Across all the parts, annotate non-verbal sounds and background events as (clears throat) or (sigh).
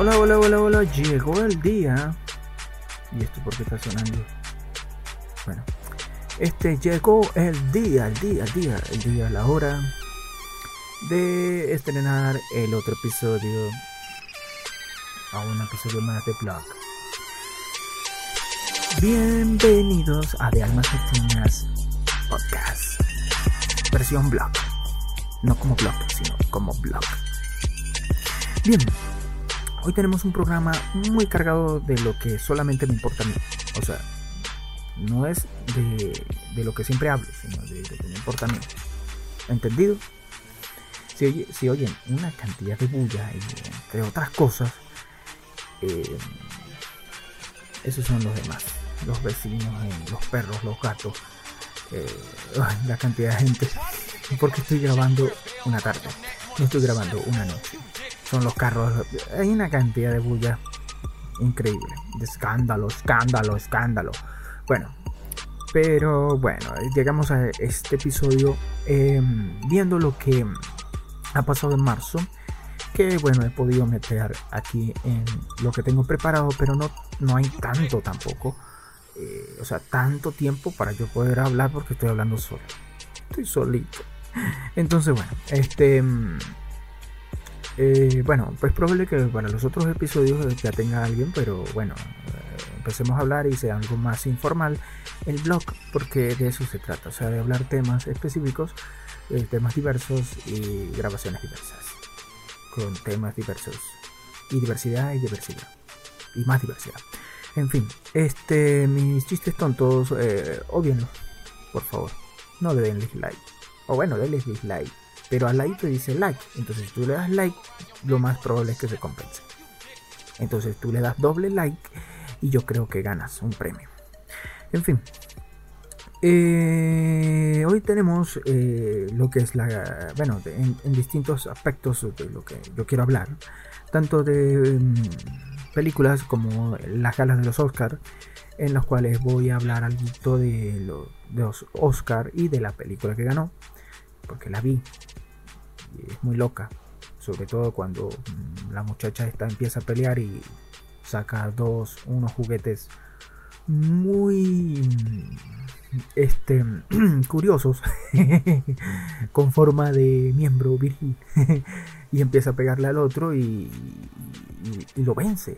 Hola, hola, hola, hola, llegó el día. ¿Y esto por qué está sonando? Bueno, este llegó el día, el día, el día, el día, la hora de estrenar el otro episodio. A un episodio más de Blog. Bienvenidos a De Almas Pequeñas Podcast. Versión blog. No como blog, sino como blog. Bien, hoy tenemos un programa muy cargado de lo que solamente me importa a mí. O sea, no es de, de lo que siempre hablo, sino de lo que me importa a mí. ¿Entendido? Si, oye- oyen una cantidad de bulla y entre otras cosas, eh, esos son los demás. Los vecinos, eh, los perros, los gatos, eh, la cantidad de gente. (laughs) Porque estoy grabando una tarde, no estoy grabando una noche. Son los carros, hay una cantidad de bulla increíble. De escándalo, escándalo, escándalo. Bueno, pero bueno, llegamos a este episodio eh, viendo lo que ha pasado en marzo. Que bueno, he podido meter aquí en lo que tengo preparado, pero no, no hay tanto tampoco. eh, o sea, tanto tiempo para yo poder hablar porque estoy hablando solo. Estoy solito. Entonces, bueno, este. Eh, bueno, pues probable que para los otros episodios ya tenga alguien, pero bueno, eh, empecemos a hablar y sea algo más informal el blog, porque de eso se trata, o sea, de hablar temas específicos, eh, temas diversos y grabaciones diversas, con temas diversos, y diversidad y diversidad, y más diversidad. En fin, este, mis chistes tontos, eh, por favor, no le den like, o bueno, denle dislike, pero al like te dice like, entonces si tú le das like, lo más probable es que se compense. Entonces tú le das doble like y yo creo que ganas un premio. En fin. Eh, hoy tenemos eh, lo que es la... Bueno, en, distintos aspectos de lo que yo quiero hablar. Tanto de mm, películas como las galas de los Oscar. En las cuales voy a hablar algo de, de los Oscar y de la película que ganó. Porque la vi. Es muy loca. Sobre todo cuando mm, la muchacha esta empieza a pelear y saca dos, unos juguetes muy este (clears throat) curiosos (laughs) con forma de miembro viril (laughs) y empieza a pegarle al otro y- y lo vence.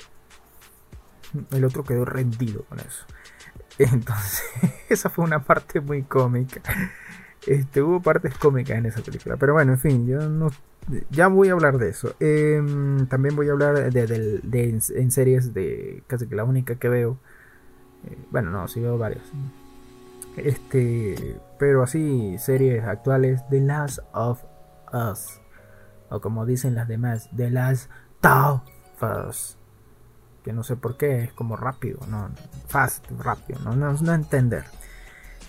El otro quedó rendido con eso. (laughs) Entonces esa fue una parte muy cómica este hubo partes cómicas en esa película pero bueno en fin yo no ya voy a hablar de eso Em, también voy a hablar de, de en, series de casi que la única que veo eh, bueno, no, sí veo varios. Este, pero así, series actuales, The Last of Us. O como dicen las demás, The Last of Us. Que no sé por qué, es como rápido, no, fast, rápido, no, no, no entender.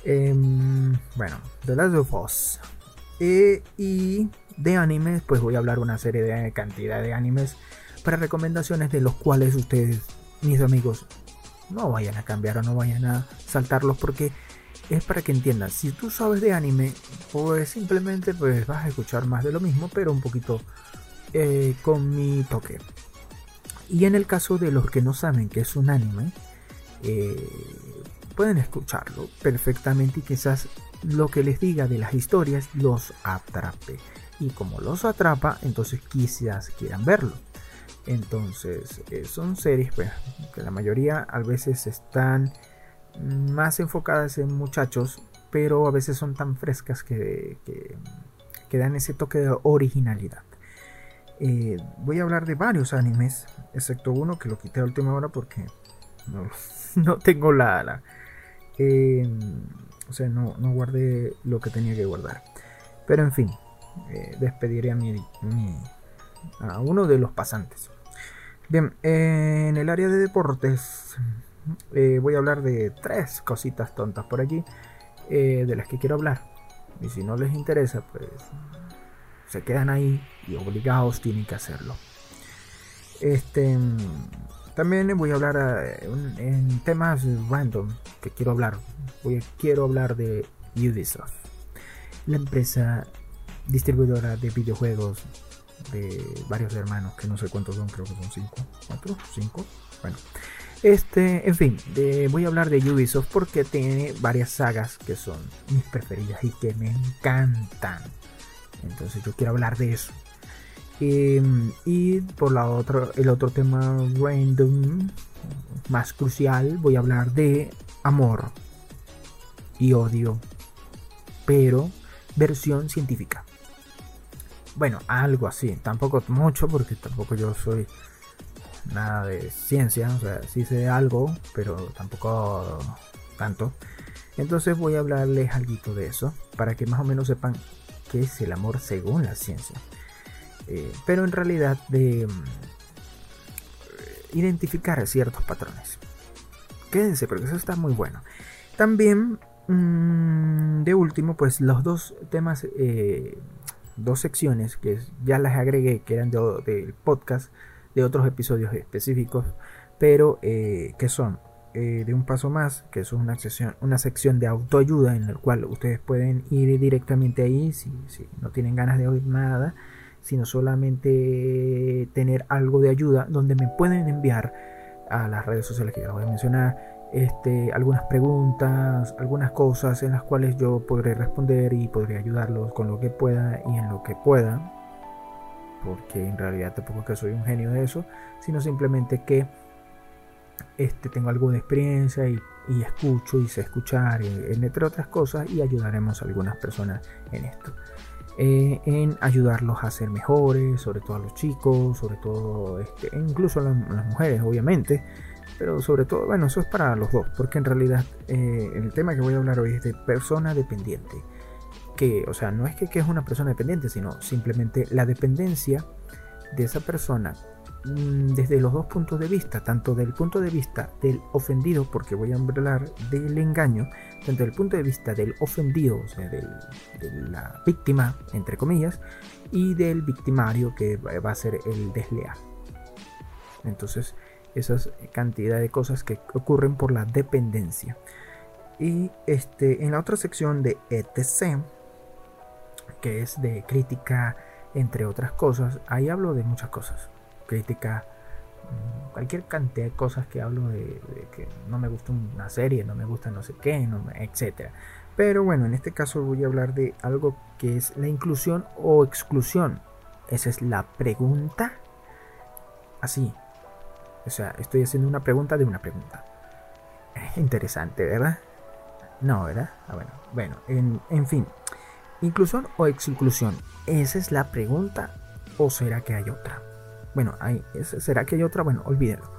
Em, bueno, The Last of Us. Eh, y de animes, pues voy a hablar una serie de cantidad de animes para recomendaciones de los cuales ustedes, mis amigos, no vayan a cambiar o no vayan a saltarlos porque es para que entiendan. Si tú sabes de anime, pues simplemente pues vas a escuchar más de lo mismo, pero un poquito eh, con mi toque. Y en el caso de los que no saben que es un anime, eh, pueden escucharlo perfectamente y quizás lo que les diga de las historias los atrape. Y como los atrapa, entonces quizás quieran verlo. Entonces, eh, son series pues, que la mayoría a veces están más enfocadas en muchachos, pero a veces son tan frescas que, que, dan ese toque de originalidad. Eh, voy a hablar de varios animes, excepto uno que lo quité a última hora porque no, (laughs) no tengo la eh, o sea, no, no guardé lo que tenía que guardar. Pero en fin, eh, despediré a mi, a uno de los pasantes. Bien, en el área de deportes eh, voy a hablar de tres cositas tontas por aquí eh, de las que quiero hablar. Y si no les interesa, pues se quedan ahí y obligados tienen que hacerlo. Este también voy a hablar eh, en temas random que quiero hablar. Quiero hablar de Ubisoft, la empresa distribuidora de videojuegos de varios hermanos, que no sé cuántos son, creo que son cinco, cuatro, cinco, bueno. Este, en fin, voy a hablar de Ubisoft porque tiene varias sagas que son mis preferidas y que me encantan. Entonces yo quiero hablar de eso. Em, y por la otra, el otro tema random, más crucial, voy a hablar de amor y odio, pero versión científica. Bueno, algo así, tampoco mucho porque tampoco yo soy nada de ciencia, o sea, sí sé algo, pero tampoco tanto. Entonces voy a hablarles algo de eso, para que más o menos sepan qué es el amor según la ciencia. Eh, pero en realidad de mm, identificar ciertos patrones. Quédense, porque eso está muy bueno. También, mm, de último, pues los dos temas, eh, dos secciones que ya las agregué, que eran del podcast de otros episodios específicos, pero eh, que son de un paso más, que es una sección, una sección de autoayuda en la cual ustedes pueden ir directamente ahí si, no tienen ganas de oír nada, sino solamente tener algo de ayuda donde me pueden enviar a las redes sociales que ya les voy a mencionar este, algunas preguntas, algunas cosas en las cuales yo podré responder y podré ayudarlos con lo que pueda y en lo que pueda porque en realidad tampoco que soy un genio de eso, sino simplemente que este, tengo alguna experiencia y, escucho y sé escuchar, entre otras cosas, y ayudaremos a algunas personas en esto. Eh, en ayudarlos a ser mejores, sobre todo a los chicos, sobre todo, este, incluso a las, mujeres, obviamente, pero sobre todo, bueno, eso es para los dos, porque en realidad eh, el tema que voy a hablar hoy es de persona dependiente. Que, o sea, no es que, es una persona dependiente, sino simplemente la dependencia de esa persona desde los dos puntos de vista, tanto del punto de vista del ofendido, porque voy a hablar del engaño, tanto del punto de vista del ofendido, o sea, de la víctima, entre comillas, y del victimario que va a ser el desleal. Entonces, esas cantidad de cosas que ocurren por la dependencia. Y este, en la otra sección de ETC, que es de crítica, entre otras cosas. Ahí hablo de muchas cosas. Mm, cualquier cantidad de cosas que hablo de, que no me gusta una serie, no me gusta no sé qué, no etc. Pero bueno, en este caso voy a hablar de algo que es la inclusión o exclusión. Esa es la pregunta. Así. O sea, estoy haciendo una pregunta de una pregunta. (laughs) Interesante, ¿verdad? No, ¿verdad? Ah, bueno, bueno, en, en fin. ¿Inclusión o exclusión? Esa es la pregunta. ¿O será que hay otra? Bueno, hay, ¿será que hay otra? Bueno, olvídenlo.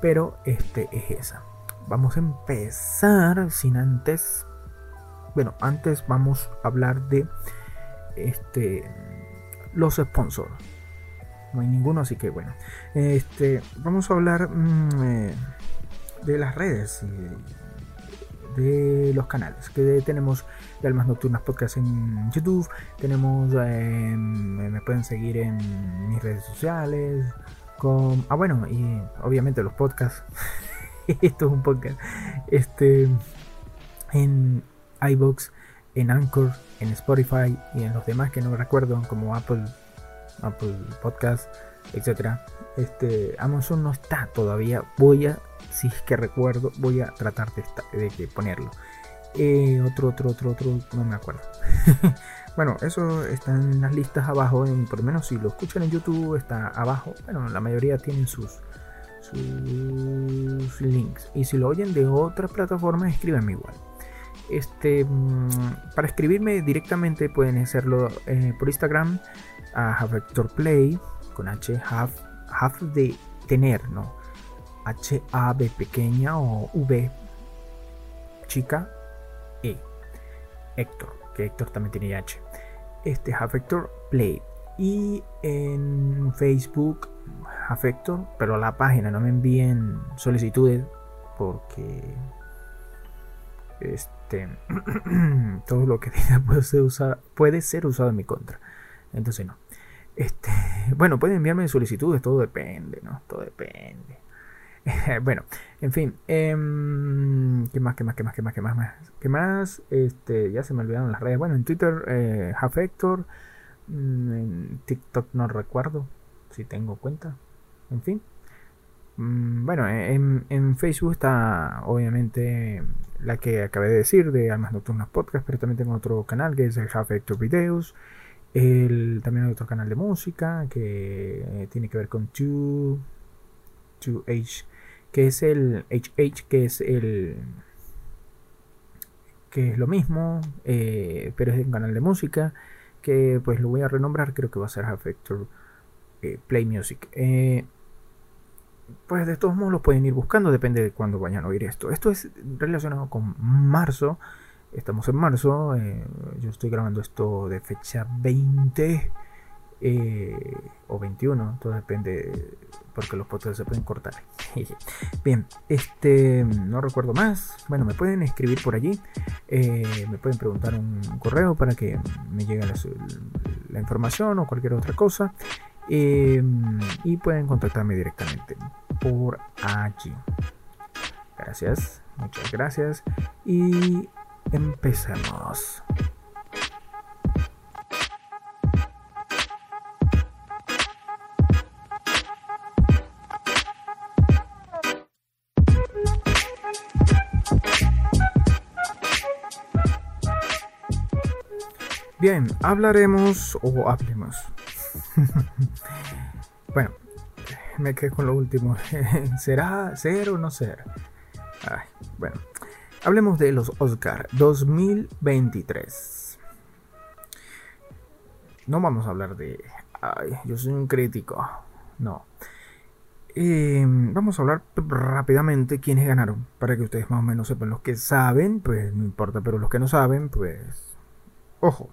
Pero este es esa. Vamos a empezar sin antes. Bueno, antes vamos a hablar de este los sponsors. No hay ninguno, así que bueno. Este, vamos a hablar mm, eh, de las redes de los canales que tenemos de Almas Nocturnas Podcast en YouTube. Tenemos, em, me pueden seguir en mis redes sociales. Con, ah, bueno, y obviamente los podcasts. (laughs) Esto es un podcast. Este, en iBox, en Anchor, en Spotify y en los demás que no recuerdo, como Apple, Apple Podcast, etcétera. Este, Amazon no está todavía. Voy a, si es que recuerdo, voy a tratar de, de ponerlo. Eh, otro, otro, otro, otro, no me acuerdo. (laughs) bueno, eso está en las listas abajo. por lo menos si lo escuchan en YouTube, está abajo. Bueno, la mayoría tienen sus, sus links. Y si lo oyen de otra plataforma, escríbanme igual. Este, mm, para escribirme directamente pueden hacerlo eh, por Instagram a Vector Play con H, have, have de tener, ¿no? H A B pequeña o V chica Héctor, que Héctor también tiene H. Este Hector Play. Y en Facebook, Hector, pero a la página no me envíen solicitudes porque este (clears throat) todo lo que (laughs) diga puede ser usado, puede ser usado en mi contra. Entonces no. Este, (laughs) bueno, pueden enviarme solicitudes, todo depende, ¿no? Todo depende. (laughs) bueno, en fin. Em, ¿Qué más? ¿Qué más? ¿Qué más? ¿Qué más? ¿Qué más? ¿Qué más? Este, ya se me olvidaron las redes. Bueno, en Twitter, eh, Mm, en TikTok no recuerdo si tengo cuenta. En fin. Mm, bueno, en, Facebook está obviamente la que acabé de decir de Almas Nocturnas Podcast, pero también tengo otro canal que es el Half Hector Videos. El, también hay otro canal de música que tiene que ver con 2, h que es el HH, que es el que es lo mismo, eh, pero es un canal de música que pues lo voy a renombrar, creo que va a ser Half Hector eh, Play Music. Eh, pues de todos modos lo pueden ir buscando, depende de cuándo vayan a oír esto. Esto es relacionado con marzo. Estamos en marzo. Eh, yo estoy grabando esto de fecha 20 eh, o 21. Todo depende porque los podcasts se pueden cortar. (laughs) Bien, este no recuerdo más. Bueno, me pueden escribir por allí. Eh, me pueden preguntar un correo para que me llegue la información o cualquier otra cosa. Em, y pueden contactarme directamente por allí. Gracias, muchas gracias y empecemos. Bien, hablaremos o hablemos (laughs) bueno, me quedé con lo último. (laughs) ¿Será ser o no ser? bueno, hablemos de los Oscar 2023. No vamos a hablar de. Ay, yo soy un crítico. No. Em, vamos a hablar rápidamente quiénes ganaron. Para que ustedes más o menos sepan. Los que saben, pues no importa. Pero los que no saben, pues. Ojo.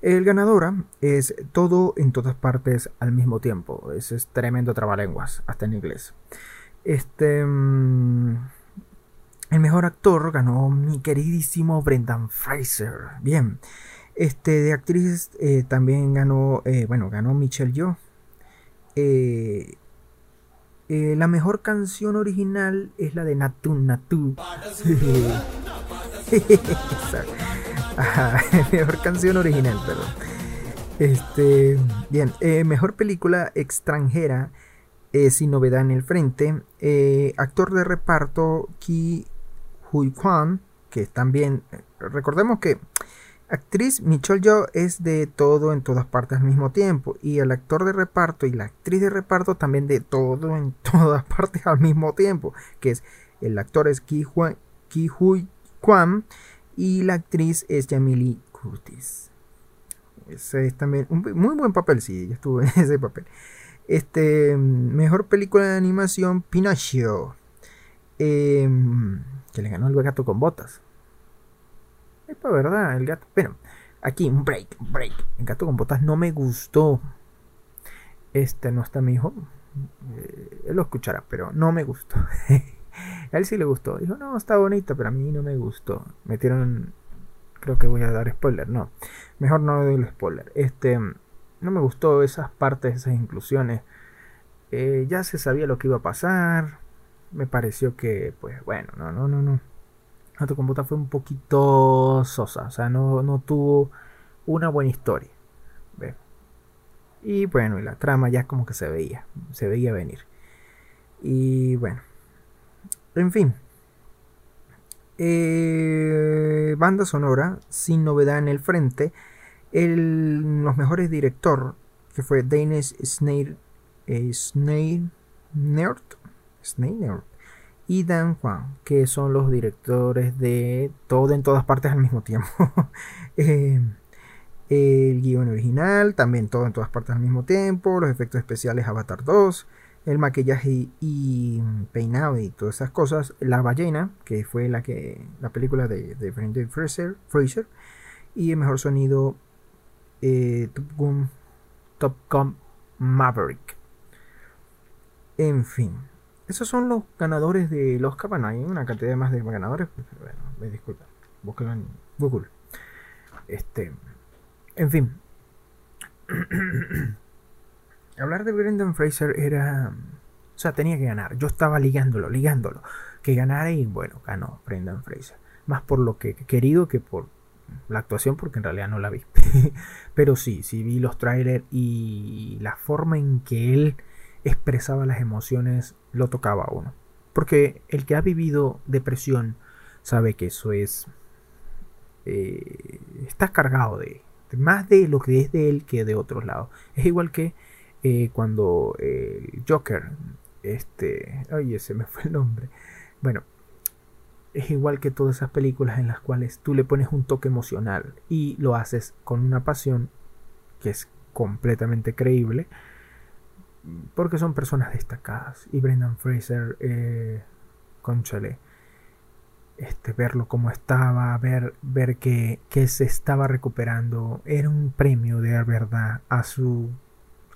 El ganadora es todo en todas partes al mismo tiempo. Ese es tremendo trabalenguas, hasta en inglés. Este. Mm, el mejor actor ganó mi queridísimo Brendan Fraser. Bien. Este de actriz eh, también ganó. Eh, bueno, ganó Michelle Yeoh. Eh, la mejor canción original es la de Natu Natu. (laughs) (laughs) mejor canción original, perdón. Este, bien, eh, mejor película extranjera eh, sin novedad en el frente. Eh, actor de reparto Ki Hui Kwan, que también, recordemos que actriz Michelle Yeoh es de todo en todas partes al mismo tiempo y el actor de reparto y la actriz de reparto también de todo en (laughs) todas partes al mismo tiempo, que es el actor es Ki, Ki Hui Kwan y la actriz es Jamie Curtis. Ese es también un muy buen papel, sí, ella estuvo (laughs) en ese papel. Este, mejor película de animación, Pinocchio. Em, que le ganó el gato con botas. Es para verdad, el gato. Bueno, aquí un break, break. El gato con botas no me gustó. Este no está mi hijo. Eh, él lo escuchará, pero no me gustó. (laughs) A él sí le gustó. Dijo, no, está bonito, pero a mí no me gustó. Metieron. Creo que voy a dar spoiler. No. Mejor no doy el spoiler. Este. No me gustó esas partes, esas inclusiones. Eh, ya se sabía lo que iba a pasar. Me pareció que, pues, bueno, no, no, no, no. Auto Computa fue un poquito sosa. O sea, no, no tuvo una buena historia. ¿Ve? Y bueno, y la trama ya como que se veía. Se veía venir. Y bueno. En fin. Eh, banda sonora, sin novedad en el frente. El, los mejores director, que fue Danish Snail, eh, y Dan Juan, que son los directores de todo en todas partes al mismo tiempo. (laughs) Eh, el guion original, también todo en todas partes al mismo tiempo. Los efectos especiales Avatar 2 el maquillaje y, peinado y todas esas cosas. La ballena, que fue la que la película de, de Brendan Fraser, Fraser, y el mejor sonido eh, Top, Gun, Maverick. En fin, esos son los ganadores de los Bueno, hay una cantidad más de ganadores. Pues, bueno, me disculpan. Búsquenlo en Google. Este, en fin. (clears throat) hablar de Brendan Fraser era. O sea, tenía que ganar. Yo estaba ligándolo, ligándolo. Que ganara y bueno, ganó Brendan Fraser. Más por lo que querido que por la actuación porque en realidad no la vi. (laughs) Pero sí, sí vi los trailers y la forma en que él expresaba las emociones lo tocaba a uno. Porque el que ha vivido depresión sabe que eso es... Eh, está cargado de, más de lo que es de él que de otros lados. Es igual que eh, cuando el Joker, este, oye, se me fue el nombre. Bueno, es igual que todas esas películas en las cuales tú le pones un toque emocional y lo haces con una pasión que es completamente creíble porque son personas destacadas y Brendan Fraser eh, conchale este verlo como estaba ver ver que, que se estaba recuperando era un premio de verdad a su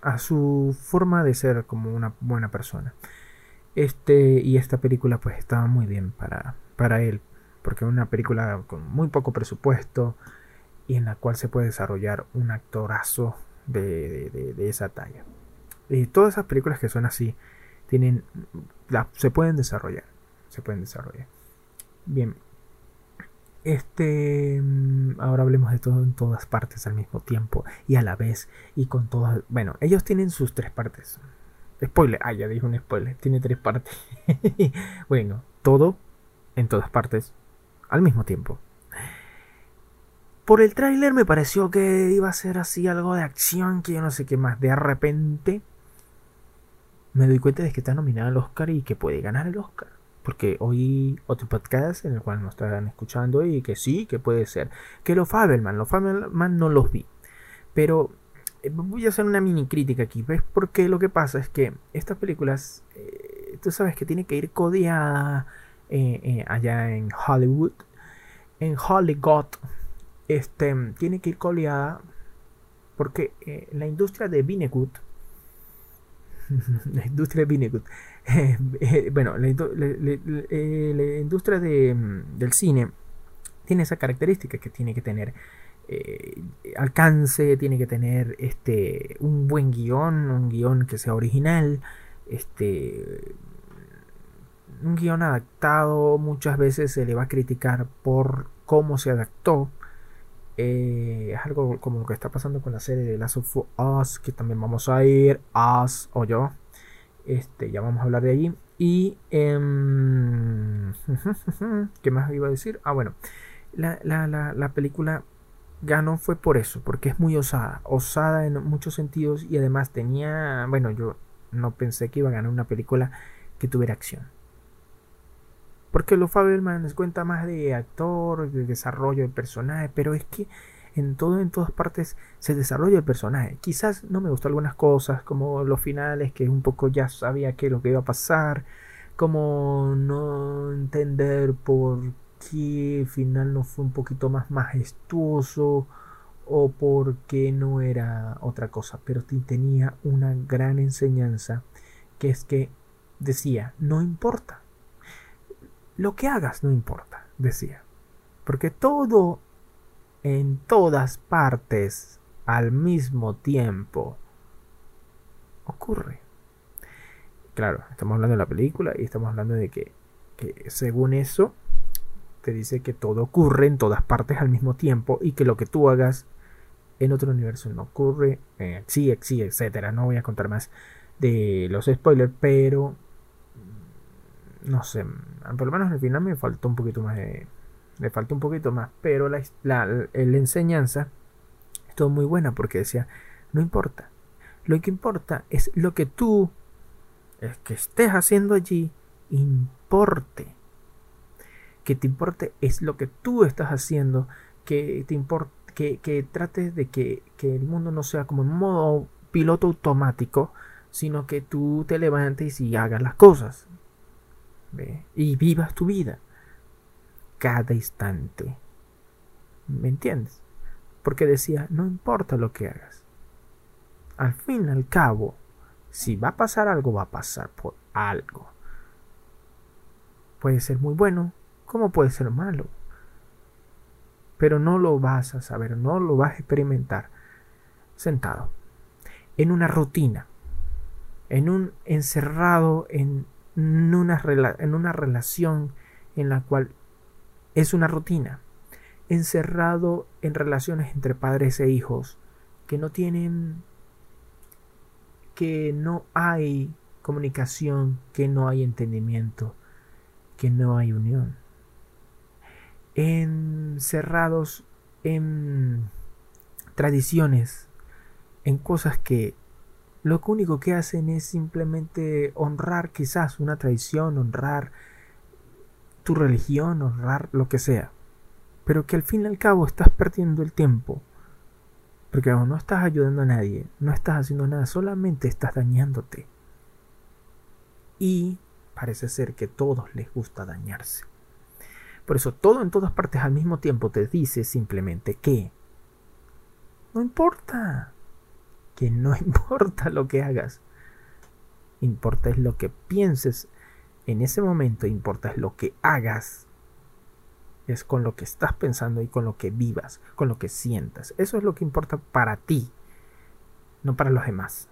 a su forma de ser como una buena persona este y esta película pues estaba muy bien para para él, porque es una película con muy poco presupuesto y en la cual se puede desarrollar un actorazo de, esa talla. Y todas esas películas que son así tienen se pueden desarrollar, se pueden desarrollar. Bien. Este mm, ahora hablemos de todo en todas partes al mismo tiempo y a la vez y con todas, bueno, ellos tienen sus tres partes. Spoiler, ah, ya dije un spoiler, tiene tres partes. (laughs) bueno, todo en todas partes al mismo tiempo. Por el tráiler me pareció que iba a ser así algo de acción, que yo no sé qué más. De repente me doy cuenta de que está nominado al Oscar y que puede ganar el Oscar. Porque oí otro podcast en el cual nos estaban escuchando y que sí, que puede ser. Que los Fabelman, los Fabelman no los vi. Pero eh, voy a hacer una mini crítica aquí. ¿Ves? Porque lo que pasa es que estas películas, eh, tú sabes que tiene que ir codiada eh, allá en Hollywood, en Hollywood, este, tiene que ir coleada porque la industria de Vinegut, (laughs) la industria de Vinegut, (laughs) bueno, la, industria de, del cine tiene esa característica que tiene que tener alcance, tiene que tener este un buen guion, un guion que sea original, este un guion adaptado muchas veces se le va a criticar por cómo se adaptó. Eh, es algo como lo que está pasando con la serie de Last of Us, que también vamos a ir, Us o yo. Este, ya vamos a hablar de allí. Y, eh, (laughs) ¿qué más iba a decir? Ah, bueno, la, la, la, la película ganó fue por eso, porque es muy osada, osada en muchos sentidos y además tenía, bueno, yo no pensé que iba a ganar una película que tuviera acción. Porque los Fabelman les cuenta más de actor, de desarrollo de personaje, pero es que en todo, en todas partes se desarrolla el personaje. Quizás no me gustó algunas cosas, como los finales, que un poco ya sabía qué es lo que iba a pasar, como no entender por qué el final no fue un poquito más majestuoso o por qué no era otra cosa, pero tenía una gran enseñanza que es que decía, no importa lo que hagas no importa, decía. Porque todo en todas partes al mismo tiempo ocurre. Claro, estamos hablando de la película y estamos hablando de que, según eso te dice que todo ocurre en todas partes al mismo tiempo y que lo que tú hagas en otro universo no ocurre, eh, sí, sí, etcétera. No voy a contar más de los spoilers, pero no sé, por lo menos al final me faltó un poquito más de, me faltó un poquito más, pero la, la, enseñanza estuvo muy buena porque decía, no importa, lo que importa es lo que tú, es que estés haciendo allí, importe. Que te importe es lo que tú estás haciendo, que te importe, que, que trates de que, que el mundo no sea como en modo piloto automático, sino que tú te levantes y hagas las cosas y vivas tu vida cada instante. ¿Me entiendes? Porque decía, no importa lo que hagas. Al fin y al cabo, si va a pasar algo, va a pasar por algo. Puede ser muy bueno, como puede ser malo. Pero no lo vas a saber, no lo vas a experimentar sentado, en una rutina, en un encerrado en en una, en una relación en la cual es una rutina. encerrado en relaciones entre padres e hijos que no tienen, que no hay comunicación, que no hay entendimiento, que no hay unión. Encerrados en tradiciones, en cosas que lo único que hacen es simplemente honrar quizás una tradición, honrar tu religión, honrar lo que sea. Pero que al fin y al cabo estás perdiendo el tiempo. Porque no estás ayudando a nadie, no estás haciendo nada, solamente estás dañándote. Y parece ser que a todos les gusta dañarse. Por eso todo en todas partes al mismo tiempo te dice simplemente que no importa, que no (laughs) importa lo que hagas, importa es lo que pienses en ese momento, importa es lo que hagas, es con lo que estás pensando y con lo que vivas, con lo que sientas. Eso es lo que importa para ti, no para los demás.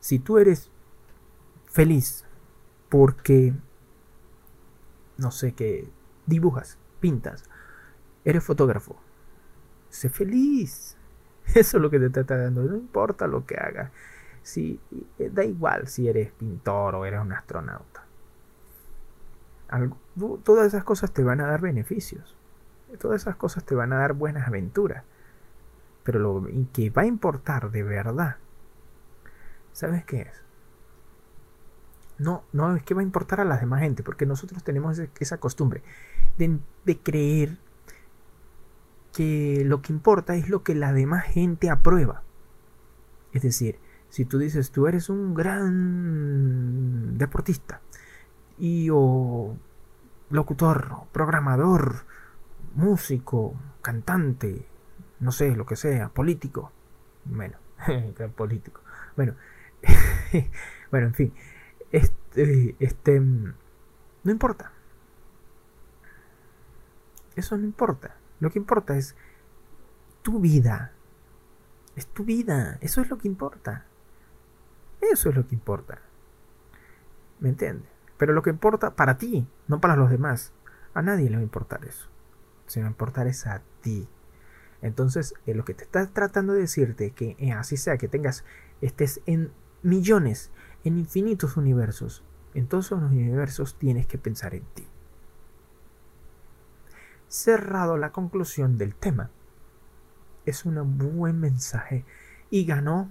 Si tú eres feliz porque, no sé qué, dibujas, pintas, eres fotógrafo, sé feliz. (laughs) Eso es lo que te está dando, no importa lo que hagas. Si, eh, da igual si eres pintor o eres un astronauta. todas esas cosas te van a dar beneficios. Todas esas cosas te van a dar buenas aventuras. Pero lo que va a importar de verdad, ¿sabes qué es? No, no es que va a importar a la demás gente, porque nosotros tenemos esa costumbre de creer que lo que importa es lo que la demás gente aprueba. Es decir, si tú dices tú eres un gran deportista y o locutor, programador, músico, cantante, no sé, lo que sea, político. Bueno, (laughs) político. Bueno, (laughs) bueno, en fin, este, este, no importa. Eso no importa. Lo que importa es tu vida. Es tu vida. Eso es lo que importa. Eso es lo que importa. ¿Me entiendes? Pero lo que importa para ti, no para los demás. A nadie le va a importar eso. Se va a importar es a ti. Entonces, eh, lo que te está tratando de decirte que eh, así sea que tengas, estés en millones, en infinitos universos, en todos los universos tienes que pensar en ti cerrado la conclusión del tema. Es un buen mensaje y ganó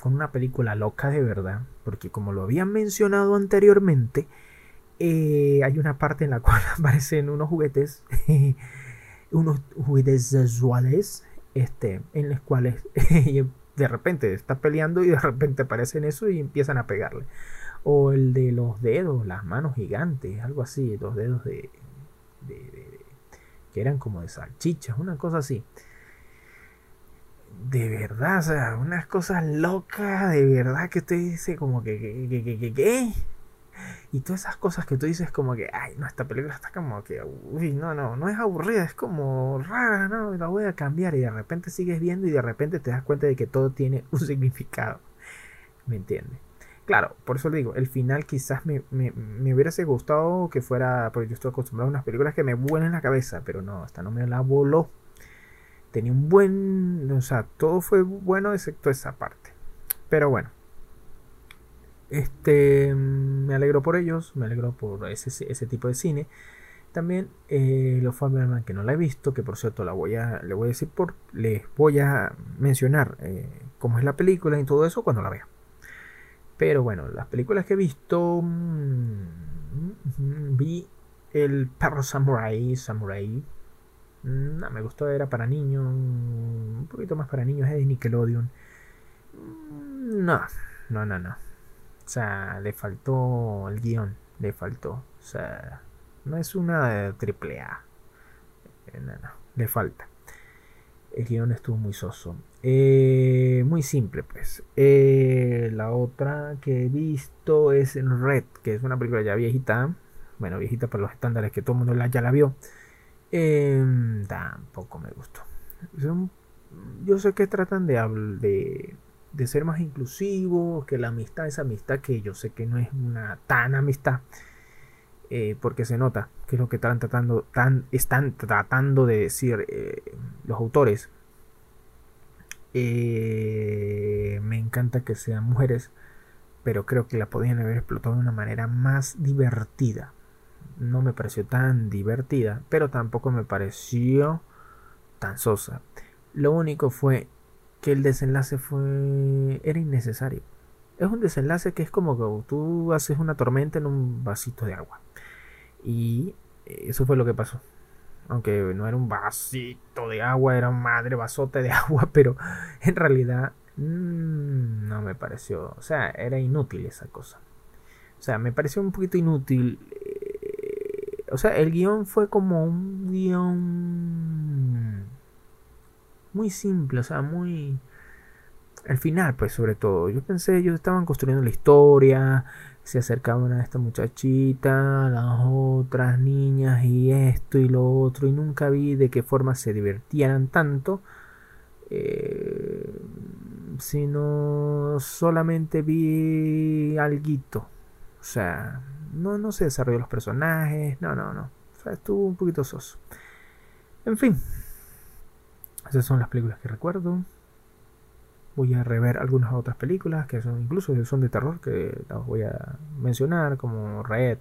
con una película loca de verdad, porque como lo habían mencionado anteriormente, eh, hay una parte en la (laughs) cual aparecen unos juguetes, (laughs) unos juguetes sexuales, este, en los cuales (laughs) de repente está peleando y de repente aparecen eso y empiezan a pegarle. O el de los dedos, las manos gigantes, algo así, los dedos de, de que eran como de salchichas, una cosa así. De verdad, o sea, unas cosas locas, de verdad que usted dice como que, que, que, que, que, y todas esas cosas que tú dices como que, ay, no, esta película está como que, uy, no, no, no es aburrida, es como rara, no, la voy a cambiar y de repente sigues viendo y de repente te das cuenta de que todo tiene un significado. ¿Me entiendes? Claro, por eso le digo, el final quizás me, me, hubiese gustado que fuera, porque yo estoy acostumbrado a unas películas que me vuelan la cabeza, pero no, esta no me la voló. Tenía un buen, o sea, todo fue bueno excepto esa parte. Pero bueno, este, me alegro por ellos, me alegro por ese, ese tipo de cine. También eh, los Faberman que no la he visto, que por cierto la voy a, le voy a decir por, les voy a mencionar eh, cómo es la película y todo eso cuando la vea. Pero bueno, las películas que he visto. Mm, vi El perro samurai. Samurai. No, me gustó, era para niños. Un poquito más para niños, es de Nickelodeon. Mm, no, no, no, no. O sea, le faltó el guion. Le faltó. O sea, no es una triple A. Eh, no, no, le falta. El guion estuvo muy soso. Eh, muy simple, pues. Eh, la otra que he visto es Red, que es una película ya viejita. Bueno, viejita para los estándares que todo el mundo ya la vio. Em, tampoco me gustó. yo sé que tratan de, de, de ser más inclusivos, que la amistad es amistad, que yo sé que no es una tan amistad. Eh, porque se nota que es lo que están tratando, tan, están tratando de decir eh, los autores. Eh, me encanta que sean mujeres, pero creo que la podían haber explotado de una manera más divertida. No me pareció tan divertida, pero tampoco me pareció tan sosa. Lo único fue que el desenlace fue era innecesario. Es un desenlace que es como que tú haces una tormenta en un vasito de agua. Y eso fue lo que pasó. Aunque no era un vasito de agua, era un madre vasote de (laughs) agua, pero en realidad mmm, no me pareció. O sea, era inútil esa cosa. O sea, me pareció un poquito inútil. Eh, o sea, el guion fue como un guion muy simple, o sea, muy... Al final, pues sobre todo, yo pensé, ellos estaban construyendo la historia, se acercaban a esta muchachita, a las otras niñas y esto y lo otro, y nunca vi de qué forma se divertían tanto, eh, sino solamente vi alguito, o sea, no, no se desarrolló los personajes, no, no, no, estuvo un poquito soso. En fin, esas son las películas que recuerdo. Voy a rever algunas otras películas que son incluso son de terror que las voy a mencionar como Red.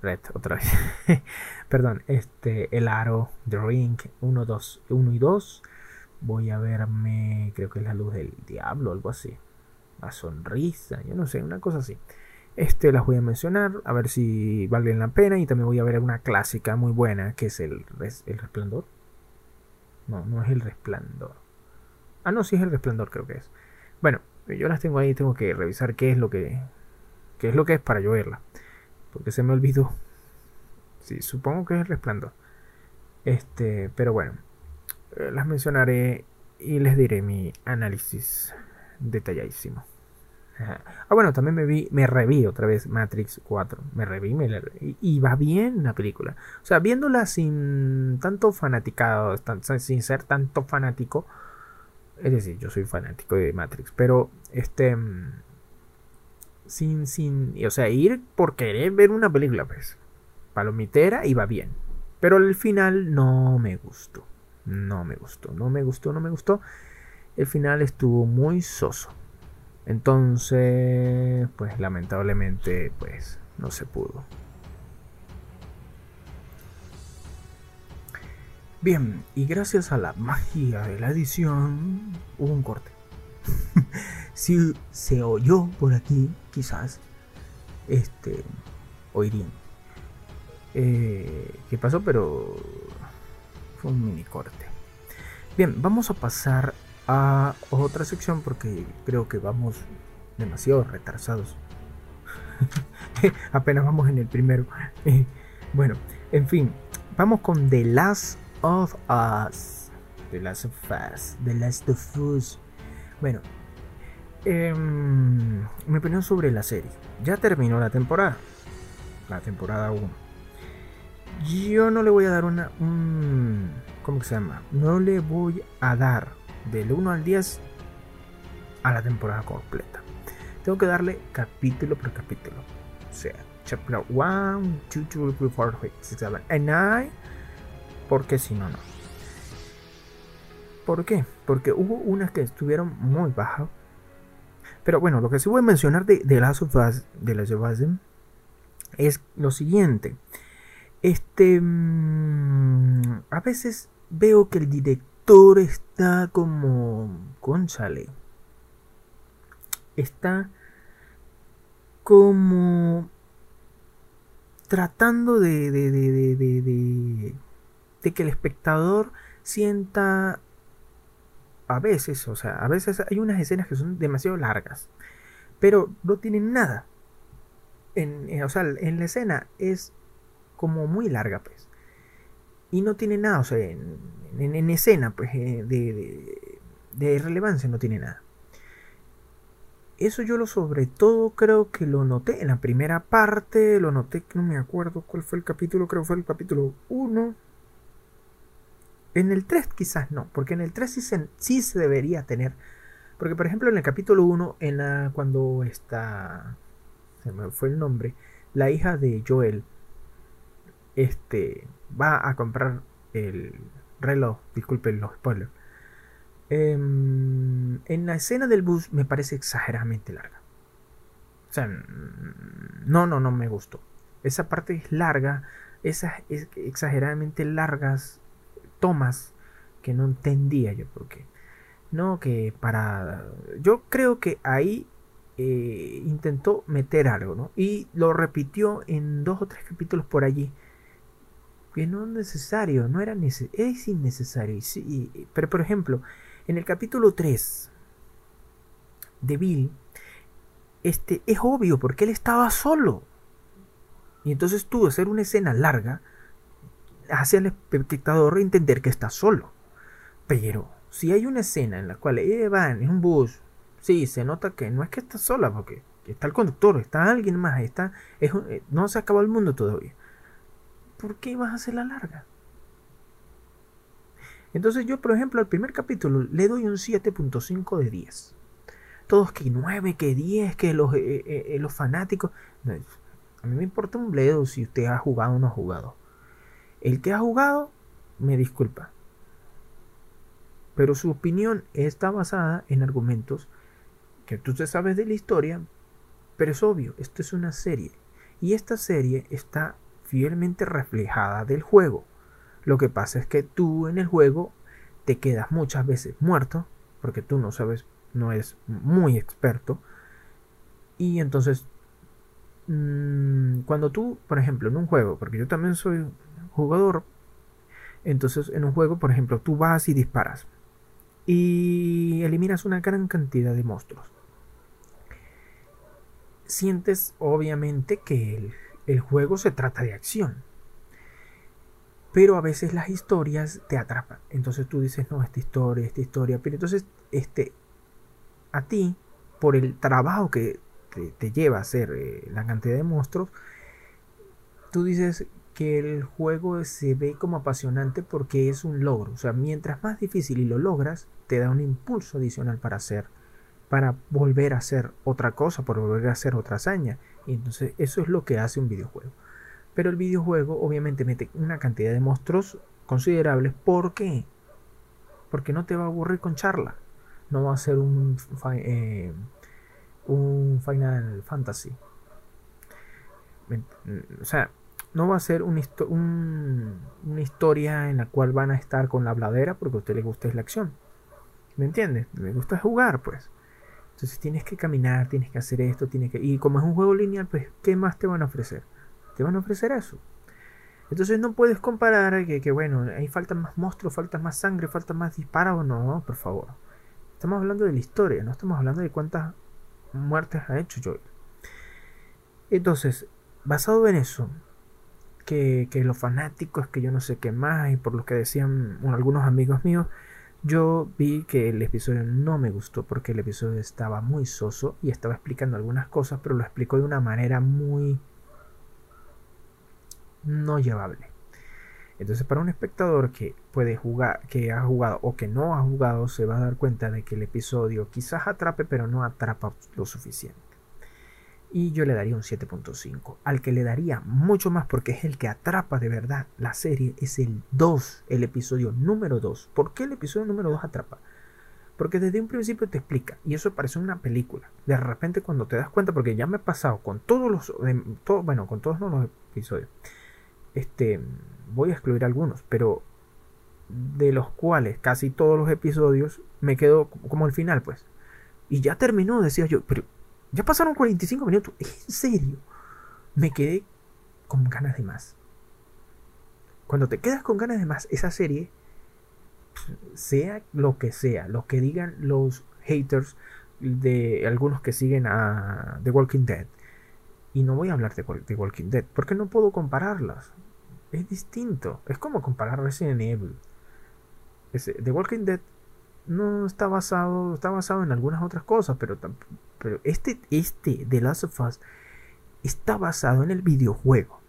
Red otra vez. (laughs) Perdón, este El Aro, The Ring 1 2 1 y 2. Voy a verme, creo que es La luz del diablo, algo así. La sonrisa, yo no sé, una cosa así. Este las voy a mencionar, a ver si valen la pena. Y también voy a ver una clásica muy buena, que es El, el Resplandor. No, no es El Resplandor. Ah, no, sí es el resplandor, creo que es. Bueno, yo las tengo ahí, tengo que revisar qué es lo que. qué es lo que es para yo verla. Porque se me olvidó. Sí, supongo que es el resplandor. Este, pero bueno. Eh, las mencionaré y les diré mi análisis detalladísimo. Ah, bueno, también me vi, me reví otra vez Matrix 4. Me reví, y, va bien la película. O sea, viéndola sin tanto fanaticado, sin ser tanto fanático, es decir, yo soy fanático de Matrix, pero este sin sin, o sea, ir por querer ver una película, pues palomitera va bien. Pero el final no me gustó. No me gustó, no me gustó, no me gustó. El final estuvo muy soso. Entonces, pues lamentablemente, pues no se pudo. Bien, y gracias a la magia de la edición hubo un corte. (laughs) si se oyó por aquí, quizás, este, oirían. Eh, ¿Qué pasó? Pero fue un mini corte. Bien, vamos a pasar a otra sección porque creo que vamos demasiado retrasados. (laughs) Apenas vamos en el primero. (laughs) bueno, en fin, vamos con The Last of Us. The Last of Us. The Last of Us. Bueno, eh, mi opinión sobre la serie. Ya terminó la temporada. La temporada 1. Yo no le voy a dar una... Un, ¿Cómo se llama? No le voy a dar del 1 al 10 a la temporada completa. Tengo que darle capítulo por capítulo. O sea, chapter 1, 2, 3, 4, 5, 6, 7, 8, 9 porque si no, no. ¿Por qué? Porque hubo unas que estuvieron muy bajas. Pero bueno, lo que sí voy a mencionar de, de Last of de Last of es lo siguiente. Este. Mm, a veces veo que el director está como. Conchale. Está como. Tratando de, de, de, de de que el espectador sienta a veces, o sea, a veces hay unas escenas que son demasiado largas, pero no tienen nada. En, eh, o sea, en la escena es como muy larga, pues. Y no tiene nada, o sea, en, escena, pues, eh, de, de, relevancia no tiene nada. Eso yo lo sobre todo creo que lo noté en la primera parte, lo noté, que no me acuerdo cuál fue el capítulo, creo que fue el capítulo 1 en el 3 quizás no, porque en el 3 sí se, sí se debería tener. Porque por ejemplo en el capítulo 1, en la, cuando está... Se me fue el nombre. la hija de Joel este, va a comprar el reloj, disculpen los spoilers. Em, en la escena del bus me parece exageradamente larga. O sea, no, no, no me gustó. Esa parte es larga, esas exageradamente largas tomas que no entendía yo por qué. No, que para... Yo creo que ahí eh, intentó meter algo, ¿no? Y lo repitió en dos o tres capítulos por allí. Que no es necesario, no era necesario, es innecesario. pero por ejemplo, en el capítulo 3 de Bill, este, es obvio porque él estaba solo. Y entonces tú hacer una escena larga hace al espectador entender que está solo. Pero si hay una escena en la cual ella va en un bus, sí, se nota que no es que está sola, porque está el conductor, está alguien más, está, eh, no se acabó el mundo todavía. ¿Por qué vas a hacer la larga? Entonces yo, por ejemplo, al primer capítulo le doy un 7.5 de 10. Todos que 9, que 10, que los, eh, eh, los fanáticos. a mí me importa un bledo si usted ha jugado o no ha jugado. El que ha jugado, me disculpa. Pero su opinión está basada en argumentos que tú te sabes de la historia, pero es obvio, esto es una serie. Y esta serie está fielmente reflejada del juego. Lo que pasa es que tú en el juego te quedas muchas veces muerto, porque tú no sabes, no eres muy experto. Y entonces, mm, cuando tú, por ejemplo, en un juego, porque yo también soy jugador. Entonces, en un juego, por ejemplo, tú vas y disparas y eliminas una gran cantidad de monstruos. Sientes, obviamente, que el, juego se trata de acción. Pero a veces las historias te atrapan. Entonces tú dices, no, esta historia, esta historia. Pero entonces, este, a ti, por el trabajo que te, lleva a hacer eh, la cantidad de monstruos, tú dices, que el juego se ve como apasionante porque es un logro. O sea, mientras más difícil y lo logras, te da un impulso adicional para hacer, para volver a hacer otra cosa, para volver a hacer otra hazaña. Y entonces eso es lo que hace un videojuego. Pero el videojuego obviamente mete una cantidad de monstruos considerables. ¿Por qué? Porque no te va a aburrir con charla. No va a ser un, eh, un Final Fantasy. O sea, no va a ser una historia en la cual van a estar con la bladera porque a usted le gusta la acción. ¿Me entiendes? Me gusta jugar, pues. Entonces tienes que caminar, tienes que hacer esto, tienes que... Y como es un juego lineal, pues, ¿qué más te van a ofrecer? Te van a ofrecer eso. Entonces no puedes comparar que, que bueno, ahí faltan más monstruos, falta más sangre, falta más disparos. No, por favor. Estamos hablando de la historia, no estamos hablando de cuántas muertes ha hecho Joel. Entonces, basado en eso, que, los fanáticos, que yo no sé qué más, y por lo que decían algunos amigos míos, yo vi que el episodio no me gustó porque el episodio estaba muy soso y estaba explicando algunas cosas, pero lo explicó de una manera muy no llevable. Entonces, para un espectador que puede jugar, que ha jugado o que no ha jugado, se va a dar cuenta de que el episodio quizás atrape, pero no atrapa lo suficiente y yo le daría un 7.5. Al que le daría mucho más porque es el que atrapa de verdad la serie es el 2, el episodio número 2. ¿Por qué el episodio número 2 atrapa? Porque desde un principio te explica, y eso parece una película. De repente cuando te das cuenta, porque ya me he pasado con todos los, bueno, con todos los episodios, este, voy a excluir algunos, pero de los cuales casi todos los episodios me quedo como al final, pues. Y ya terminó, decía yo, pero ya pasaron 45 minutos. En serio. Me quedé con ganas de más. Cuando te quedas con ganas de más, esa serie, sea lo que sea, lo que digan los haters de algunos que siguen a The Walking Dead, y no voy a hablar de, The Walking Dead, porque no puedo compararlas. Es distinto. Es como comparar Resident Evil. The Walking Dead no está basado, está basado en algunas otras cosas, pero, pero este, este de Last of Us está basado en el videojuego.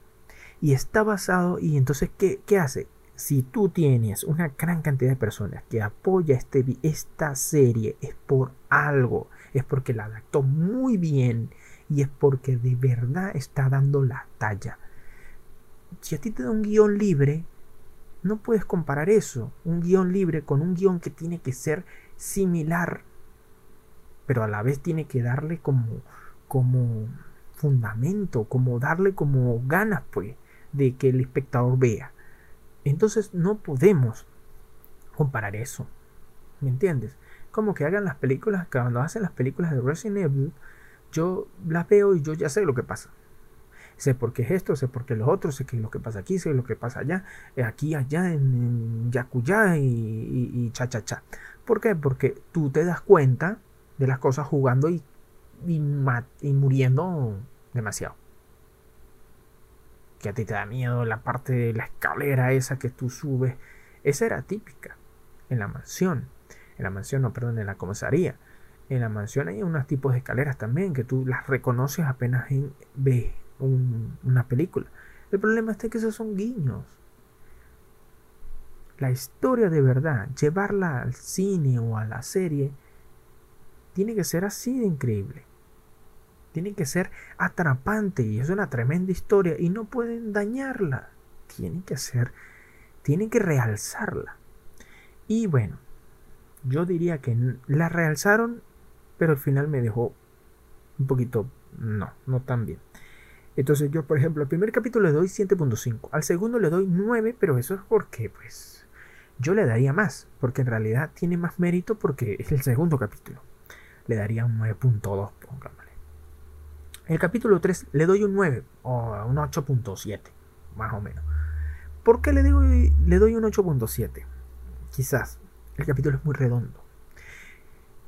Y está basado, y entonces, ¿qué, qué hace? Si tú tienes una gran cantidad de personas que apoya este, esta serie, es por algo, es porque la adaptó muy bien y es porque de verdad está dando la talla. Si a ti te da un guion libre, no puedes comparar eso, un guion libre con un guion que tiene que ser similar, pero a la vez tiene que darle como, como fundamento, como darle como ganas, pues, de que el espectador vea. Entonces no podemos comparar eso. ¿Me entiendes? Como que hagan las películas, cuando hacen las películas de Resident Evil, yo las veo y yo ya sé lo que pasa. Sé por qué es esto, sé por qué es lo otro, sé qué es lo que pasa aquí, sé lo que pasa allá, eh, aquí, allá, en, Yakuyá y, y, cha, cha, cha. ¿Por qué? Porque tú te das cuenta de las cosas jugando y, y, y muriendo demasiado. Que a ti te da miedo la parte de la escalera esa que tú subes. Esa era típica en la mansión. En la mansión, no, perdón, en la comisaría. En la mansión hay unos tipos de escaleras también que tú las reconoces apenas en, ves una película. El problema es que esos son guiños. La historia de verdad, llevarla al cine o a la serie, tiene que ser así de increíble. Tiene que ser atrapante y es una tremenda historia y no pueden dañarla. Tienen que ser, tienen que realzarla. Y bueno, yo diría que la realzaron, pero al final me dejó un poquito, no, no tan bien. Entonces yo, por ejemplo, al primer capítulo le doy 7.5, al segundo le doy 9, pero eso es porque, pues, yo le daría más, porque en realidad tiene más mérito porque es el segundo capítulo. Le daría un 9.2, pongámosle. El capítulo 3 le doy un 9 o un 8.7, más o menos. ¿Por qué le doy, le doy un 8.7? Quizás el capítulo es muy redondo,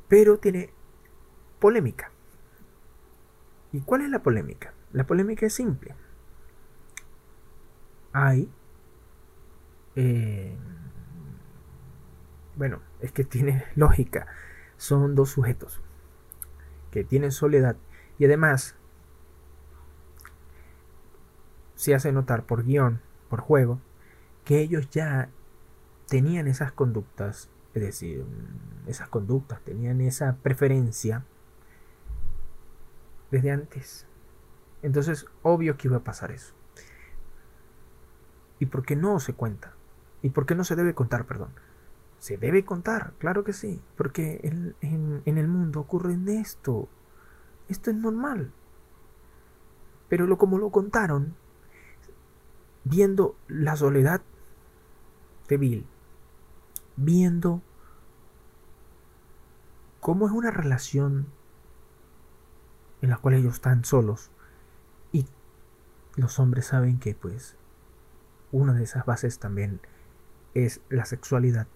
pero tiene polémica. ¿Y cuál es la polémica? La polémica es simple. Hay... Eh, bueno, es que tiene (laughs) lógica. Son dos sujetos que tienen soledad y además se hace notar por guion, por juego, que ellos ya tenían esas conductas, es decir, esas conductas, tenían esa preferencia desde antes. Entonces, obvio que iba a pasar eso. ¿Y por qué no se cuenta? ¿Y por qué no se debe contar, perdón? Se debe contar, claro que sí, porque en, el mundo ocurre esto. Esto es normal. Pero lo, como lo contaron, viendo la soledad de Bill, viendo cómo es una relación en la cual ellos están solos, los hombres saben que pues una de esas bases también es la sexualidad.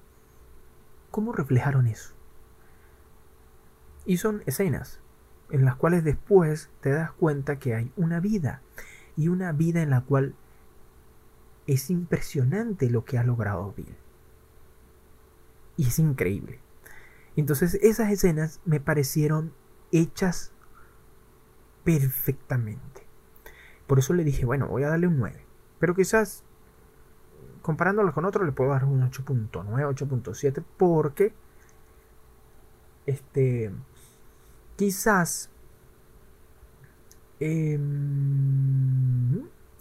¿Cómo reflejaron eso? Y son escenas en las cuales después te das cuenta que hay una vida y una vida en la cual es impresionante lo que ha logrado Bill. Y es increíble. Entonces esas escenas me parecieron hechas perfectamente. Por eso le dije, bueno, voy a darle un 9. Pero quizás, comparándolo con otro, le puedo dar un 8.9, 8.7, porque este, quizás em,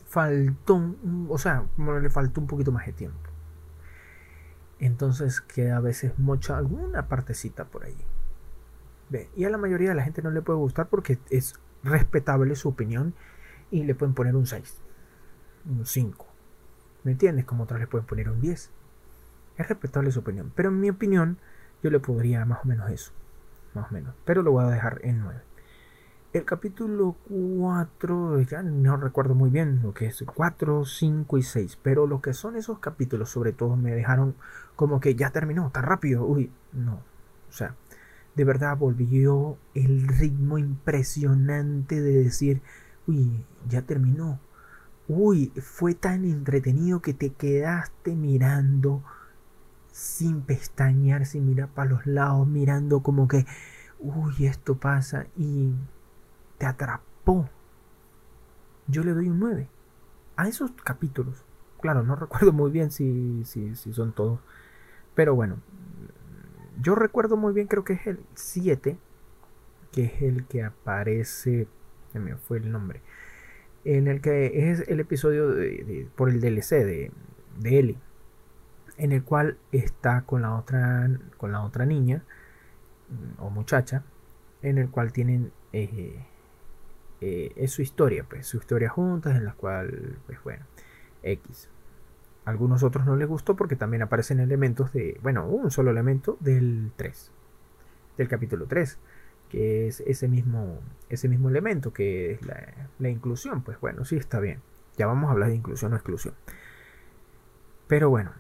faltó, o sea, le faltó un poquito más de tiempo. Entonces queda a veces mucha, alguna partecita por. Ve, y a la mayoría de la gente no le puede gustar porque es respetable su opinión y le pueden poner un 6, un 5. ¿Me entiendes? Como otras le pueden poner un 10. Es respetable su opinión. Pero en mi opinión, yo le podría más o menos eso. Más o menos. Pero lo voy a dejar en 9. El capítulo 4, ya no recuerdo muy bien lo que es 4, 5 y 6. Pero lo que son esos capítulos, sobre todo, me dejaron como que ya terminó, tan rápido. Uy, no. O sea, de verdad volvió el ritmo impresionante de decir, uy, ya terminó. Uy, fue tan entretenido que te quedaste mirando sin pestañear, sin mirar para los lados, mirando como que, uy, esto pasa y te atrapó. Yo le doy un 9 a esos capítulos. Claro, no (laughs) recuerdo muy bien si, si, si son todos. Pero bueno, yo recuerdo muy bien, creo que es el 7, que es el que aparece se me fue el nombre, en el que es el episodio por el DLC de, de Ellie, en el cual está con la otra, con la otra niña mm, o muchacha, en el cual tienen eh, eh, su historia, pues su historia juntas, en la cual, pues bueno, X. algunos otros no les gustó porque también aparecen elementos de, bueno, un solo elemento del 3, del capítulo 3, que es ese mismo, ese mismo elemento, que es la, inclusión. Pues bueno, sí está bien. Ya vamos a hablar de inclusión o exclusión. Pero bueno,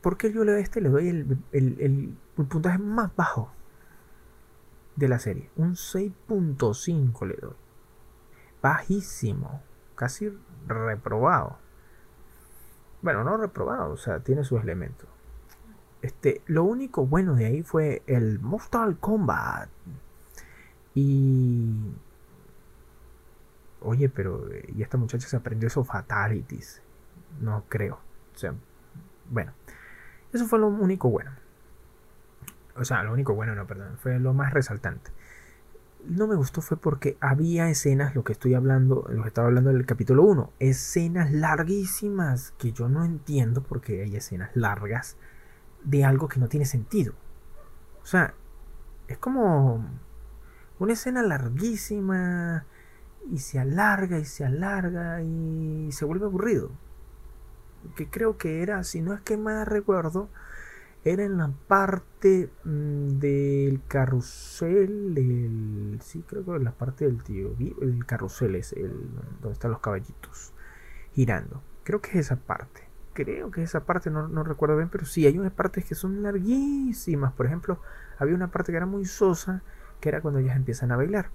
¿por qué yo le doy este? Le doy el, el puntaje más bajo de la serie. Un 6.5 le doy. Bajísimo. Casi reprobado. Bueno, no reprobado, o sea, tiene sus elementos. Este, lo único bueno de ahí fue el Mortal Kombat. Y. Oye, pero. ¿Y esta muchacha se aprendió esos fatalities? No creo. O sea, bueno. Eso fue lo único bueno. O sea, lo único bueno, no, perdón. Fue lo más resaltante. No me gustó fue porque había escenas, lo que estoy hablando, lo que estaba hablando en el capítulo 1, escenas larguísimas que yo no entiendo porque hay escenas largas de algo que no tiene sentido. O sea, es como una escena larguísima y se alarga y se alarga y se vuelve aburrido. Que creo que era, si no es que más recuerdo, era en la parte mm, del carrusel, el, sí creo que en la parte del tío, el carrusel es el donde están los caballitos girando. Creo que es esa parte. Creo que esa parte, no, no recuerdo bien, pero sí, hay unas partes que son larguísimas. Por ejemplo, había una parte que era muy sosa, que era cuando ellas empiezan a bailar.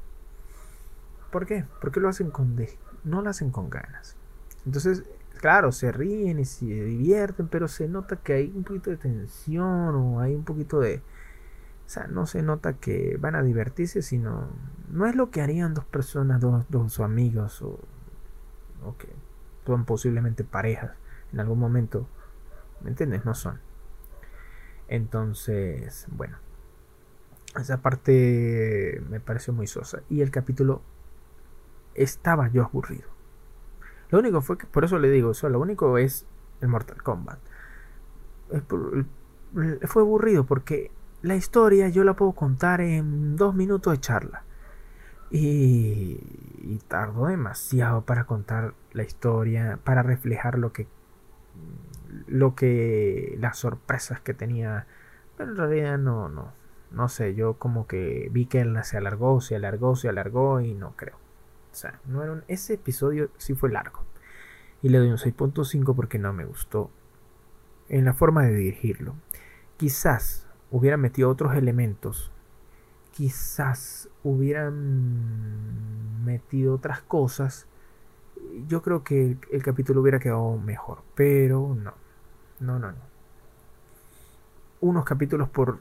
¿Por qué? Porque lo hacen con no lo hacen con ganas. Entonces, claro, se ríen y se divierten, pero se nota que hay un poquito de tensión o hay un poquito de... O sea, no se nota que van a divertirse, sino... No es lo que harían dos personas, dos, dos amigos o, o que son posiblemente parejas en algún momento. ¿Me entiendes? No son. Entonces, bueno. Esa parte me pareció muy sosa. Y el capítulo estaba yo aburrido. Lo único fue que, por eso le digo, eso, lo único es el Mortal Kombat. fue aburrido porque la historia yo la puedo contar en dos minutos de charla. Y, y tardó demasiado para contar la historia, para reflejar lo que, lo que, las sorpresas que tenía. Pero en realidad no, no, no sé, yo como que vi que él se alargó, se alargó, se alargó y no creo. O sea, no era ese episodio sí fue largo. Y le doy un 6.5 porque no me gustó en la forma de dirigirlo. Quizás hubiera metido otros elementos. Quizás hubieran metido otras cosas. Yo creo que el capítulo hubiera quedado mejor. Pero no. No, no, no unos capítulos por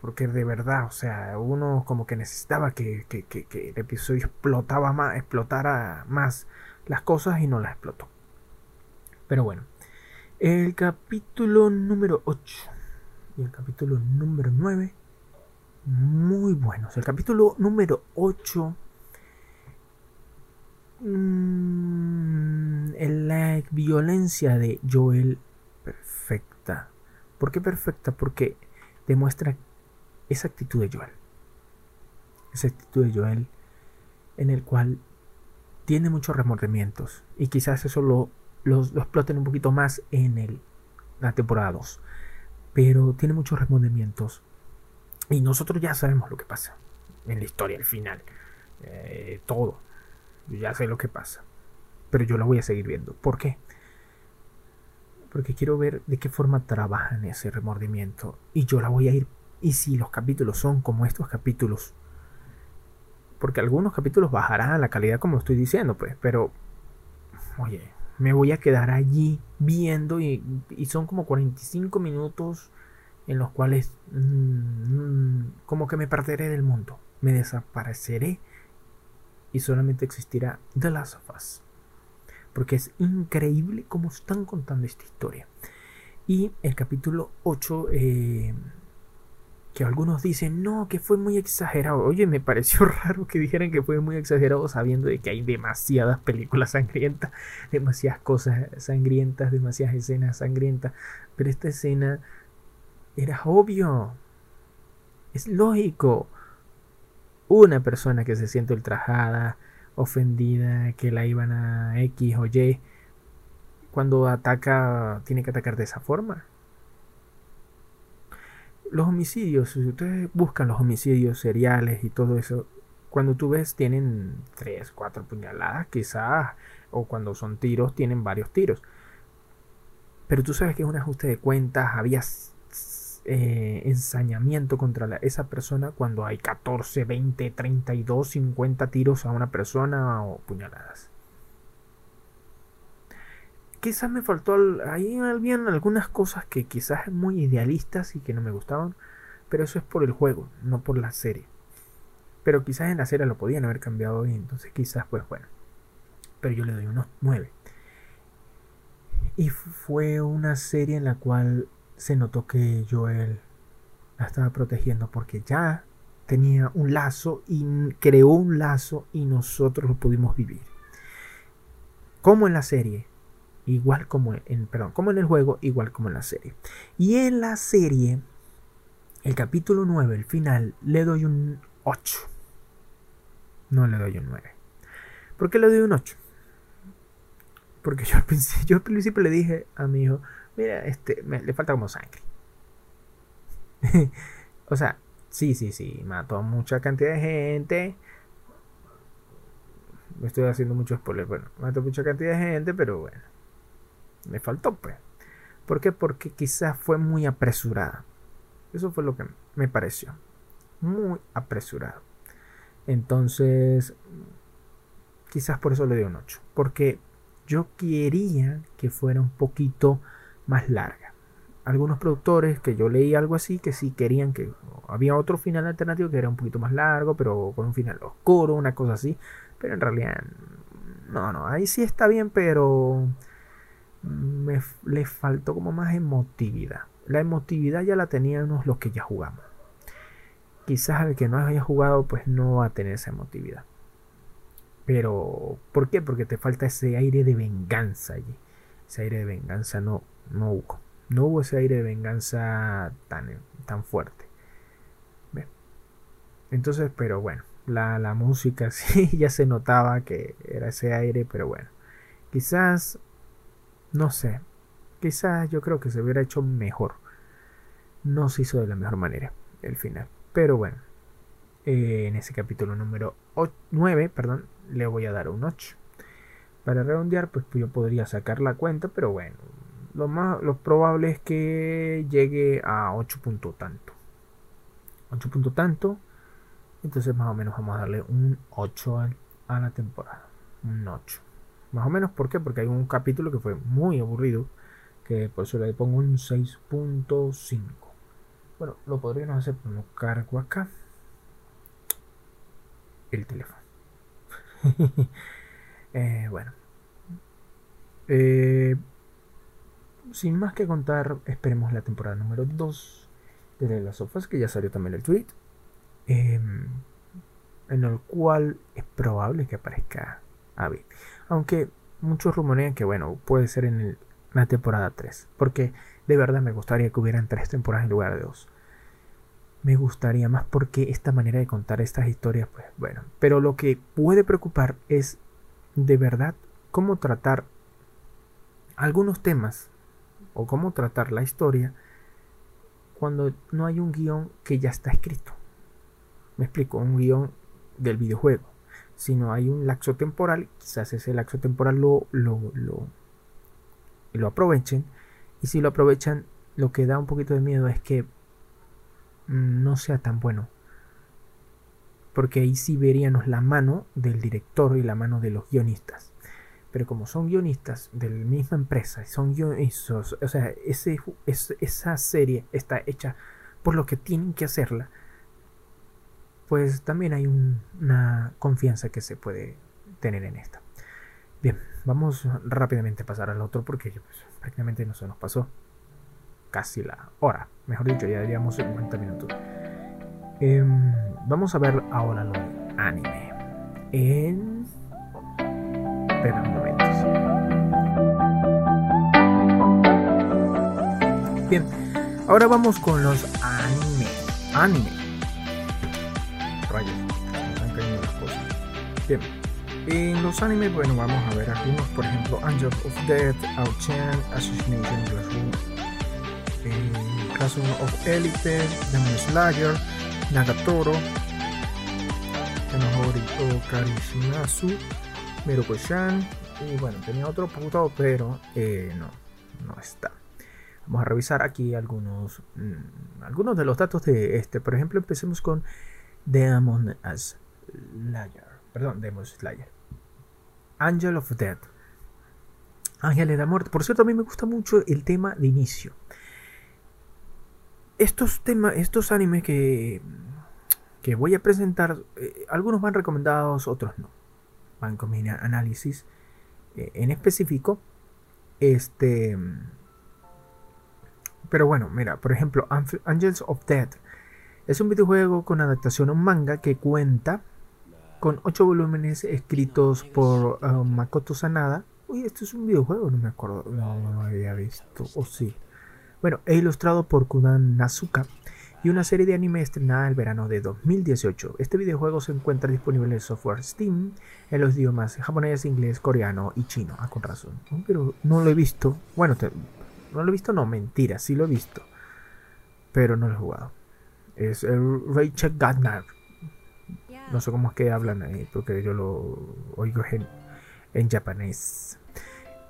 porque de verdad, o sea, uno como que necesitaba que, el episodio explotaba más, explotara más las cosas y no las explotó. Pero bueno, el capítulo número 8 y el capítulo número 9, muy buenos. El capítulo número 8, mmm, la violencia de Joel, ¿Por qué perfecta? Porque demuestra esa actitud de Joel. Esa actitud de Joel en el cual tiene muchos remordimientos. Y quizás eso lo, exploten un poquito más en el, la temporada 2. Pero tiene muchos remordimientos. Y nosotros ya sabemos lo que pasa en la historia, al final. Eh, todo. Yo ya sé lo que pasa. Pero yo lo voy a seguir viendo. ¿Por qué? Porque quiero ver de qué forma trabajan ese remordimiento. Y yo la voy a ir. Y si los capítulos son como estos capítulos, porque algunos capítulos bajarán la calidad como estoy diciendo, pues, pero, oye, me voy a quedar allí viendo y, son como 45 minutos en los cuales mm, como que me perderé del mundo, me desapareceré y solamente existirá The Last of Us porque es increíble cómo están contando esta historia. Y el capítulo 8, eh, que algunos dicen, no, que fue muy exagerado. Oye, me pareció (laughs) raro que dijeran que fue muy exagerado sabiendo de que hay demasiadas películas sangrientas, demasiadas cosas sangrientas, demasiadas escenas sangrientas. Pero esta escena era obvio. Es lógico. Una persona que se siente ultrajada, ofendida, que la iban a X o Y, cuando ataca, tiene que atacar de esa forma los homicidios, si ustedes buscan los homicidios seriales y todo eso, cuando tú ves tienen tres, cuatro puñaladas quizás, o cuando son tiros tienen varios tiros. Pero tú sabes que es un ajuste de cuentas, había eh, ensañamiento contra esa persona cuando hay 14, 20, 32, 50 tiros a una persona o puñaladas quizás me faltó ahí habían algunas cosas que quizás muy idealistas y que no me gustaban, pero eso es por el juego, no por la serie. Pero quizás en la serie lo podían haber cambiado y entonces quizás pues bueno. Pero yo le doy unos 9. Y fue una serie en la cual se notó que Joel la estaba protegiendo porque ya tenía un lazo y creó un lazo y nosotros lo pudimos vivir. Como en la serie, igual como en, perdón, como en el juego, igual como en la serie. Y en la serie, el capítulo 9, el final, le doy un 8. No le doy un 9. ¿Por qué le doy un 8? Porque yo al principio, yo al principio le dije a mi hijo, mira, este, le falta como sangre. (laughs) o sea, sí, sí, sí, mató a mucha cantidad de gente. Me estoy haciendo mucho spoiler. Bueno, mató a mucha cantidad de gente, pero bueno me faltó, pues. ¿Por qué? Porque quizás fue muy apresurada. Eso fue lo que me pareció. Muy apresurado. Entonces, quizás por eso le di un 8. Porque yo quería que fuera un poquito más larga. Algunos productores que yo leí algo así que sí querían que había otro final alternativo que era un poquito más largo, pero con un final oscuro, una cosa así. Pero en realidad, no, no, ahí sí está bien, pero me, le faltó como más emotividad. La emotividad ya la teníamos los que ya jugamos. Quizás el que no haya jugado pues no va a tener esa emotividad. Pero, ¿por qué? Porque te falta ese aire de venganza allí. Ese aire de venganza no, no hubo. No hubo ese aire de venganza tan, tan fuerte. Entonces, pero bueno, la, la música (laughs) sí ya se notaba que era ese aire, pero bueno. Quizás no sé. Quizás yo creo que se hubiera hecho mejor. No se hizo de la mejor manera el final. Pero bueno. Eh, en ese capítulo número 9, perdón, le voy a dar un 8. Para redondear, pues yo podría sacar la cuenta, pero bueno. Lo más lo probable es que llegue a 8 puntos tanto. 8 puntos tanto. Entonces más o menos vamos a darle un 8 a la temporada. Un 8. Más o menos, ¿por qué? Porque hay un capítulo que fue muy aburrido, que por eso le pongo un 6.5. Bueno, lo podríamos hacer, pero no cargo acá el teléfono. (laughs) eh, bueno. Eh, sin más que contar, esperemos la temporada número 2 de las sofas, que ya salió también el tweet. Em, en el cual es probable que aparezca Abby. Aunque muchos rumorean que, bueno, puede ser en la temporada 3. Porque de verdad me gustaría que hubieran tres temporadas en lugar de dos. Me gustaría más porque esta manera de contar estas historias, pues bueno. Pero lo que puede preocupar es de verdad cómo tratar algunos temas o cómo tratar la historia cuando no hay un guion que ya está escrito. Me explico, un guion del videojuego si no hay un laxo temporal, quizás ese laxo temporal lo, lo, lo, aprovechen. Y si lo aprovechan, lo que da un poquito de miedo es que no sea tan bueno. Porque ahí sí veríamos la mano del director y la mano de los guionistas. Pero como son guionistas de la misma empresa, son guionistas, o sea, ese, esa serie está hecha por lo que tienen que hacerla pues también hay una confianza que se puede tener en esta. Bien, vamos rápidamente a pasar al otro porque pues, prácticamente no se nos pasó casi la hora. Mejor dicho, ya llevamos 50 minutos. Em, vamos a ver ahora lo anime. En. un Bien, ahora vamos con los anime. Anime. Rayos, me las cosas. Bien, en los animes, bueno, vamos a ver algunos, por ejemplo, Angel of Death, Ao-chan, Assassination Classroom, eh, Classroom of Elite, Demon Slayer, Nagatoro, Kanohori Karishimasu, Miruko-chan, y bueno, tenía otro puto, pero eh, no, no está. Vamos a revisar aquí algunos, mm, algunos de los datos de este. Por ejemplo, empecemos con Demon Slayer. Perdón, Demon Slayer. Angel of Death. Ángeles de la Muerte. Por cierto, a mí me gusta mucho el tema de inicio. Estos temas, estos animes que, que voy a presentar, eh, algunos van recomendados, otros no. Van con mi análisis eh, en específico. Este. Pero bueno, mira, por ejemplo, Angels of Death es un videojuego con adaptación a un manga que cuenta con ocho volúmenes escritos por uh, Makoto Sanada. Uy, esto es un videojuego, no me acuerdo, no, lo había visto, o sí. Bueno, e ilustrado por Kudan Nazuka y una serie de anime estrenada el verano de 2018. Este videojuego se encuentra disponible en el software Steam en los idiomas japonés, inglés, coreano y chino. Ah, con razón. Pero no lo he visto. Bueno, no lo he visto, no, mentira, sí lo he visto. Pero no lo he jugado. Es el Rachel Gardner no sé cómo es que hablan ahí, porque yo lo oigo en, en japonés.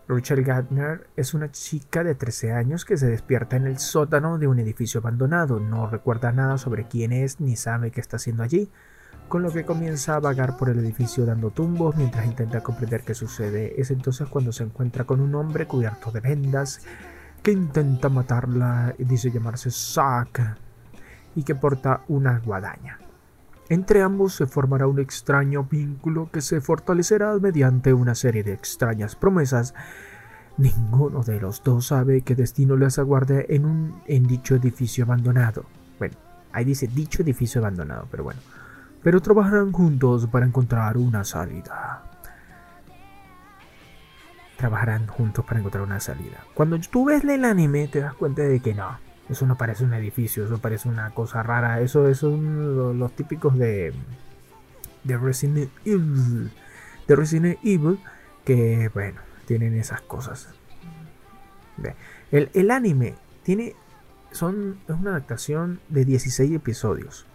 Rachel Gardner es una chica de 13 años que se despierta en el sótano de un edificio abandonado. No recuerda nada sobre quién es ni sabe qué está haciendo allí, con lo que comienza a vagar por el edificio dando tumbos mientras intenta comprender qué sucede. Es entonces cuando se encuentra con un hombre cubierto de vendas que intenta matarla y dice llamarse Zack y que porta una guadaña. Entre ambos se formará un extraño vínculo que se fortalecerá mediante una serie de extrañas promesas. Ninguno de los dos sabe qué destino les aguarda en en dicho edificio abandonado. Bueno, ahí dice dicho edificio abandonado, pero bueno. Pero trabajarán juntos para encontrar una salida. Trabajarán juntos para encontrar una salida. Cuando tú ves el anime te das cuenta de que no eso no parece un edificio, eso parece una cosa rara. Eso, son los, típicos de, de Resident Evil. De Resident Evil. Que bueno, tienen esas cosas. El, el anime tiene. Son, es una adaptación de 16 episodios.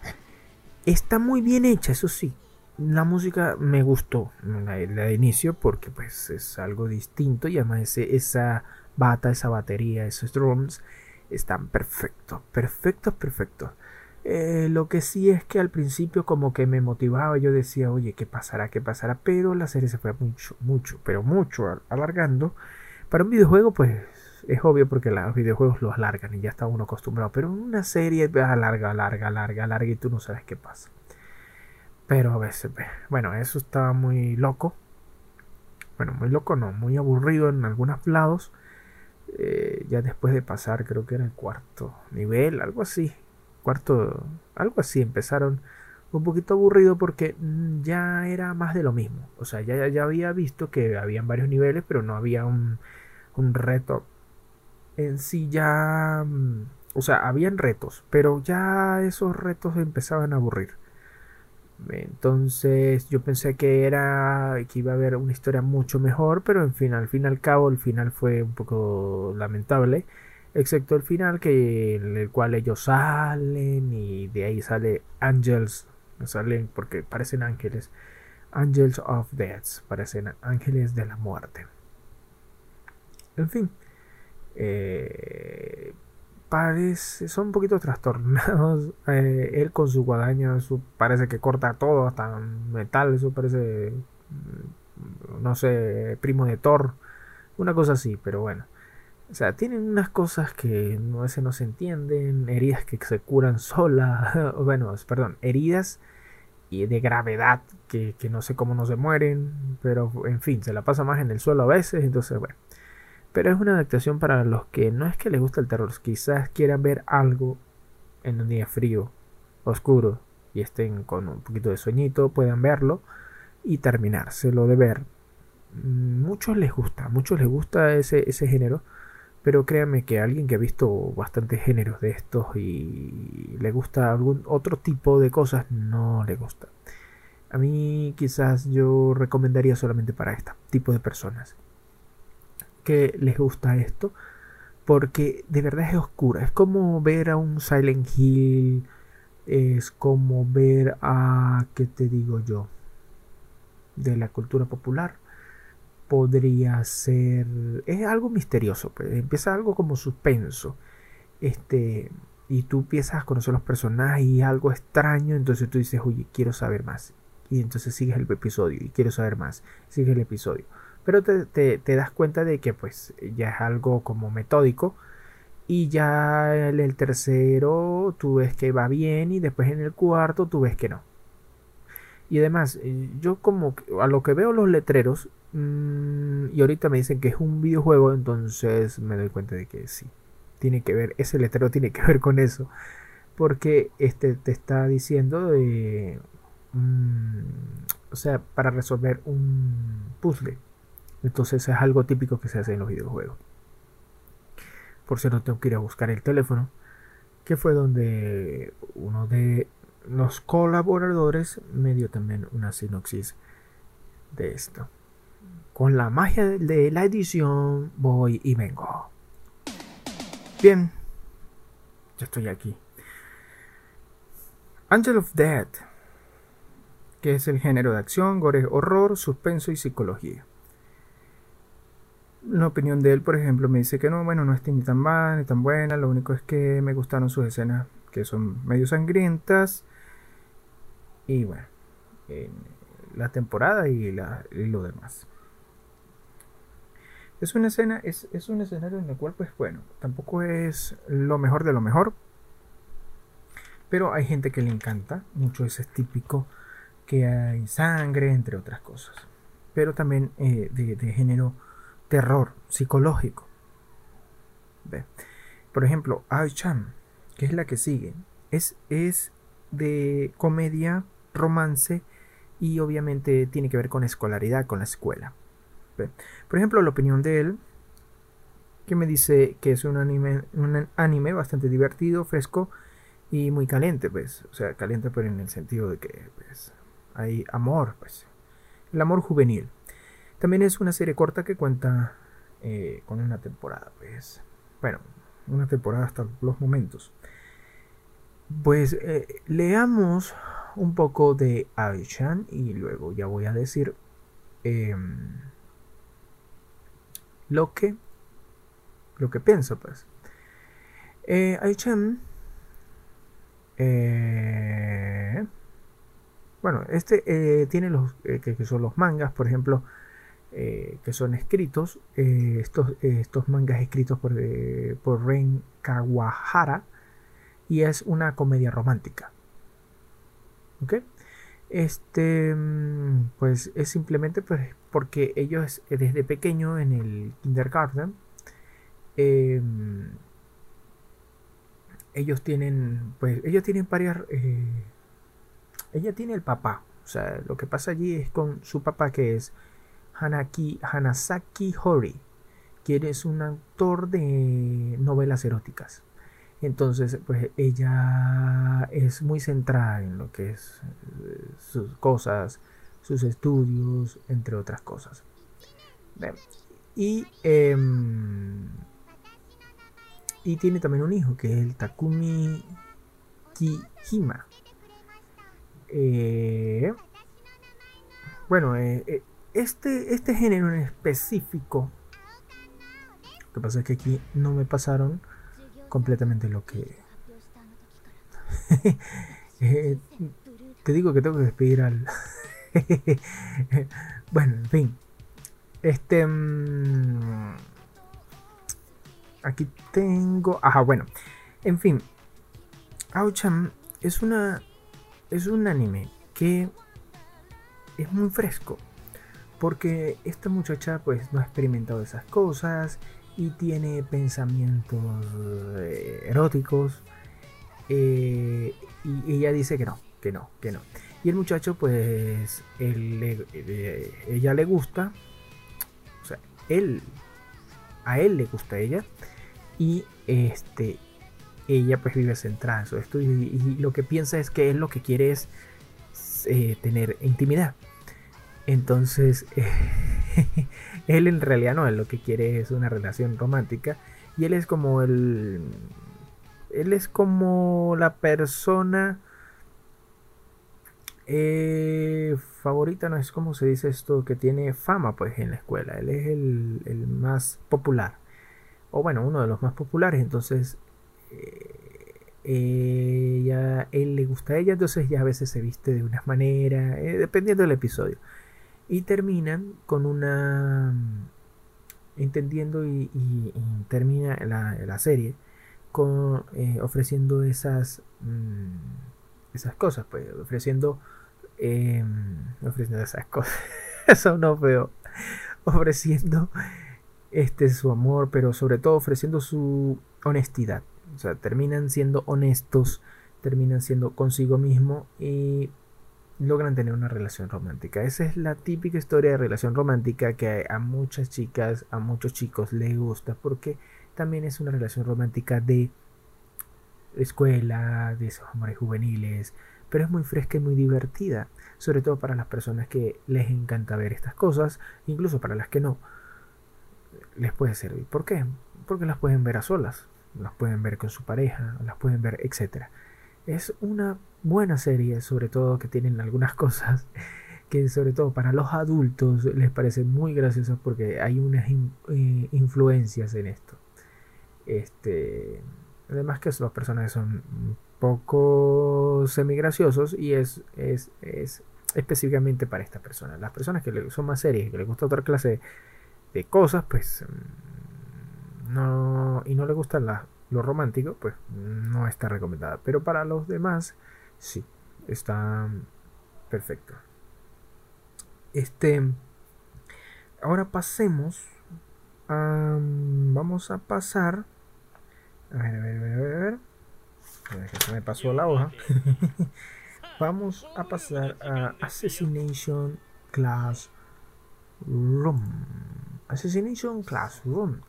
Está muy bien hecha, eso sí. La música me gustó, la, de inicio, porque pues es algo distinto y además esa bata, esa batería, esos drums están perfectos, perfectos, perfectos. Eh, lo que sí es que al principio como que me motivaba, yo decía, oye, ¿qué pasará? ¿Qué pasará? Pero la serie se fue mucho, mucho, pero mucho alargando. Para un videojuego, pues es obvio porque los videojuegos los alargan y ya está uno acostumbrado. Pero una serie alarga, alarga, alarga, alarga y tú no sabes qué pasa. Pero a veces, bueno, eso estaba muy loco. Bueno, muy loco no, muy aburrido en algunos lados. Eh, ya después de pasar, creo que era el cuarto nivel, algo así. Cuarto, algo así, empezaron un poquito aburrido porque mm, ya era más de lo mismo. O sea, ya, ya había visto que habían varios niveles, pero no había un, un reto en sí ya... Mm, o sea, habían retos, pero ya esos retos empezaban a aburrir. Entonces yo pensé que era que iba a haber una historia mucho mejor, pero en fin, al fin y al cabo el final fue un poco lamentable, excepto el final que en el cual ellos salen y de ahí sale Angels, salen porque parecen ángeles, Angels of Death, parecen ángeles de la muerte. En fin, eh, parece, son un poquito trastornados. (laughs) Eh, él con su guadaña su, parece que corta todo, hasta metal, eso parece, mm, no sé, primo de Thor, una cosa así, pero bueno. O sea, tienen unas cosas que no, veces no se entienden, heridas que se curan solas, (laughs) bueno, perdón, heridas de gravedad que, que no sé cómo no se mueren, pero en fin, se la pasa más en el suelo a veces, entonces bueno. Pero es una adaptación para los que no es que les gusta el terror, quizás quieran ver algo en un día frío oscuro y estén con un poquito de sueñito, puedan verlo y terminárselo de ver. Muchos les gusta, muchos les gusta ese, ese género, pero créanme que alguien que ha visto bastantes géneros de estos y le gusta algún otro tipo de cosas, no le gusta. A mí quizás yo recomendaría solamente para este tipo de personas que les gusta esto porque de verdad es oscura. Es como ver a un Silent Hill, es como ver a, ¿qué te digo yo? De la cultura popular. Podría ser, es algo misterioso, pues. empieza algo como suspenso. Este, y tú empiezas a conocer los personajes y algo extraño, entonces tú dices, oye, quiero saber más y entonces sigues el episodio y quiero saber más, sigues el episodio. Pero te, das cuenta de que pues ya es algo como metódico y ya en el tercero tú ves que va bien y después en el cuarto tú ves que no. Y además, eh, yo como a lo que veo los letreros mm, y ahorita me dicen que es un videojuego, entonces me doy cuenta de que sí, tiene que ver, ese letrero tiene que ver con eso. Porque este te está diciendo de o sea, para resolver un puzzle. Entonces es algo típico que se hace en los videojuegos. Por cierto, tengo que ir a buscar el teléfono, que fue donde uno de los colaboradores me dio también una sinopsis de esto. Con la magia de la edición voy y vengo. Bien, ya estoy aquí. Angel of Death que es el género de acción, gore, horror, suspenso y psicología. La opinión de él, por ejemplo, me dice que no, bueno, no es ni tan mala ni tan buena, lo único es que me gustaron sus escenas que son medio sangrientas y bueno, la temporada y, lo demás. Es una escena, es, es un escenario en el cual, pues bueno, tampoco es lo mejor de lo mejor, pero hay gente que le encanta mucho ese típico que hay sangre, entre otras cosas. Pero también eh, de, género terror psicológico. Por ejemplo, Ai-chan, que es la que sigue, es, es de comedia, romance y obviamente tiene que ver con escolaridad, con la escuela. Por ejemplo, la opinión de él, que me dice que es un anime, un anime bastante divertido, fresco y muy caliente, pues. O sea, caliente pero en el sentido de que pues, hay amor, pues. El amor juvenil. También es una serie corta que cuenta eh, con una temporada, pues. Bueno, una temporada hasta los momentos. Pues eh, leamos un poco de Aichan y luego ya voy a decir em, lo que lo que pienso, pues. Eh, Aichan eh, bueno, este tiene los que, son los mangas, por ejemplo, eh, que son escritos. estos, estos mangas escritos por, por Ren Kawahara. Y es una comedia romántica. ¿Ok? Este, mm, pues es simplemente pues, porque ellos desde pequeño en el kindergarten, em, ellos tienen, pues, ellos tienen varias ella tiene el papá. O sea, lo que pasa allí es con su papá que es Hanaki, Hanasaki Hori, quien es un autor de novelas eróticas. Entonces, pues ella es muy centrada en lo que es eh, sus cosas, sus estudios, entre otras cosas. Y, em, y tiene también un hijo que es el Takumi Kihima. Eh, bueno, eh, eh, este, este género en específico, lo que pasa es que aquí no me pasaron completamente lo que... (laughs) te digo que tengo que despedir al... (laughs) bueno, en fin. Este... Mm, aquí tengo... Ajá, bueno. En fin. Auchan es una es un anime que es muy fresco. Porque esta muchacha pues no ha experimentado esas cosas y tiene pensamientos eh, eróticos. Eh, y ella dice que no, que no, que no. Y el muchacho, pues, ella le gusta, o sea, él, a él le gusta ella, y este, ella pues vive centrada y, lo que piensa es que él lo que quiere es eh, tener intimidad. Entonces, (laughs) él en realidad no, él lo que quiere es una relación romántica y él es como el... Él es como la persona eh, favorita, no es como se dice esto, que tiene fama pues en la escuela. Él es el, más popular. O bueno, uno de los más populares. Entonces, eh, él le gusta a ella, entonces ya a veces se viste de una manera, eh, dependiendo del episodio. Y terminan con una... Entendiendo y, termina la, serie con, ofreciendo esas... Mm, esas cosas, pues ofreciendo, em, ofreciendo esas cosas, (laughs) eso no veo, ofreciendo este su amor, pero sobre todo ofreciendo su honestidad. O sea, terminan siendo honestos, terminan siendo consigo mismo y logran tener una relación romántica. Esa es la típica historia de relación romántica que a muchas chicas, a muchos chicos les gusta porque también es una relación romántica de escuela, de esos amores juveniles, pero es muy fresca y muy divertida, sobre todo para las personas que les encanta ver estas cosas, incluso para las que no, les puede servir. ¿Por qué? Porque las pueden ver a solas, las pueden ver con su pareja, las pueden ver, etc. Es una buena serie, sobre todo que tienen algunas (laughs) cosas que sobre todo para los adultos les parece muy graciosas porque hay unas eh, influencias en esto. Este, Además que los personajes son un poco semigraciosos y es, es, específicamente para esta persona. Las personas que son más serias, que les gusta otra clase de cosas, pues mm, no, y no les gusta lo romántico, pues no está recomendada. Pero para los demás, sí, está perfecto. Este, ahora pasemos a, vamos a pasar a ver, a ver, a ver, a ver. A ver, que se me pasó la hoja. (laughs) Vamos a pasar a Assassination Classroom. Assassination Classroom.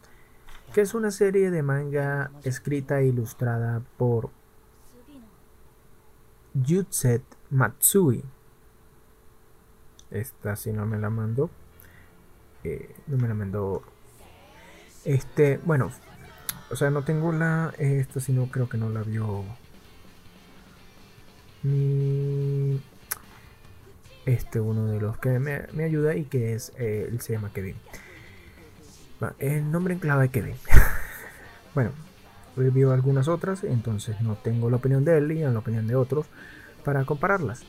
Que es una serie de manga escrita e ilustrada por Jutset Matsui. Esta si no me la mandó. Eh, no me la mandó. Este, bueno, o sea, no tengo la esta, sino creo que no la vio mi este uno de los que me, ayuda y que es eh, se llama Kevin. El nombre en clave Kevin. (laughs) bueno, vio algunas otras, entonces no tengo la opinión de él y la opinión de otros para compararlas.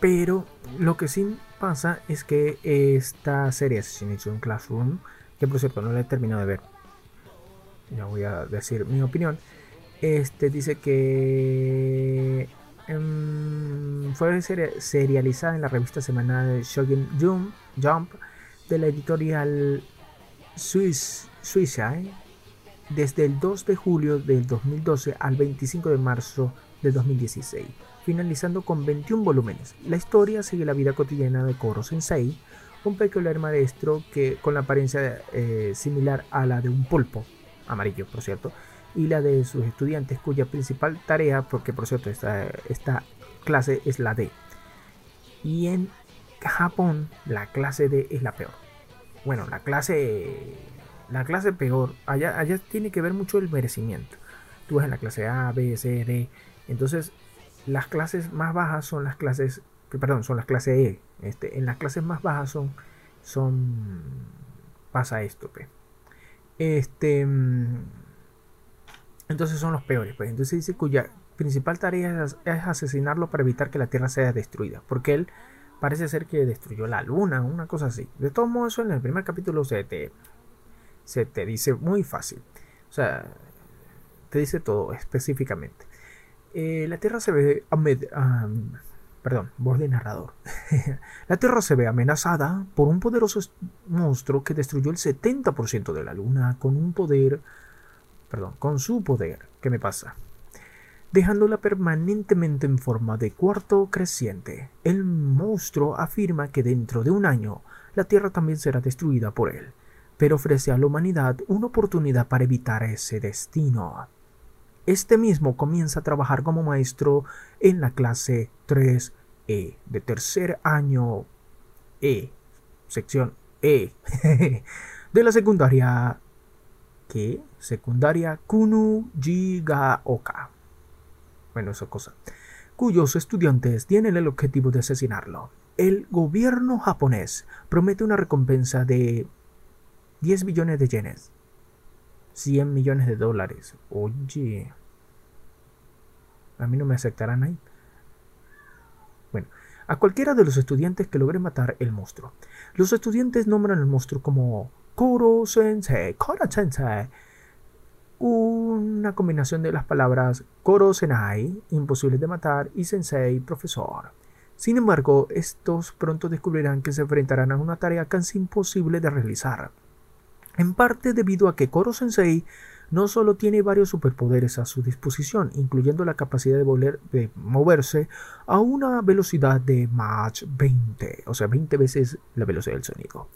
Pero lo que sí pasa es que esta serie Assassination Classroom, que por cierto no la he terminado de ver, ya voy a decir mi opinión. Este dice que em, fue serializada en la revista semanal Shogun Jump de la editorial Swiss, Suicide desde el 2 de julio del 2012 al 25 de marzo del 2016, finalizando con 21 volúmenes. La historia sigue la vida cotidiana de Koro Sensei, un peculiar maestro que con la apariencia eh, similar a la de un pulpo, amarillo por cierto, y la de sus estudiantes cuya principal tarea, porque por cierto esta, esta clase es la D. Y en Japón la clase D es la peor. Bueno, la clase la clase peor, allá, allá tiene que ver mucho el merecimiento. Tú vas en la clase A, B, C, D. Entonces, las clases más bajas son las clases, perdón, son las clases E. Este, en las clases más bajas son, son, pasa esto, pe. Este. Mm, entonces son los peores. Pues. Entonces dice cuya principal tarea es, asesinarlo para evitar que la Tierra sea destruida. Porque él parece ser que destruyó la Luna, una cosa así. De todos modos, eso en el primer capítulo se te, se te dice muy fácil. O sea, te dice todo específicamente. Eh, la Tierra se ve Perdón, voz de narrador. (laughs) la Tierra se ve amenazada por un poderoso monstruo que destruyó el 70% de la Luna con un poder... Perdón, con su poder. ¿Qué me pasa? Dejándola permanentemente en forma de cuarto creciente. El monstruo afirma que dentro de un año la Tierra también será destruida por él, pero ofrece a la humanidad una oportunidad para evitar ese destino. Este mismo comienza a trabajar como maestro en la clase 3E de tercer año E, sección E, (laughs) de la secundaria ¿qué? secundaria Kunu Jigaoka. Bueno, esa cosa. Cuyos estudiantes tienen el objetivo de asesinarlo. El gobierno japonés promete una recompensa de 10 millones de yenes. 100 millones de dólares. Oye. A mí no me aceptarán ahí. Bueno, a cualquiera de los estudiantes que logre matar el monstruo. Los estudiantes nombran al monstruo como Koro Sensei, Koro Sensei. Una combinación de las palabras Koro Senai, imposible de matar, y Sensei, profesor. Sin embargo, estos pronto descubrirán que se enfrentarán a una tarea casi imposible de realizar. En parte debido a que Koro Sensei no solo tiene varios superpoderes a su disposición, incluyendo la capacidad de, de moverse a una velocidad de Mach 20, o sea, 20 veces la velocidad del sonido,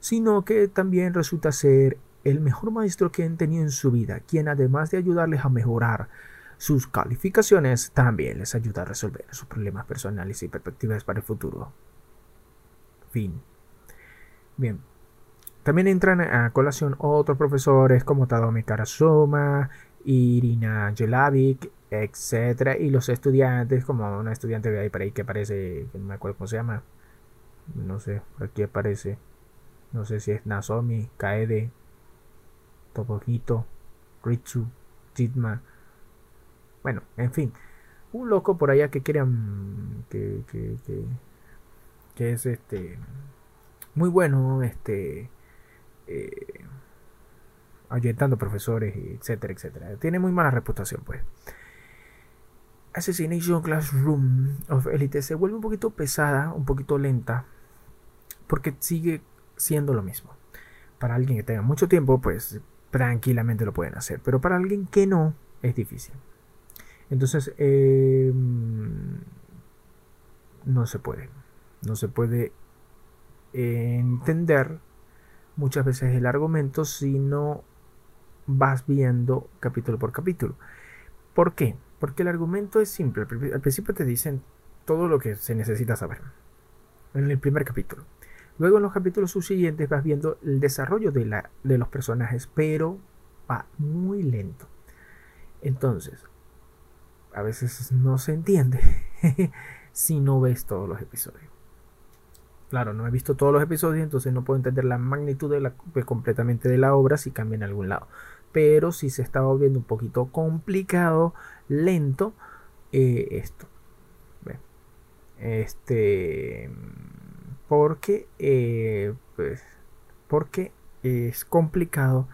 sino que también resulta ser el mejor maestro que han tenido en su vida, quien además de ayudarles a mejorar sus calificaciones, también les ayuda a resolver sus problemas personales y perspectivas para el futuro. Fin. Bien. También entran a colación otros profesores como Tadomi Karasuma, Irina Jelavic, etc. Y los estudiantes, como una estudiante de ahí por ahí que parece, no me acuerdo cómo se llama. No sé, aquí aparece. No sé si es Nasomi, Kaede, Tobohito, Ritsu, Jitma. Bueno, en fin. Un loco por allá que quieran que, es este muy bueno, este eh, profesores, etcétera, etcétera. Tiene muy mala reputación, pues. Assassination Classroom of Elite se vuelve un poquito pesada, un poquito lenta, porque sigue siendo lo mismo. Para alguien que tenga mucho tiempo, pues tranquilamente lo pueden hacer, pero para alguien que no, es difícil. Entonces, em, no se puede. No se puede entender muchas veces el argumento si no vas viendo capítulo por capítulo. ¿Por qué? Porque el argumento es simple. Al principio te dicen todo lo que se necesita saber en el primer capítulo. Luego en los capítulos subsiguientes vas viendo el desarrollo de, la, de los personajes, pero va muy lento. Entonces, a veces no se entiende (laughs) si no ves todos los episodios. Claro, no he visto todos los episodios, entonces no puedo entender la magnitud completamente de la obra si cambia en algún lado. Pero si se está volviendo un poquito complicado, lento, eh, esto. Este. Porque. Eh, pues. Porque es complicado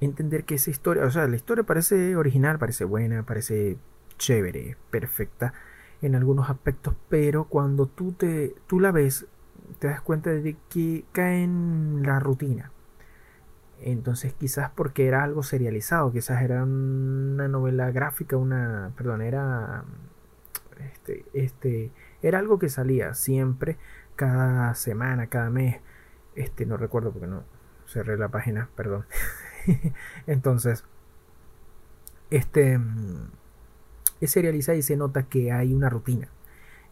entender que esa historia. O sea, la historia parece original, parece buena, parece chévere, perfecta en algunos aspectos, pero cuando tú, te, tú la ves, te das cuenta de que cae en la rutina. Entonces quizás porque era algo serializado, quizás era una novela gráfica, una, perdón, era este, este, era algo que salía siempre, cada semana, cada mes, este, no recuerdo porque no cerré la página, perdón. (laughs) Entonces, este es serializada y se nota que hay una rutina.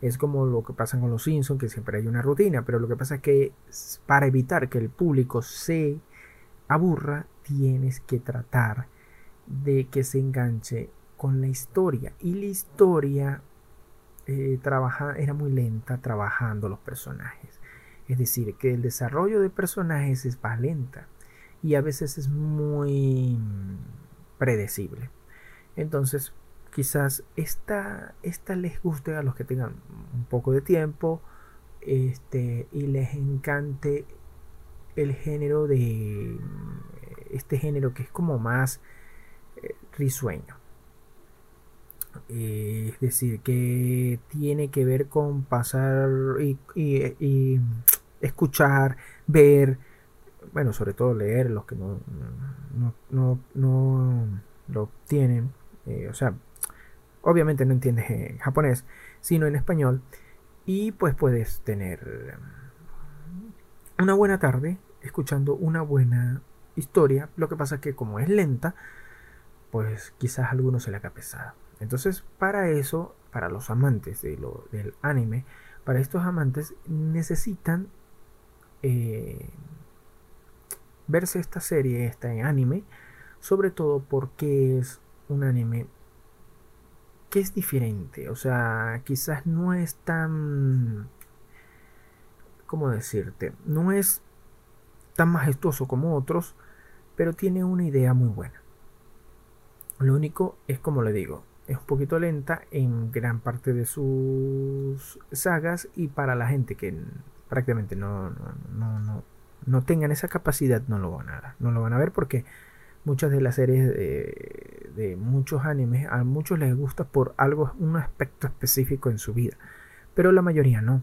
Es como lo que pasa con los Simpsons, que siempre hay una rutina, pero lo que pasa es que para evitar que el público se aburra, tienes que tratar de que se enganche con la historia. Y la historia eh, era muy lenta trabajando los personajes. Es decir, que el desarrollo de personajes es más lenta y a veces es muy predecible. Entonces, quizás esta, esta les guste a los que tengan un poco de tiempo este, y les encante el género de este género que es como más eh, risueño eh, es decir que tiene que ver con pasar y, escuchar ver bueno sobre todo leer los que no no, no, no lo tienen eh, o sea obviamente no entiendes en japonés, sino en español. Y pues puedes tener una buena tarde escuchando una buena historia. Lo que pasa es que como es lenta, pues quizás a algunos se le haga pesada. Entonces, para eso, para los amantes de lo, del anime, para estos amantes necesitan eh, verse esta serie, este anime, sobre todo porque es un anime que es diferente, o sea, quizás no es tan, ¿cómo decirte? No es tan majestuoso como otros, pero tiene una idea muy buena. Lo único es como le digo, es un poquito lenta en gran parte de sus sagas y para la gente que prácticamente no, no, no, no tengan esa capacidad no lo van a ver, no lo van a ver porque muchas de las series de, de, muchos animes a muchos les gusta por algo un aspecto específico en su vida pero la mayoría no.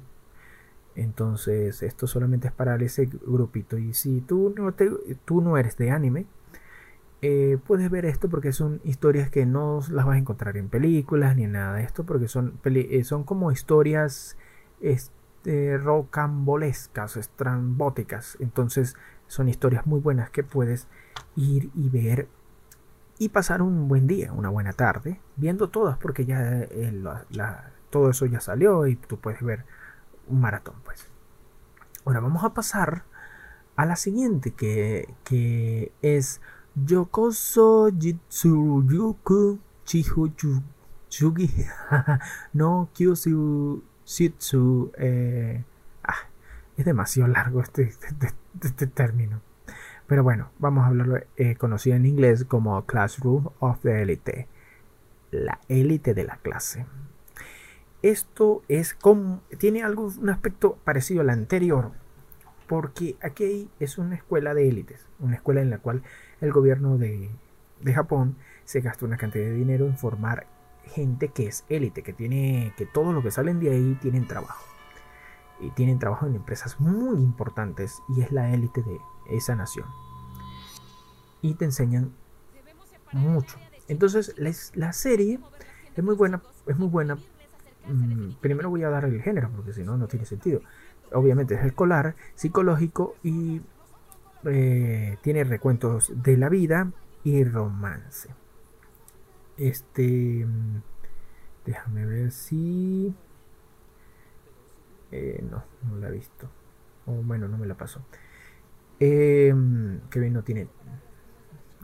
Entonces esto solamente es para ese grupito. Y si tú no te, tú no eres de anime eh, puedes ver esto porque son historias que no las vas a encontrar en películas ni nada de esto porque son, eh, son como historias este, rocambolescas, estrambóticas. Entonces son historias muy buenas que puedes ir y ver y pasar un buen día, una buena tarde, viendo todas porque ya eh, todo eso ya salió y tú puedes ver un maratón pues. Ahora vamos a pasar a la siguiente que, que es Yokoso Jitsuyuku Chihu Yugi (laughs) no Kyushu Shitsu. Eh, ah, es demasiado largo este, este, este, este, término. Pero bueno, vamos a hablarlo eh, conocido en inglés como Classroom of the Elite. La élite de la clase. Esto es como. tiene algo, un aspecto parecido al anterior. Porque aquí es una escuela de élites. Una escuela en la cual el gobierno de, Japón se gasta una cantidad de dinero en formar gente que es élite, que tiene que todos los que salen de ahí tienen trabajo. Y tienen trabajo en empresas muy importantes y es la élite de esa nación. Y te enseñan mucho. Entonces la, serie es muy buena, es muy buena. Mm, primero voy a dar el género porque si no no tiene sentido. Obviamente es escolar, psicológico y eh, tiene recuentos de la vida y romance. Este. Déjame ver si. Eh, no, no la he visto. O bueno, no me la pasó. Eh, Kevin no tiene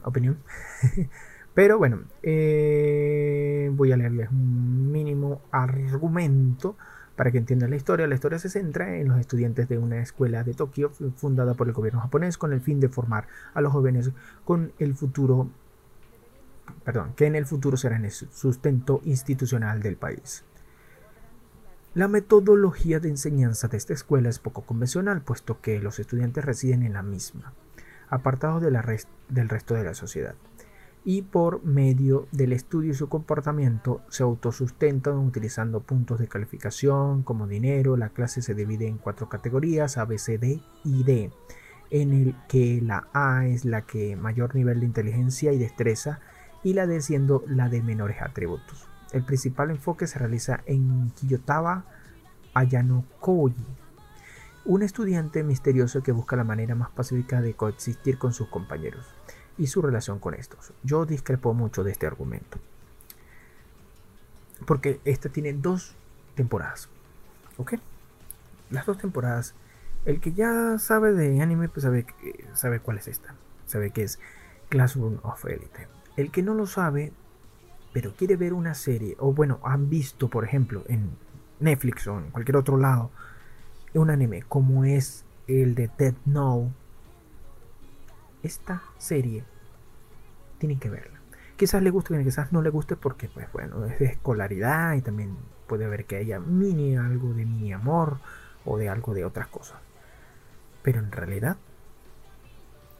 opinión. (laughs) Pero bueno, eh, voy a leerles un mínimo argumento para que entiendan la historia, la historia se centra en los estudiantes de una escuela de Tokio fundada por el gobierno japonés con el fin de formar a los jóvenes con el futuro, perdón, que en el futuro serán el sustento institucional del país. La metodología de enseñanza de esta escuela es poco convencional, puesto que los estudiantes residen en la misma, apartados del resto de la sociedad y por medio del estudio y su comportamiento se autosustentan utilizando puntos de calificación como dinero. La clase se divide en cuatro categorías A, B, C, D y D, en el que la A es la que mayor nivel de inteligencia y destreza y la D siendo la de menores atributos. El principal enfoque se realiza en Kiyotaba Ayanokoji, un estudiante misterioso que busca la manera más pacífica de coexistir con sus compañeros y su relación con estos. Yo discrepo mucho de este argumento. Porque esta tiene dos temporadas. ¿Ok? Las dos temporadas. El que ya sabe de anime, pues sabe, sabe cuál es esta. Sabe que es Classroom of Elite. El que no lo sabe, pero quiere ver una serie, o bueno, han visto, por ejemplo, en Netflix o en cualquier otro lado, un anime como es el de Dead Note esta serie tienen que verla. Quizás le guste, quizás no le guste porque, pues bueno, es de escolaridad y también puede haber que haya mini algo de mini amor o de algo de otras cosas. Pero en realidad,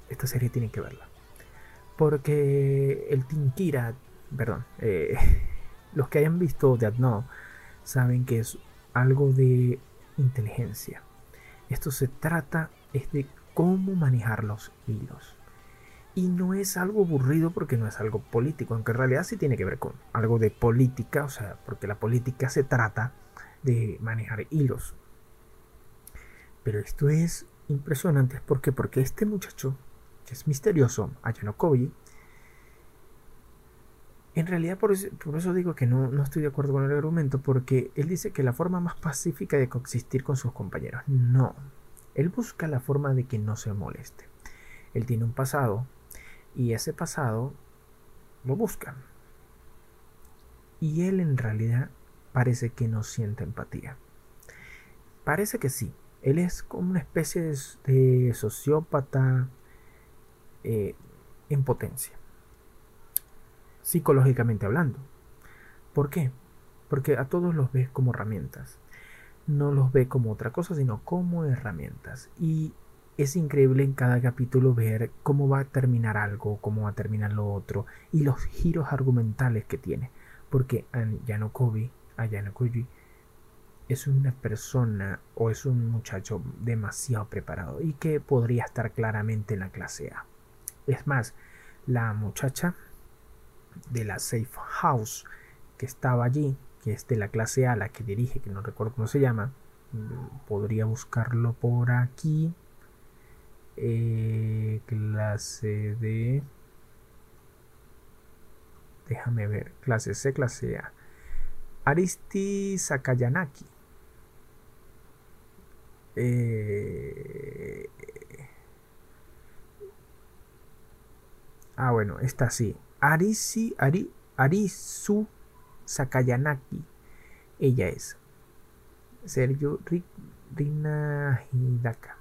esta serie tienen que verla. Porque el Tinkira, perdón, eh, (laughs) los que hayan visto Dead No saben que es algo de inteligencia. Esto se trata es de cómo manejar los hilos Y no es algo aburrido porque no es algo político, aunque en realidad sí tiene que ver con algo de política, o sea, porque la política se trata de manejar hilos. Pero esto es impresionante, ¿por qué? Porque este muchacho, que es misterioso, Ayanokobi, en realidad por eso, digo que no, no, estoy de acuerdo con el argumento, porque él dice que la forma más pacífica de coexistir con sus compañeros. No, él busca la forma de que no se moleste. Él tiene un pasado y ese pasado lo busca. Y él en realidad parece que no siente empatía. Parece que sí. Él es como una especie de, sociópata eh, en potencia psicológicamente hablando. ¿Por qué? Porque a todos los ves como herramientas. No los ve como otra cosa, sino como herramientas. Y es increíble en cada capítulo ver cómo va a terminar algo, cómo va a terminar lo otro y los giros argumentales que tiene. Porque Yanokobi, Ayanokobi, es una persona o es un muchacho demasiado preparado y que podría estar claramente en la clase A. Es más, la muchacha de la Safe House que estaba allí, que es de la clase A, la que dirige, que no recuerdo cómo se llama. Mm, podría buscarlo por aquí. Eh, clase de... Déjame ver. Clase C, clase A. Aristi Sakayanaki. Eh, ah, bueno, esta sí. Arisi, Ari, Arisu Sakayanaki. Ella es Sergio Rina Hidaka.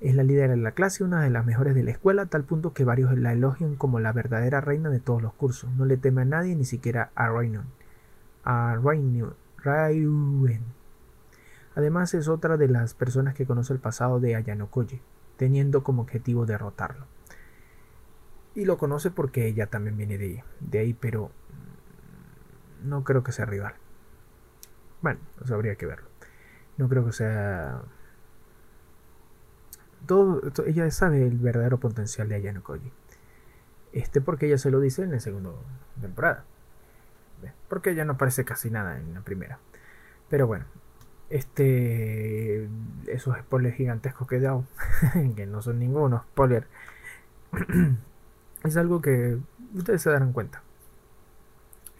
Es la líder de la clase, una de las mejores de la escuela, a tal punto que varios la elogian como la verdadera reina de todos los cursos. No le teme a nadie, ni siquiera a Rainon. A Raiwen. Además es otra de las personas que conoce el pasado de Ayanokoye, teniendo como objetivo derrotarlo. Y lo conoce porque ella también viene de, de ahí, pero no creo que sea rival. Bueno, eso habría que verlo. No creo que sea. Todo, ella sabe el verdadero potencial de Ayano Koji. Este porque ella se lo dice en la segunda temporada. Porque ella no aparece casi nada en la primera. Pero bueno, este esos spoilers gigantescos que he dado, (laughs) que no son ninguno spoiler, (clears throat) es algo que ustedes se darán cuenta.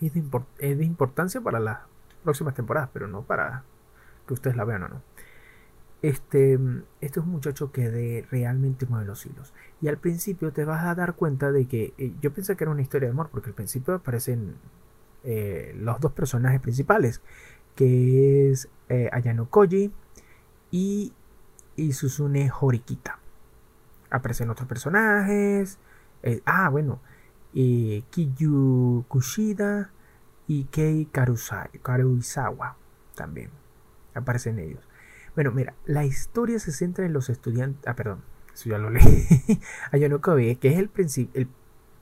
Es de, es de importancia para las próximas temporadas, pero no para que ustedes la vean o no. Este, este es un muchacho que de, realmente mueve los hilos. Y al principio te vas a dar cuenta de que eh, yo pensé que era una historia de amor, porque al principio aparecen eh, los dos personajes principales, que es eh, Ayano Koji y, y Susune Horikita. Aparecen otros personajes, ah, bueno. Kiyu Kushida y Kei Karuizawa también aparecen ellos. Bueno, mira, la historia se centra en los estudiantes. Ah, perdón, eso ya lo leí. (laughs) Ayano Kobe, que es el, el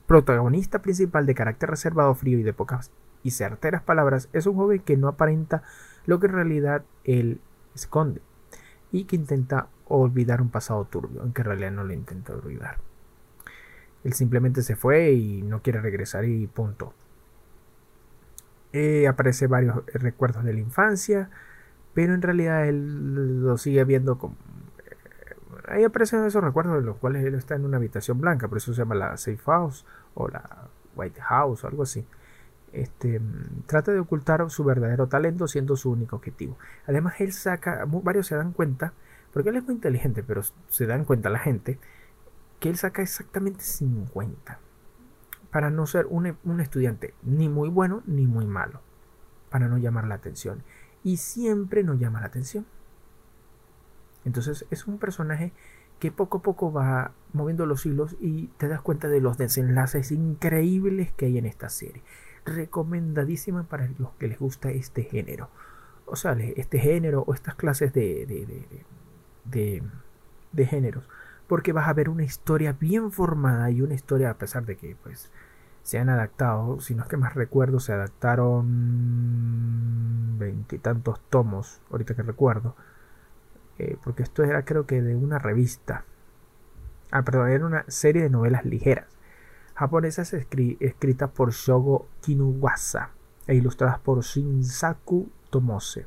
protagonista principal de carácter reservado, frío y de pocas y certeras palabras, es un joven que no aparenta lo que en realidad él esconde y que intenta olvidar un pasado turbio, aunque en realidad no lo intenta olvidar. Él simplemente se fue y no quiere regresar y punto. Eh, aparece varios recuerdos de la infancia, pero en realidad él lo sigue viendo como... Eh, ahí aparecen esos recuerdos de los cuales él está en una habitación blanca, por eso se llama la Safe House o la White House o algo así. Este, trata de ocultar su verdadero talento siendo su único objetivo. Además, él saca, varios se dan cuenta, porque él es muy inteligente, pero se dan cuenta la gente que él saca exactamente 50 para no ser un, estudiante ni muy bueno ni muy malo, para no llamar la atención. Y siempre no llama la atención. Entonces es un personaje que poco a poco va moviendo los hilos y te das cuenta de los desenlaces increíbles que hay en esta serie. Recomendadísima para los que les gusta este género. O sea, este género o estas clases de, de, de, de géneros porque vas a ver una historia bien formada y una historia a pesar de que pues se han adaptado, si no es que más recuerdo, se adaptaron veintitantos tomos, ahorita que recuerdo, eh, porque esto era creo que de una revista, Ah, perdón, era una serie de novelas ligeras. Japonesas escritas por Shogo Kinuwasa e ilustradas por Shinsaku Tomose.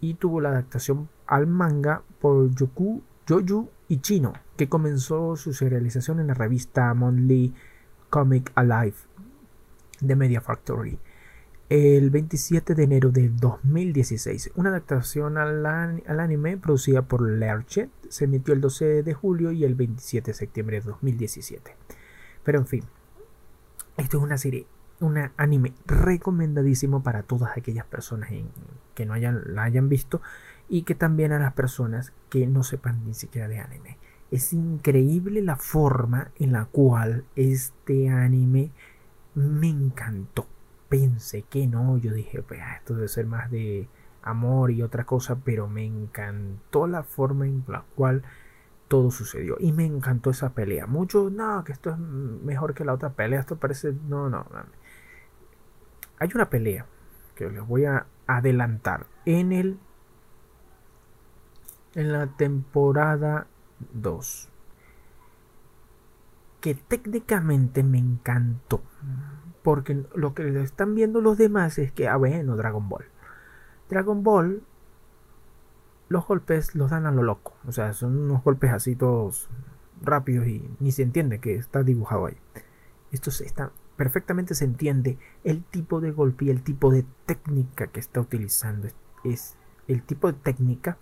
Y tuvo la adaptación al manga por Yoku, Yoyu Ichino, que comenzó su serialización en la revista Monthly Comic Alive de Media Factory el 27 de enero de 2016. Una adaptación al, anime producida por Lerchet se emitió el 12 de julio y el 27 de septiembre de 2017. Pero en fin, esto es una serie, un anime recomendadísimo para todas aquellas personas que no hayan, la hayan visto y que también a las personas que no sepan ni siquiera de anime. Es increíble la forma en la cual este anime me encantó pensé que no, yo dije, pues ah, esto debe ser más de amor y otra cosa, pero me encantó la forma en la cual todo sucedió y me encantó esa pelea. Muchos, no, que esto es mejor que la otra pelea, esto parece, no, no. Hay una pelea que les voy a adelantar en el en la temporada 2 que técnicamente me encantó porque lo que están viendo los demás es que, ah, bueno, Dragon Ball. Dragon Ball, los golpes los dan a lo loco. O sea, son unos golpes así todos rápidos y ni se entiende que está dibujado ahí. Esto está, perfectamente se entiende el tipo de golpe y el tipo de técnica que está utilizando. Es, el tipo de técnica,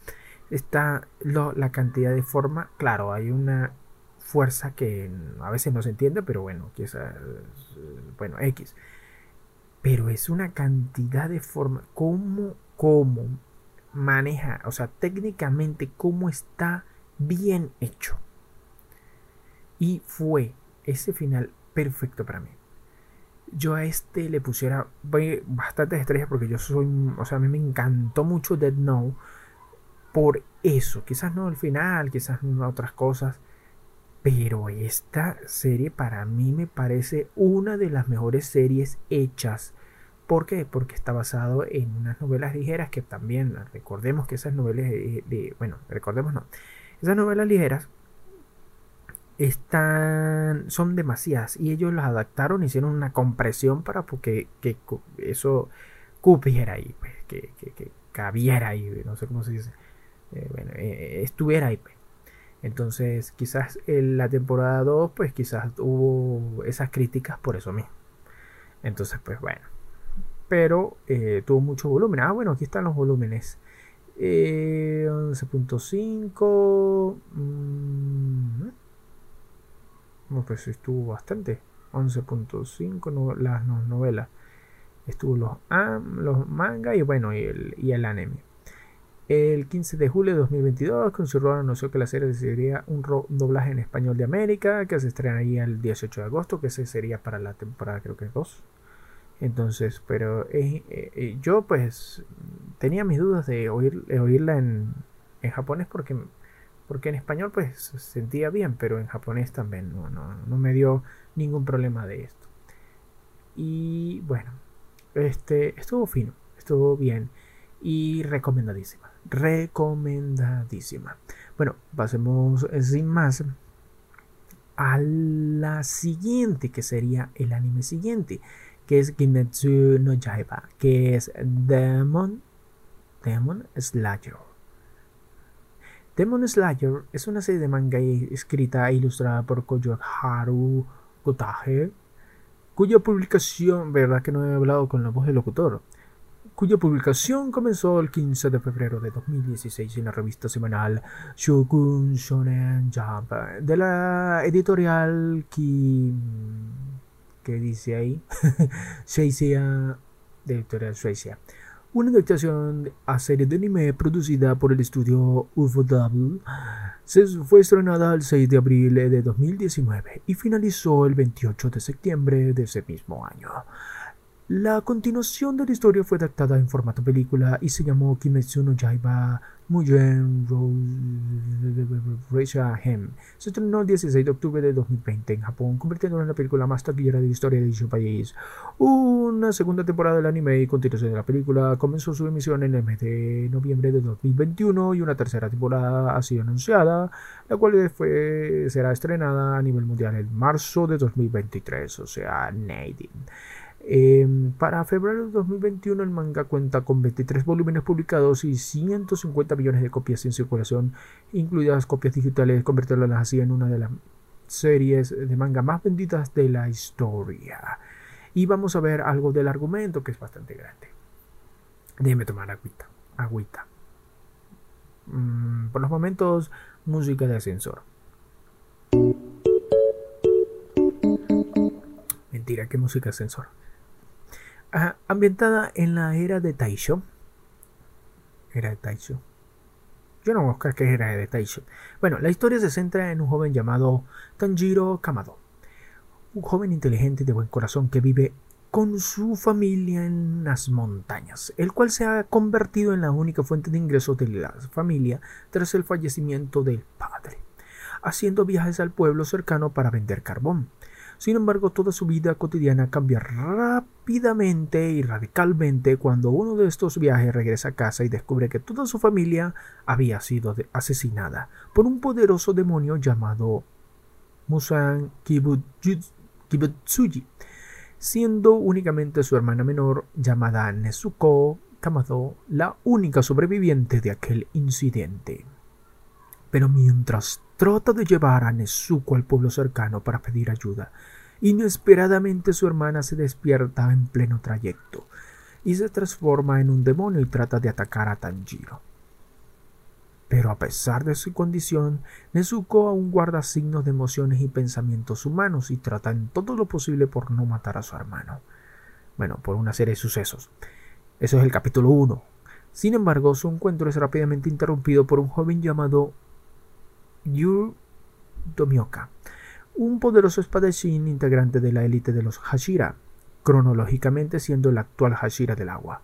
está la cantidad de forma. Claro, hay una fuerza que a veces no se entiende, pero bueno, quizás, bueno, X. Pero es una cantidad de forma, cómo, cómo maneja, o sea, técnicamente cómo está bien hecho. Y fue ese final perfecto para mí. Yo a este le pusiera bastantes estrellas porque yo soy, o sea, a mí me encantó mucho Dead No por eso. Quizás no el final, quizás no otras cosas pero esta serie para mí me parece una de las mejores series hechas. ¿Por qué? Porque está basado en unas novelas ligeras que también, recordemos que esas novelas de, bueno, recordemos no, esas novelas ligeras están, son demasiadas y ellos las adaptaron, hicieron una compresión para que, que eso cupiera ahí, pues, que, que, cabiera ahí, no sé cómo se dice, eh, bueno, eh, estuviera ahí. Pues. Entonces, quizás en la temporada 2, pues quizás hubo esas críticas por eso mismo. Entonces, pues bueno. Pero eh, tuvo mucho volumen. Ah, bueno, aquí están los volúmenes. 11.5. Eh, mm, no, pues estuvo bastante. 11.5 las novelas. Estuvo los, los manga y bueno, y el, y el anime. El 15 de julio de 2022, Crunchyroll anunció que la serie recibiría un doblaje en español de América, que se estrenaría el 18 de agosto, que ese sería para la temporada creo que 2. Entonces, pero eh, eh, eh, yo pues tenía mis dudas de, oír, oírla en, japonés porque, en español pues se sentía bien, pero en japonés también no, no, no me dio ningún problema de esto. Y bueno, este estuvo fino, estuvo bien y recomendadísima recomendadísima. Bueno, pasemos sin más a la siguiente, que sería el anime siguiente, que es Kimetsu no Yaiba, que es Demon, Demon Slayer. Demon Slayer es una serie de manga escrita e ilustrada por Koyo Haru Kotage, cuya publicación, verdad que no he hablado con la voz del locutor, cuya publicación comenzó el 15 de febrero de 2016 en la revista semanal Shogun Shonen Jump de la editorial que, que dice ahí (laughs) Shueisha de editorial Shueisha una adaptación a serie de anime producida por el estudio UFO se fue estrenada el 6 de abril de 2019 y finalizó el 28 de septiembre de ese mismo año. La continuación de la historia fue adaptada en formato película y se llamó Kimetsu no Yaiba Mugen Reisha Hem. Se estrenó el 16 de octubre de 2020 en Japón, convirtiéndola en la película más taquillera de la historia de dicho país. Una segunda temporada del anime y continuación de la película comenzó su emisión en el mes de noviembre de 2021 y una tercera temporada ha sido anunciada, la cual fue, será estrenada a nivel mundial en marzo de 2023, o sea, Nadine. Em, para febrero de 2021 el manga cuenta con 23 volúmenes publicados y 150 millones de copias en circulación, incluidas copias digitales, convirtiéndolas así en una de las series de manga más vendidas de la historia. Y vamos a ver algo del argumento que es bastante grande. Déjeme tomar agüita. Agüita. Mm, por los momentos, música de ascensor. Mentira, ¿qué música de ambientada en la era de Taisho. Era de Taisho. Yo no buscar qué era de Taisho. Bueno, la historia se centra en un joven llamado Tanjiro Kamado. Un joven inteligente y de buen corazón que vive con su familia en las montañas, el cual se ha convertido en la única fuente de ingresos de la familia tras el fallecimiento del padre, haciendo viajes al pueblo cercano para vender carbón. Sin embargo, toda su vida cotidiana cambia rápidamente y radicalmente cuando uno de estos viajes regresa a casa y descubre que toda su familia había sido asesinada por un poderoso demonio llamado Musan Kibutsuji, siendo únicamente su hermana menor llamada Nezuko Kamado la única sobreviviente de aquel incidente. Pero mientras trata de llevar a Nezuko al pueblo cercano para pedir ayuda, inesperadamente su hermana se despierta en pleno trayecto y se transforma en un demonio y trata de atacar a Tanjiro. Pero a pesar de su condición, Nezuko aún guarda signos de emociones y pensamientos humanos y trata en todo lo posible por no matar a su hermano. Bueno, por una serie de sucesos. Eso es el capítulo 1. Sin embargo, su encuentro es rápidamente interrumpido por un joven llamado Yu Tomioka, un poderoso espadachín integrante de la élite de los Hashira, cronológicamente siendo el actual Hashira del agua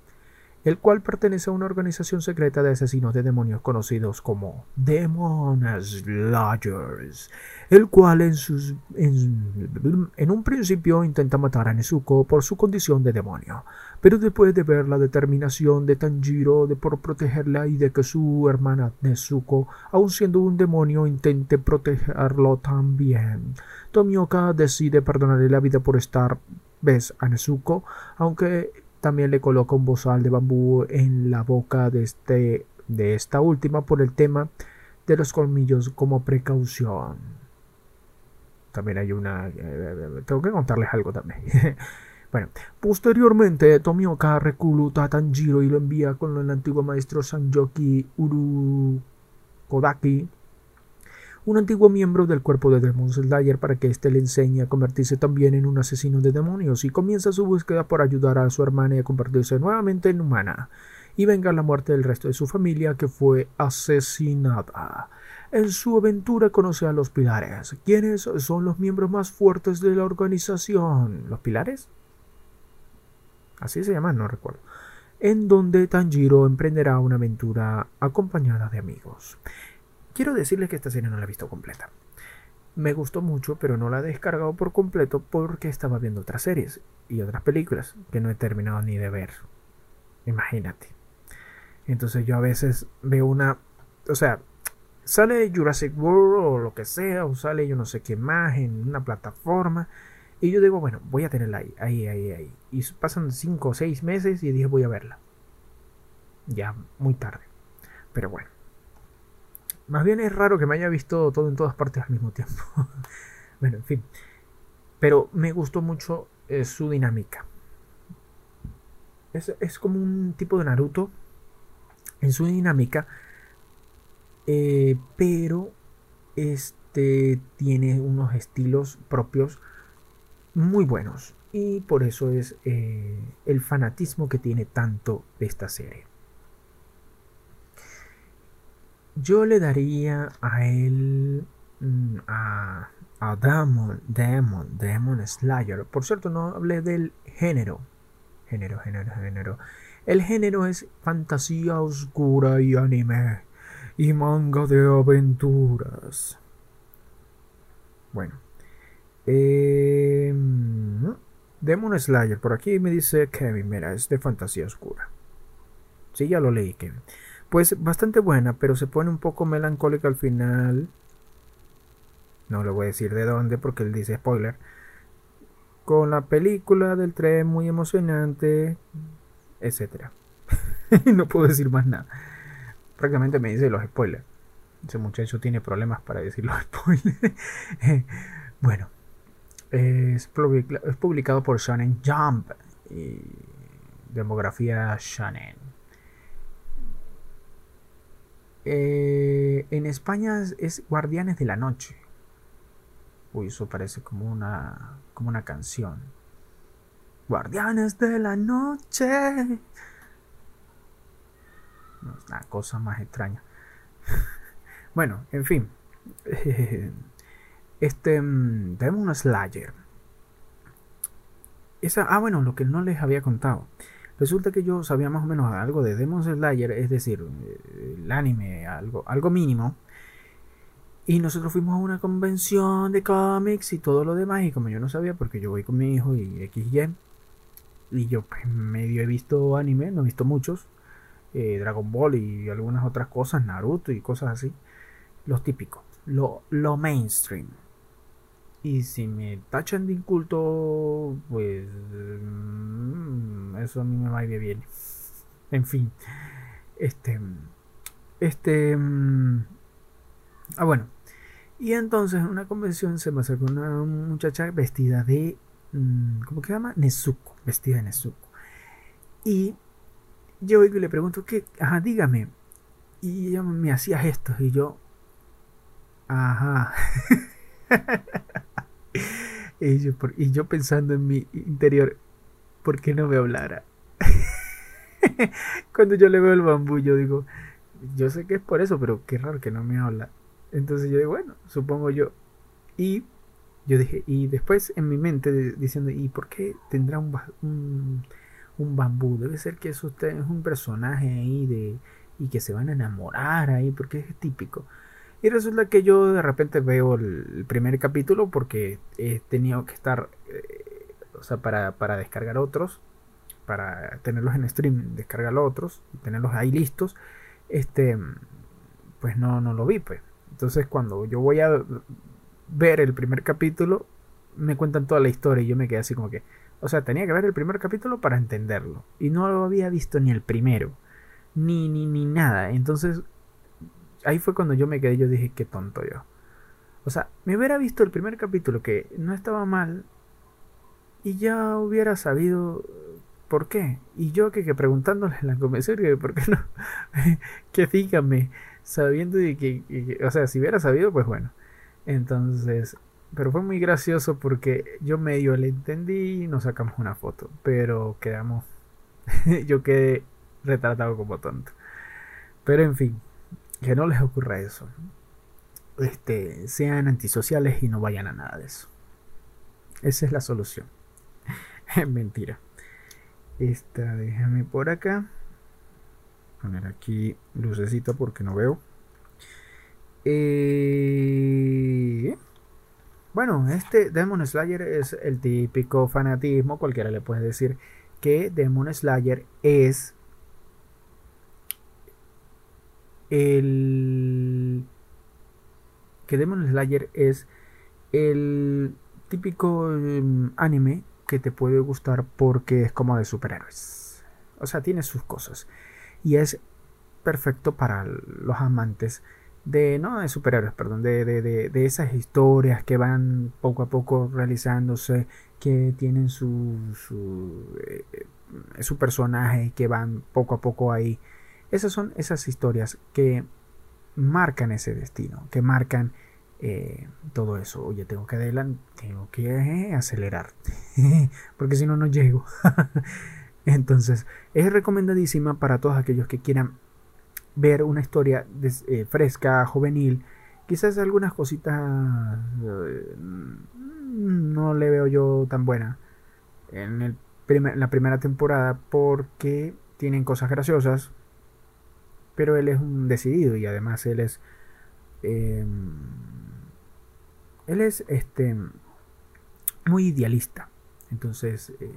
el cual pertenece a una organización secreta de asesinos de demonios conocidos como Demon Slayers, el cual en, un principio intenta matar a Nezuko por su condición de demonio, pero después de ver la determinación de Tanjiro de por protegerla y de que su hermana Nezuko, aun siendo un demonio, intente protegerlo también, Tomioka decide perdonarle la vida por estar vez a Nezuko, aunque también le coloca un bozal de bambú en la boca de, este, de esta última por el tema de los colmillos como precaución. También hay una... Eh, tengo que contarles algo también. (laughs) bueno, posteriormente Tomioka recluta a Tanjiro y lo envía con el antiguo maestro Sanjoki Uru Kodaki un antiguo miembro del cuerpo de Demon Slayer para que éste le enseñe a convertirse también en un asesino de demonios y comienza su búsqueda por ayudar a su hermana y a convertirse nuevamente en humana y vengar la muerte del resto de su familia que fue asesinada. En su aventura conoce a los pilares, quienes son los miembros más fuertes de la organización. ¿Los pilares? Así se llaman, no recuerdo. En donde Tanjiro emprenderá una aventura acompañada de amigos. Quiero decirles que esta serie no la he visto completa. Me gustó mucho, pero no la he descargado por completo porque estaba viendo otras series y otras películas que no he terminado ni de ver. Imagínate. Entonces yo a veces veo una... O sea, sale Jurassic World o lo que sea, o sale yo no sé qué más en una plataforma. Y yo digo, bueno, voy a tenerla ahí, ahí, ahí, ahí. Y pasan 5 o 6 meses y dije, voy a verla. Ya muy tarde. Pero bueno. Más bien es raro que me haya visto todo en todas partes al mismo tiempo. (laughs) bueno, en fin. Pero me gustó mucho eh, su dinámica. Es, como un tipo de Naruto en su dinámica. Eh, pero este tiene unos estilos propios muy buenos. Y por eso es eh, el fanatismo que tiene tanto de esta serie. Yo le daría a él, mm, a, a Demon, Demon, Demon Slayer. Por cierto, no hablé del género. Género, género, género. El género es fantasía oscura y anime. Y manga de aventuras. Bueno. Eh, Demon Slayer. Por aquí me dice Kevin. Mira, es de fantasía oscura. Sí, ya lo leí, Kevin. Pues bastante buena, pero se pone un poco melancólica al final. No le voy a decir de dónde porque él dice spoiler con la película del tren muy emocionante, etcétera. (laughs) no puedo decir más nada. Prácticamente me dice los spoilers. Ese muchacho tiene problemas para decir los spoilers. (laughs) bueno, es, publicado por Shonen Jump y demografía Shonen. Eh, en España es Guardianes de la Noche. Uy, eso parece como una, como una canción. Guardianes de la noche. No, es una cosa más extraña. (laughs) bueno, en fin. (laughs) Este. Mm, Demon Slayer. Esa, ah, bueno, lo que no les había contado. Resulta que yo sabía más o menos algo de Demon Slayer, es decir, el anime, algo, algo mínimo. Y nosotros fuimos a una convención de cómics y todo lo demás. Y como yo no sabía, porque yo voy con mi hijo y XY. Y yo pues, medio he visto anime, no he visto muchos. Eh, Dragon Ball y algunas otras cosas, Naruto y cosas así. Los típicos, lo, lo mainstream. Y si me tachan de inculto, pues mm, eso a mí me va y bien. En fin, este, este, mm, ah bueno, y entonces en una convención se me acercó una muchacha vestida de. Mm, ¿Cómo que se llama? Nezuko. Vestida de Nezuko. Y yo y le pregunto, ¿qué? Ajá, dígame. Y ella me hacía gestos y yo. Ajá. (laughs) (laughs) y, yo, pensando en mi interior, ¿por qué no me hablara? (laughs) Cuando yo le veo el bambú, yo digo, yo sé que es por eso, pero qué raro que no me habla. Entonces yo digo, bueno, supongo yo. Y yo dije, y después en mi mente diciendo, ¿y por qué tendrá un, un, bambú? Debe ser que eso usted es un personaje ahí de y que se van a enamorar ahí, porque es típico. Y resulta que yo de repente veo el, primer capítulo porque he tenido que estar, eh, o sea, para, para descargar otros, para tenerlos en stream, descargar otros, tenerlos ahí listos, este, pues no, no lo vi, pues. Entonces cuando yo voy a ver el primer capítulo, me cuentan toda la historia y yo me quedé así como que, o sea, tenía que ver el primer capítulo para entenderlo. Y no lo había visto ni el primero, ni, ni, ni nada. Entonces, ahí fue cuando yo me quedé, yo dije, qué tonto yo. O sea, me hubiera visto el primer capítulo que no estaba mal y ya hubiera sabido por qué. Y yo que, que preguntándole en la conversación, ¿por qué no? (laughs) que dígame sabiendo de que, o sea, si hubiera sabido, pues bueno. Entonces, pero fue muy gracioso porque yo medio le entendí y nos sacamos una foto, pero quedamos, (laughs) yo quedé retratado como tonto. Pero en fin, que no les ocurra eso. Este, sean antisociales y no vayan a nada de eso. Esa es la solución. (laughs) Mentira. Esta, déjame por acá poner aquí lucecita porque no veo. Eh, bueno, este Demon Slayer es el típico fanatismo. Cualquiera le puede decir que Demon Slayer es el que Demon Slayer es el típico em, anime que te puede gustar porque es como de superhéroes. O sea, tiene sus cosas y es perfecto para los amantes de, no de superhéroes, perdón, de, de, esas historias que van poco a poco realizándose, que tienen su, su, eh, su personaje, que van poco a poco ahí. Esas son esas historias que marcan ese destino, que marcan eh, todo eso. Oye, tengo que adelantar, tengo que eh, acelerar, (laughs) porque si no, no llego. (laughs) Entonces, es recomendadísima para todos aquellos que quieran ver una historia eh, fresca, juvenil. Quizás algunas cositas no le veo yo tan buena en el la primera temporada porque tienen cosas graciosas, pero él es un decidido y además él es em, él es este muy idealista. Entonces eh,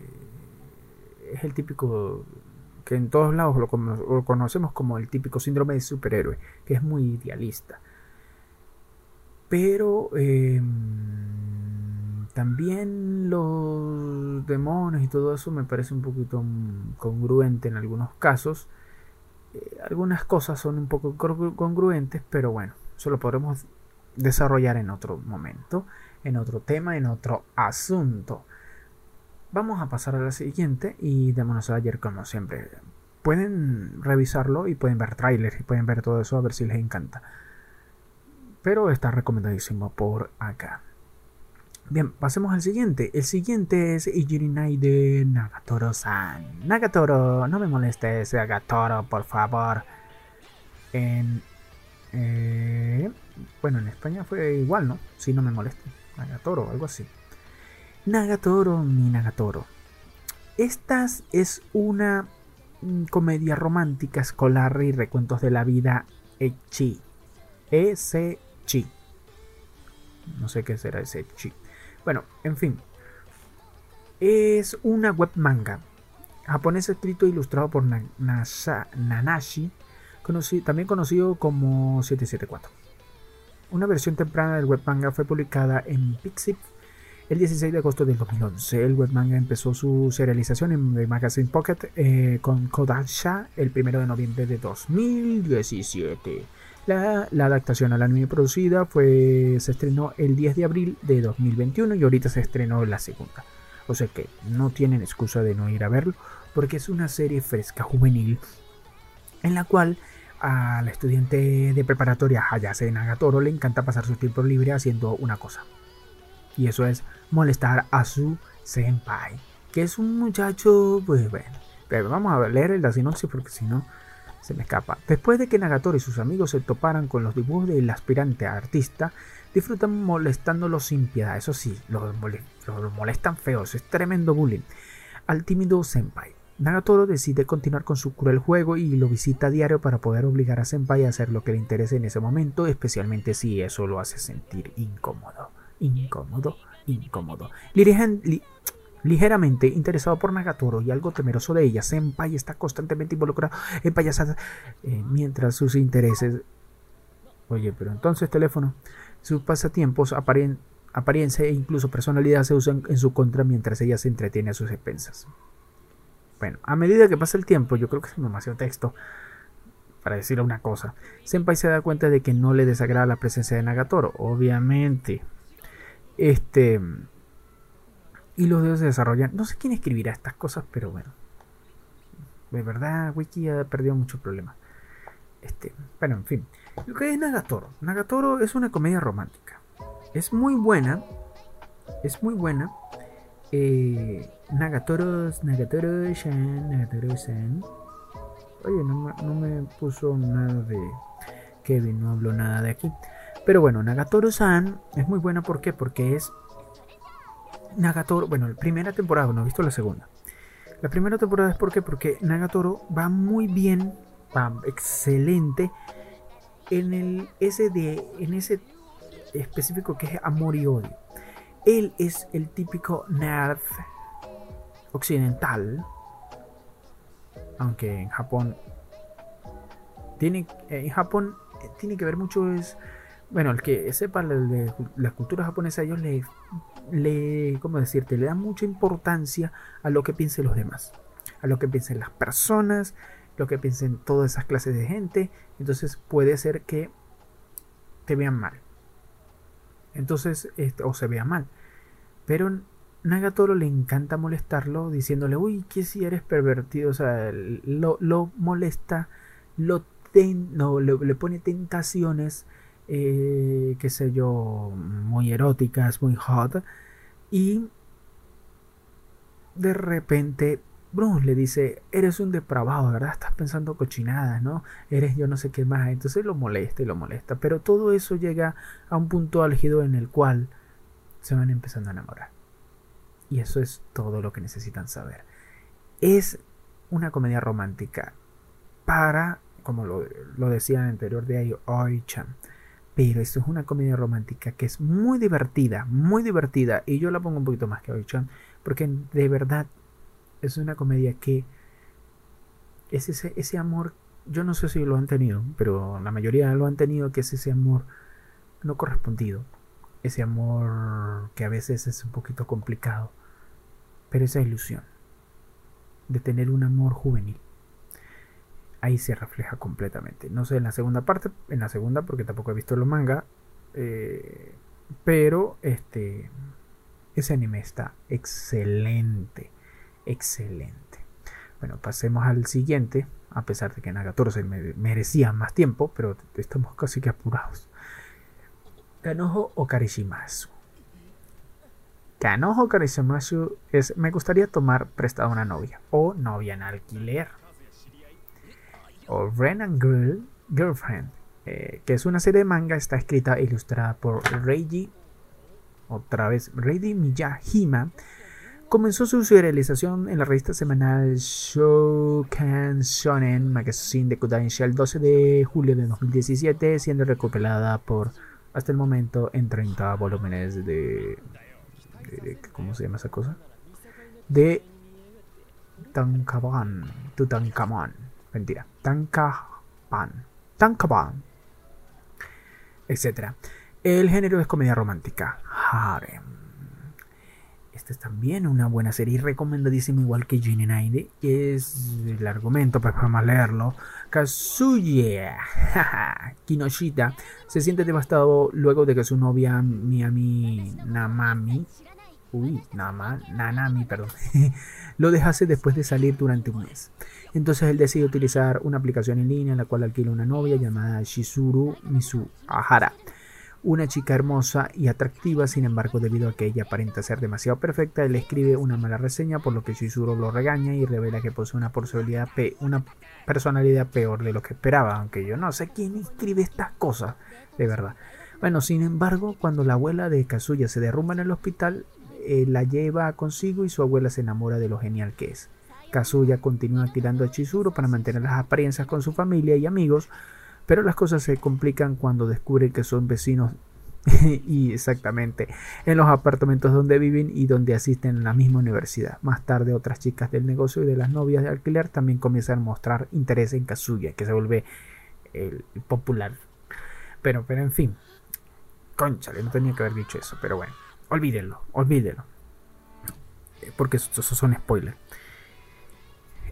es el típico que en todos lados lo, conocemos como el típico síndrome de superhéroe, que es muy idealista. Pero em, también los demonios y todo eso me parece un poquito congruente en algunos casos. Algunas cosas son un poco congruentes, pero bueno, eso lo podremos desarrollar en otro momento, en otro tema, en otro asunto. Vamos a pasar a la siguiente y démonos ayer como siempre. Pueden revisarlo y pueden ver trailers y pueden ver todo eso a ver si les encanta. Pero está recomendadísimo por acá. Bien, pasemos al siguiente. El siguiente es Ijirinai de Nagatoro-san. Nagatoro, no me molestes, Nagatoro, por favor. En, eh, bueno, en España fue igual, ¿no? Si no me molesta. Nagatoro, algo así. Nagatoro, mi Nagatoro. Esta es una mm, comedia romántica escolar y recuentos de la vida Echi. Ese chi. No sé qué será ese chi. Bueno, en fin. Es una web manga japonés escrito e ilustrado por Nanashi, también conocido como 774. Una versión temprana del web manga fue publicada en Pixip el 16 de agosto del 2011. El web manga empezó su serialización en The Magazine Pocket eh, con Kodansha el 1 de noviembre de 2017. La, adaptación al anime producida fue, se estrenó el 10 de abril de 2021 y ahorita se estrenó la segunda. O sea que no tienen excusa de no ir a verlo porque es una serie fresca juvenil en la cual al estudiante de preparatoria Hayase Nagatoro le encanta pasar su tiempo libre haciendo una cosa. Y eso es molestar a su senpai, que es un muchacho, pues bueno. Pero vamos a leer el la sinopsis porque si no se me escapa. Después de que Nagatoro y sus amigos se toparan con los dibujos del aspirante artista, disfrutan molestándolo sin piedad. Eso sí, lo molestan feos, es tremendo bullying. Al tímido senpai. Nagatoro decide continuar con su cruel juego y lo visita diario para poder obligar a Senpai a hacer lo que le interese en ese momento, especialmente si eso lo hace sentir incómodo. Incómodo, incómodo. Ligeramente interesado por Nagatoro y algo temeroso de ella, Senpai está constantemente involucrado en payasadas eh, mientras sus intereses... Oye, pero entonces teléfono, sus pasatiempos, apariencia e incluso personalidad se usan en su contra mientras ella se entretiene a sus expensas. Bueno, a medida que pasa el tiempo, yo creo que es demasiado texto para decir una cosa. Senpai se da cuenta de que no le desagrada la presencia de Nagatoro, obviamente. Este. Y los dedos se desarrollan. No sé quién escribirá estas cosas, pero bueno. De verdad, Wiki ha perdido mucho problema. Este, bueno, en fin. Lo que es Nagatoro. Nagatoro es una comedia romántica. Es muy buena. Es muy buena. Eh, Nagatoros, Nagatoro-shan, Nagatoro-san. Oye, no, me puso nada de Kevin, no habló nada de aquí. Pero bueno, Nagatoro-san es muy buena, ¿por qué? Porque es Nagatoro, bueno, la primera temporada, no he visto la segunda. La primera temporada es. Porque Nagatoro va muy bien, va excelente en el ese en ese específico que es amor y odio. Él es el típico nerd occidental, aunque en Japón tiene en Japón eh, tiene que ver mucho es bueno el que sepa de la cultura japonesa ellos le le cómo decirte le dan mucha importancia a lo que piensen los demás a lo que piensen las personas lo que piensen todas esas clases de gente. Entonces puede ser que te vean mal. Entonces este, o se vea mal. Pero Nagatoro le encanta molestarlo diciéndole, uy, que si eres pervertido, o sea, lo, molesta, lo no, le, pone tentaciones, eh, qué sé yo, muy eróticas, muy hot, y de repente Bruce le dice, eres un depravado, ¿verdad? Estás pensando cochinadas, ¿no? Eres yo no sé qué más. Entonces lo molesta y lo molesta. Pero todo eso llega a un punto álgido en el cual se van empezando a enamorar. Y eso es todo lo que necesitan saber. es una comedia romántica para, como lo, decía en el anterior de Oi-chan, pero esto es una comedia romántica que es muy divertida, muy divertida, y yo la pongo un poquito más que Oi-chan, porque de verdad es una comedia que es ese, ese amor, yo no sé si lo han tenido, pero la mayoría lo han tenido, que es ese amor no correspondido, ese amor que a veces es un poquito complicado, pero esa ilusión de tener un amor juvenil. Ahí se refleja completamente. No sé en la segunda parte, en la segunda porque tampoco he visto los manga, eh, pero este ese anime está excelente, excelente. Bueno, pasemos al siguiente, a pesar de que Nagatoro se merecía más tiempo, pero estamos casi que apurados. Kanojo Okarishimasu. Kanojo Okarishimasu es me gustaría tomar prestada una novia o novia en alquiler. O Ren Girl, Girlfriend, eh, que es una serie de manga, está escrita e ilustrada por Reiji, otra vez Reiji Miyahima. Comenzó su serialización en la revista semanal Shoukan Shonen Magazine de Kodansha el 12 de julio de 2017, siendo recopilada por hasta el momento en 30 volúmenes de, ¿cómo se llama esa cosa? De Tankaban, Tutankamon, mentira, Tankaban, Tankaban, etc. El género es comedia romántica, harem esta es también una buena serie, recomendadísima igual que Naide, que es el argumento, pues vamos a leerlo. Kazuya Kinoshita se siente devastado luego de que su novia Miami Namami, uy, Nama, Nanami, perdón, (laughs) lo dejase después de salir durante un mes. Entonces él decide utilizar una aplicación en línea en la cual alquila una novia llamada Shizuru Misu Ahara una chica hermosa y atractiva, sin embargo, debido a que ella aparenta ser demasiado perfecta, él escribe una mala reseña, por lo que Shizuru lo regaña y revela que posee una personalidad, una personalidad peor de lo que esperaba, aunque yo no sé quién escribe estas cosas, de verdad. Bueno, sin embargo, cuando la abuela de Kazuya se derrumba en el hospital, eh, la lleva consigo y su abuela se enamora de lo genial que es. Kazuya continúa tirando a Chizuru para mantener las apariencias con su familia y amigos, pero las cosas se complican cuando descubre que son vecinos (laughs) y exactamente en los apartamentos donde viven y donde asisten a la misma universidad. Más tarde otras chicas del negocio y de las novias de alquiler también comienzan a mostrar interés en Kazuya, que se vuelve el popular. Pero, pero en fin, conchale, no tenía que haber dicho eso, pero bueno, olvídenlo, olvídenlo. Porque esos son spoilers.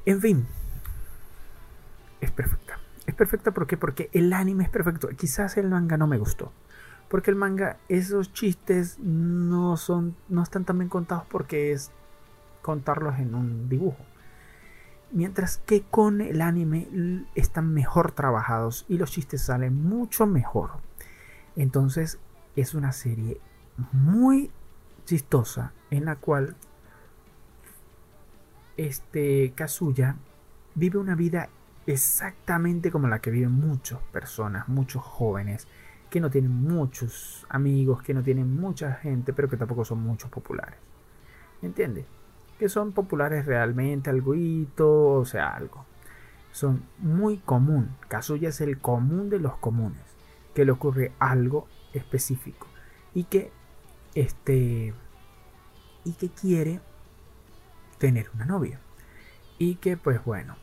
En fin, es perfecta. Es perfecta porque el anime es perfecto. Quizás el manga no me gustó. Porque el manga, esos chistes no son. no están tan bien contados porque es contarlos en un dibujo. Mientras que con el anime están mejor trabajados y los chistes salen mucho mejor. Entonces es una serie muy chistosa en la cual este Kazuya vive una vida exactamente como la que viven muchas personas, muchos jóvenes, que no tienen muchos amigos, que no tienen mucha gente, pero que tampoco son muchos populares. ¿Entiendes? Que son populares realmente, algo, o sea, algo. Son muy común. Kazuya es el común de los comunes. Que le ocurre algo específico. Y que este. Y que quiere tener una novia. Y que pues bueno,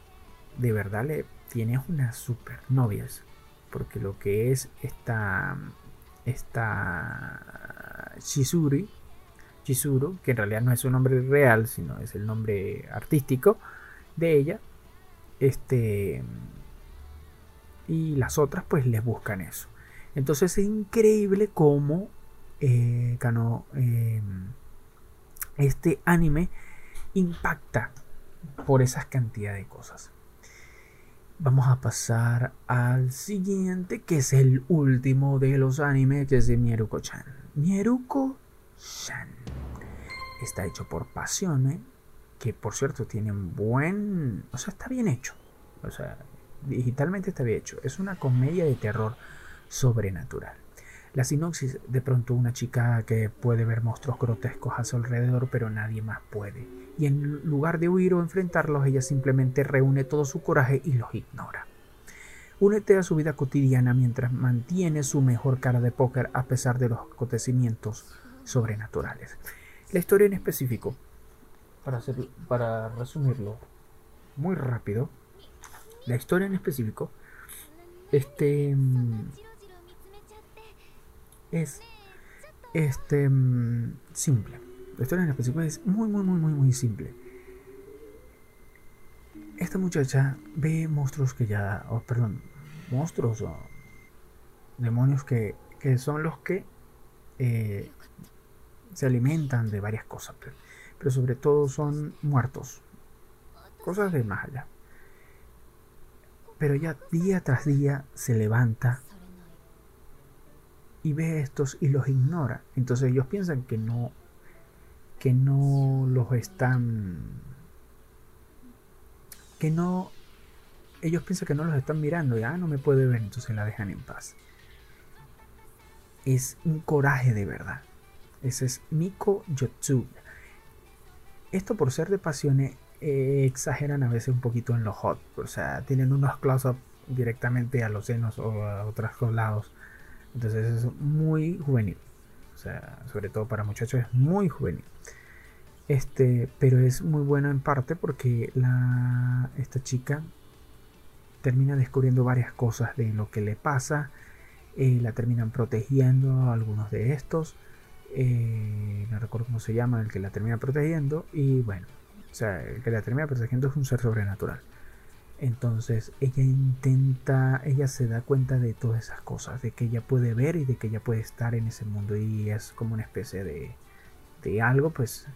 de verdad le tienes unas super novias. Porque lo que es esta, esta Shizuri, Chizuru, que en realidad no es su nombre real, sino es el nombre artístico de ella. Este. Y las otras, pues les buscan eso. Entonces es increíble cómo eh, eh, este anime impacta por esas cantidad de cosas. Vamos a pasar al siguiente, que es el último de los animes, que es de Mieruko-chan. Mieruko-chan. Está hecho por Pasione, que por cierto tiene un buen... O sea, está bien hecho. O sea, digitalmente está bien hecho. Es una comedia de terror sobrenatural. La sinopsis, de pronto una chica que puede ver monstruos grotescos a su alrededor, pero nadie más puede. Y en lugar de huir o enfrentarlos, ella simplemente reúne todo su coraje y los ignora. Únete a su vida cotidiana mientras mantiene su mejor cara de póker a pesar de los acontecimientos sobrenaturales. La historia en específico, para, para resumirlo muy rápido, la historia en específico este mm, es este mm, simple. La historia en específico es muy muy muy muy muy simple. Esta muchacha ve monstruos que ya, perdón, monstruos o demonios que, que son los que eh, se alimentan de varias cosas, pero, pero sobre todo son muertos, cosas de más allá. Pero ya día tras día se levanta y ve estos y los ignora. Entonces ellos piensan que no que no los están que no ellos piensan que no los están mirando, ya no me puede ver, entonces la dejan en paz. Es un coraje de verdad. Ese es Miko Yotsu. Esto por ser de pasiones eh, exageran a veces un poquito en los hot. O sea, tienen unos close-up directamente a los senos o a otros lados. Entonces es muy juvenil. Sobre todo para muchachos es muy juvenil. Este, pero es muy bueno en parte porque esta chica termina descubriendo varias cosas de lo que le pasa. Eh, la terminan protegiendo algunos de estos. Eh, no recuerdo cómo se llama el que la termina protegiendo. Y bueno, o sea, el que la termina protegiendo es un ser sobrenatural. Entonces ella intenta, ella se da cuenta de todas esas cosas, de que ella puede ver y de que ella puede estar en ese mundo y es como una especie de, de algo, pues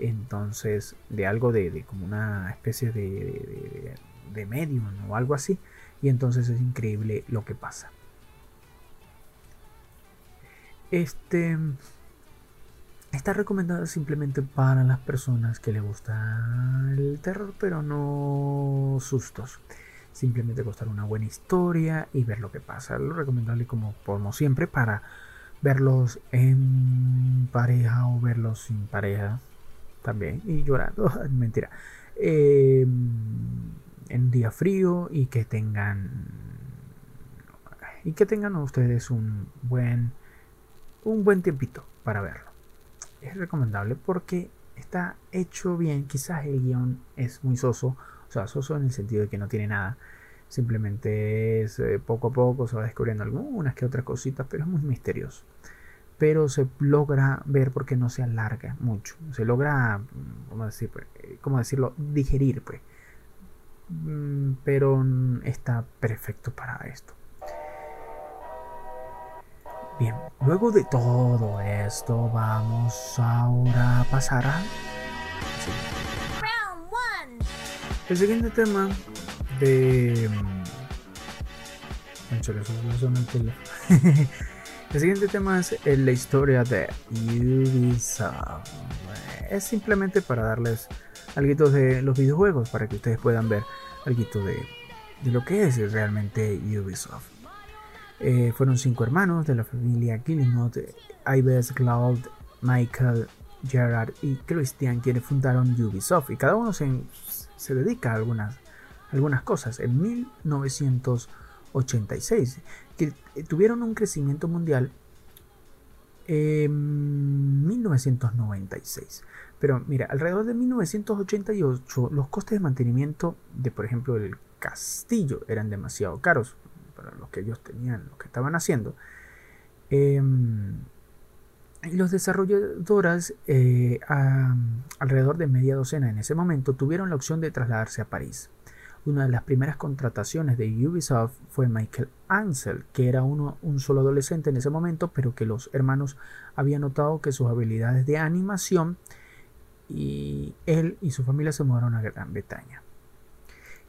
entonces, de algo de, como una especie de, de, de medium o algo así, y entonces es increíble lo que pasa. Este Está recomendada simplemente para las personas que le gusta el terror, pero no sustos. Simplemente costar una buena historia y ver lo que pasa. Lo recomendable como, como siempre para verlos en pareja o verlos sin pareja también. Y llorando, (laughs) mentira. Em, en día frío y que tengan y que tengan ustedes un buen un buen tiempito para verlo es recomendable porque está hecho bien. Quizás el guion es muy soso, o sea, soso en el sentido de que no tiene nada. Simplemente es eh, poco a poco se va descubriendo algunas que otras cositas, pero es muy misterioso. Pero se logra ver porque no se alarga mucho. Se logra, mm, ¿cómo, decir, pues, eh, ¿cómo decirlo? Digerir, pues. Mm, pero está perfecto para esto. Bien, luego de todo esto, vamos ahora a pasar a. El siguiente tema de. Mm, (laughs) el siguiente tema es la historia de Ubisoft. Es simplemente para darles algo de los videojuegos, para que ustedes puedan ver algo de, de lo que es realmente Ubisoft. Eh, fueron cinco hermanos de la familia Guillemot, Ives, Claude, Michael, Gerard y Christian quienes fundaron Ubisoft y cada uno se, dedica a algunas, algunas cosas. En 1986 que tuvieron un crecimiento mundial en 1996. Pero mira, alrededor de 1988 los costes de mantenimiento de, por ejemplo, el castillo eran demasiado caros lo que ellos tenían, lo que estaban haciendo. Em, y los desarrolladores, eh, alrededor de media docena en ese momento, tuvieron la opción de trasladarse a París. Una de las primeras contrataciones de Ubisoft fue Michael Ansel, que era uno, un solo adolescente en ese momento, pero que los hermanos habían notado que sus habilidades de animación y él y su familia se mudaron a Gran Bretaña.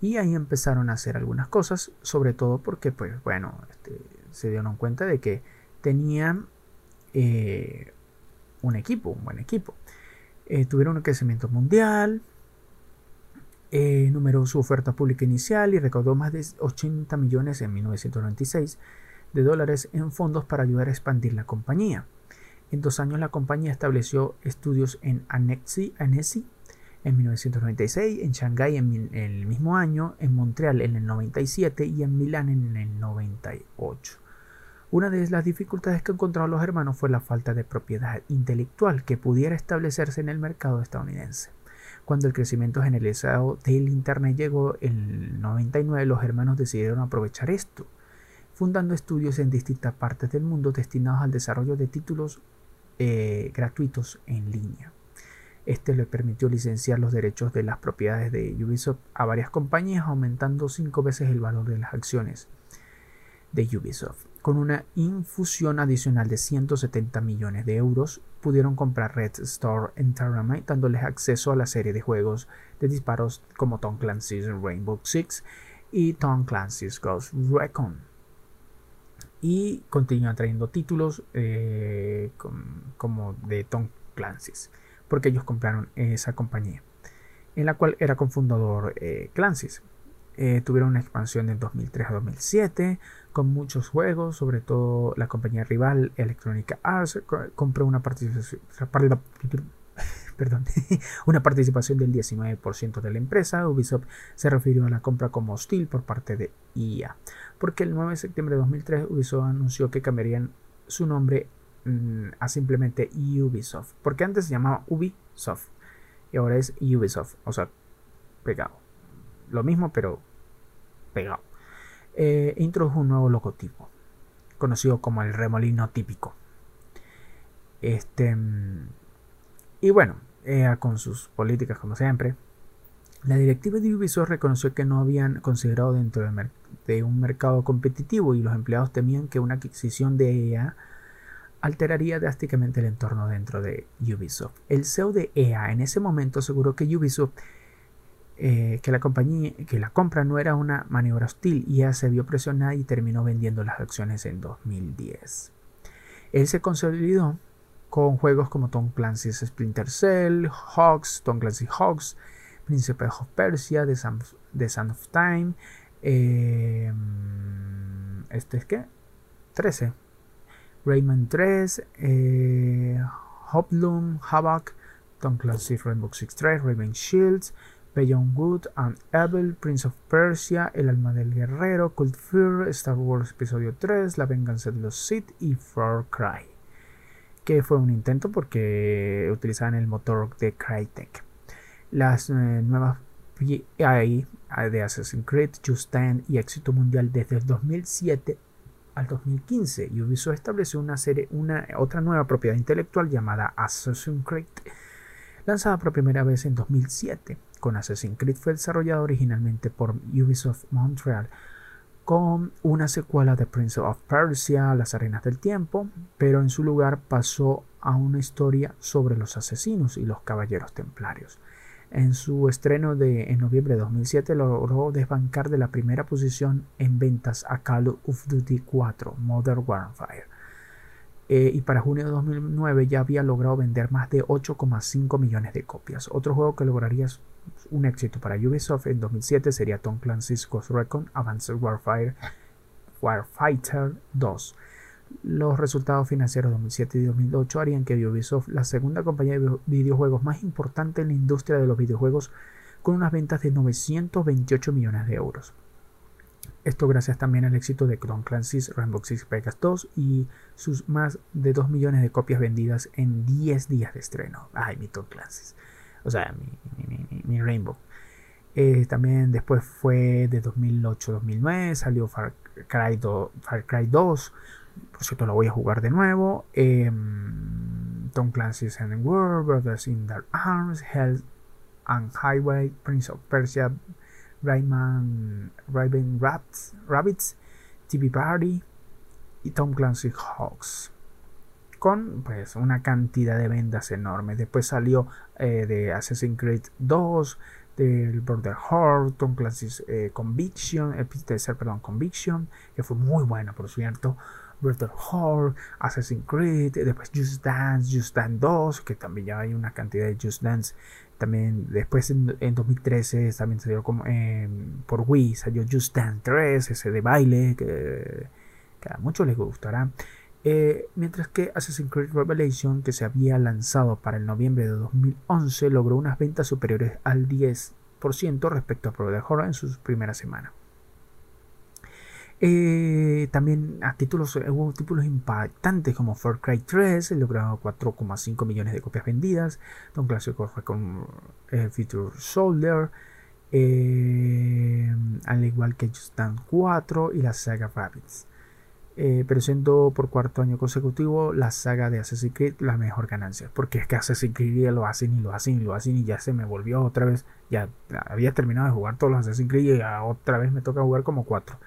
Y ahí empezaron a hacer algunas cosas, sobre todo porque, pues bueno, este, se dieron cuenta de que tenían eh, un equipo, un buen equipo. Eh, tuvieron un crecimiento mundial, eh, numeró su oferta pública inicial y recaudó más de 80 millones en 1996. de dólares en fondos para ayudar a expandir la compañía. En dos años la compañía estableció estudios en Annecy, Annecy en 1996, en Shanghái en el mismo año, en Montreal en el 97 y en Milán en el 98. Una de las dificultades que encontraron los hermanos fue la falta de propiedad intelectual que pudiera establecerse en el mercado estadounidense. Cuando el crecimiento generalizado del Internet llegó en el 99, los hermanos decidieron aprovechar esto, fundando estudios en distintas partes del mundo destinados al desarrollo de títulos eh, gratuitos en línea. Este le permitió licenciar los derechos de las propiedades de Ubisoft a varias compañías, aumentando cinco veces el valor de las acciones de Ubisoft. Con una infusión adicional de 170 millones de euros, pudieron comprar Red Store Entertainment, dándoles acceso a la serie de juegos de disparos como Tom Clancy's Rainbow Six y Tom Clancy's Ghost Recon. Y continúan trayendo títulos eh, como de Tom Clancy's, porque ellos compraron esa compañía, en la cual era cofundador eh, Clancy's. Eh, tuvieron una expansión de 2003 a 2007 con muchos juegos, sobre todo la compañía rival Electronic Arts compró una participación, (laughs) (laughs) una participación del 19% de la empresa. Ubisoft se refirió a la compra como hostil por parte de IA, porque el 9 de septiembre de 2003 Ubisoft anunció que cambiarían su nombre a simplemente Ubisoft, porque antes se llamaba Ubisoft y ahora es Ubisoft, o sea, pegado. Lo mismo, pero pegado. Eh, introdujo un nuevo logotipo, conocido como el remolino típico. Este, mm, y bueno, con sus políticas como siempre, la directiva de Ubisoft reconoció que no habían considerado dentro de, un mercado competitivo y los empleados temían que una adquisición de EA alteraría drásticamente el entorno dentro de Ubisoft. El CEO de EA en ese momento aseguró que Ubisoft eh, que la compañía, que la compra no era una maniobra hostil y ya se vio presionada y terminó vendiendo las acciones en 2010. Él se consolidó con juegos como Tom Clancy's Splinter Cell, Hawks, Tom Clancy Hawks, Príncipe of Persia, The Sun, of Time, eh, este es que 13, Rayman 3, eh, Hoplum, Havoc, Tom Clancy Rainbow Six 3, Raven Shields, Beyond Good and Evil, Prince of Persia, El alma del guerrero, Cult Fear, Star Wars Episodio 3, La venganza de los Sith y Far Cry. Que fue un intento porque utilizaban el motor de Crytek. Las eh, nuevas AI de Assassin's Creed, Just Dance y éxito mundial desde el 2007 al 2015. Y Ubisoft estableció una serie, una otra nueva propiedad intelectual llamada Assassin's Creed, lanzada por primera vez en 2007 con Assassin's Creed fue desarrollado originalmente por Ubisoft Montreal con una secuela de Prince of Persia, Las Arenas del Tiempo, pero en su lugar pasó a una historia sobre los asesinos y los caballeros templarios. En su estreno de, en noviembre de 2007 logró desbancar de la primera posición en ventas a Call of Duty 4 Modern Warfare. Eh, y para junio de 2009 ya había logrado vender más de 8,5 millones de copias. Otro juego que lograría un éxito para Ubisoft en 2007 sería Tom Clancy's Ghost Recon Advanced Warfare Warfighter 2. Los resultados financieros de 2007 y 2008 harían que Ubisoft, la segunda compañía de videojuegos más importante en la industria de los videojuegos, con unas ventas de 928 millones de euros. Esto gracias también al éxito de Tom Clancy's Rainbow Six Vegas 2 y sus más de 2 millones de copias vendidas en 10 días de estreno. Ay, mi Tom Clancy's o sea, mi, Rainbow. Eh, también después fue de 2008-2009, salió Far Cry, 2, Far Cry 2, por cierto lo voy a jugar de nuevo. Em, Tom Clancy's End World, Brothers in Dark Arms, Hell and Highway, Prince of Persia, Rayman, Raven Rabbits, Rabbits, TV Party y Tom Clancy Hawks con pues una cantidad de ventas enormes. Después salió eh, de Assassin's Creed 2, del Border Horde, Tom Clancy's eh, Conviction, tercer, perdón, Conviction, que fue muy bueno, por cierto. Border Horde, Assassin's Creed, después Just Dance, Just Dance 2, que también ya hay una cantidad de Just Dance. También después en, 2013 también salió como, por Wii, salió Just Dance 3, ese de baile, que que a muchos les gustará. Eh, mientras que Assassin's Creed Revelation, que se había lanzado para el noviembre de 2011, logró unas ventas superiores al 10% respecto a Brotherhood en sus primeras semanas. Eh, también a títulos, eh, hubo títulos impactantes como Far Cry 3, logró 4,5 millones de copias vendidas. Don Clásico con Future Soldier, al igual que Just Dance 4 y la saga Rabbits. Eh, pero siendo por cuarto año consecutivo la saga de Assassin's Creed la mejor ganancia. Porque es que Assassin's Creed lo hacen y lo hacen y lo hacen y ya se me volvió otra vez. Ya había terminado de jugar todos los Assassin's Creed y otra vez me toca jugar como cuatro.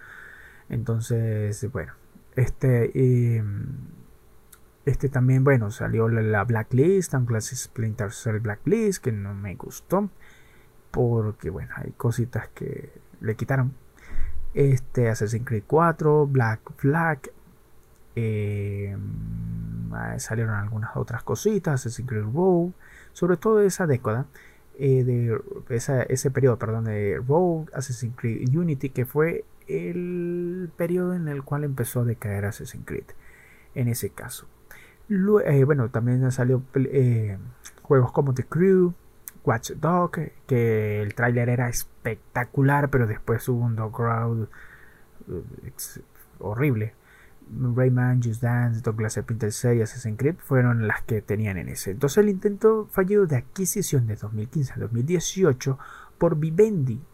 Entonces, bueno, este, em, este también, bueno, salió la, Blacklist, un Classic Splinter Cell Blacklist, que no me gustó. Porque, bueno, hay cositas que le quitaron este, Assassin's Creed 4, Black Flag, eh, salieron algunas otras cositas, Assassin's Creed Rogue, sobre todo esa década, eh, de ese periodo, perdón, de Rogue, Assassin's Creed Unity, que fue el periodo en el cual empezó a decaer Assassin's Creed, en ese caso. Eh, bueno, también salió juegos como The Crew, Watch Dog, que el tráiler era espectacular, pero después hubo un dog crowd eh, horrible. Rayman, Just Dance, Douglas Splinter Cell Assassin's Creed fueron las que tenían en ese. Entonces el intento fallido de adquisición de 2015 a 2018 por Vivendi, eh,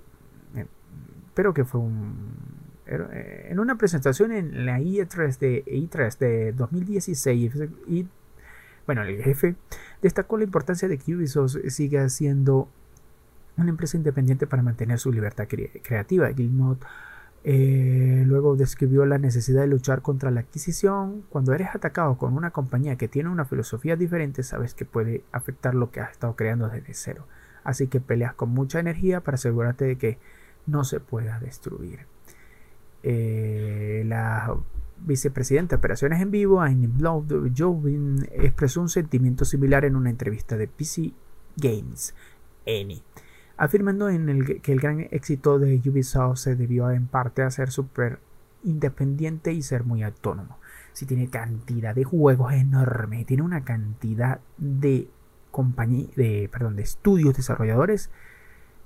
pero que fue un eh, en una presentación en la E3 de, E3 de 2016 y bueno, el jefe destacó la importancia de que Ubisoft siga siendo una empresa independiente para mantener su libertad creativa. Gilmore eh, luego describió la necesidad de luchar contra la adquisición. Cuando eres atacado con una compañía que tiene una filosofía diferente, sabes que puede afectar lo que has estado creando desde cero. Así que peleas con mucha energía para asegurarte de que no se pueda destruir. Eh, la vicepresidente de operaciones en vivo, Aine Jovin, expresó un sentimiento similar en una entrevista de PC Games, ENI, afirmando en el que el gran éxito de Ubisoft se debió en parte a ser súper independiente y ser muy autónomo. Si tiene cantidad de juegos enorme, tiene una cantidad de compañía, de, perdón, de estudios desarrolladores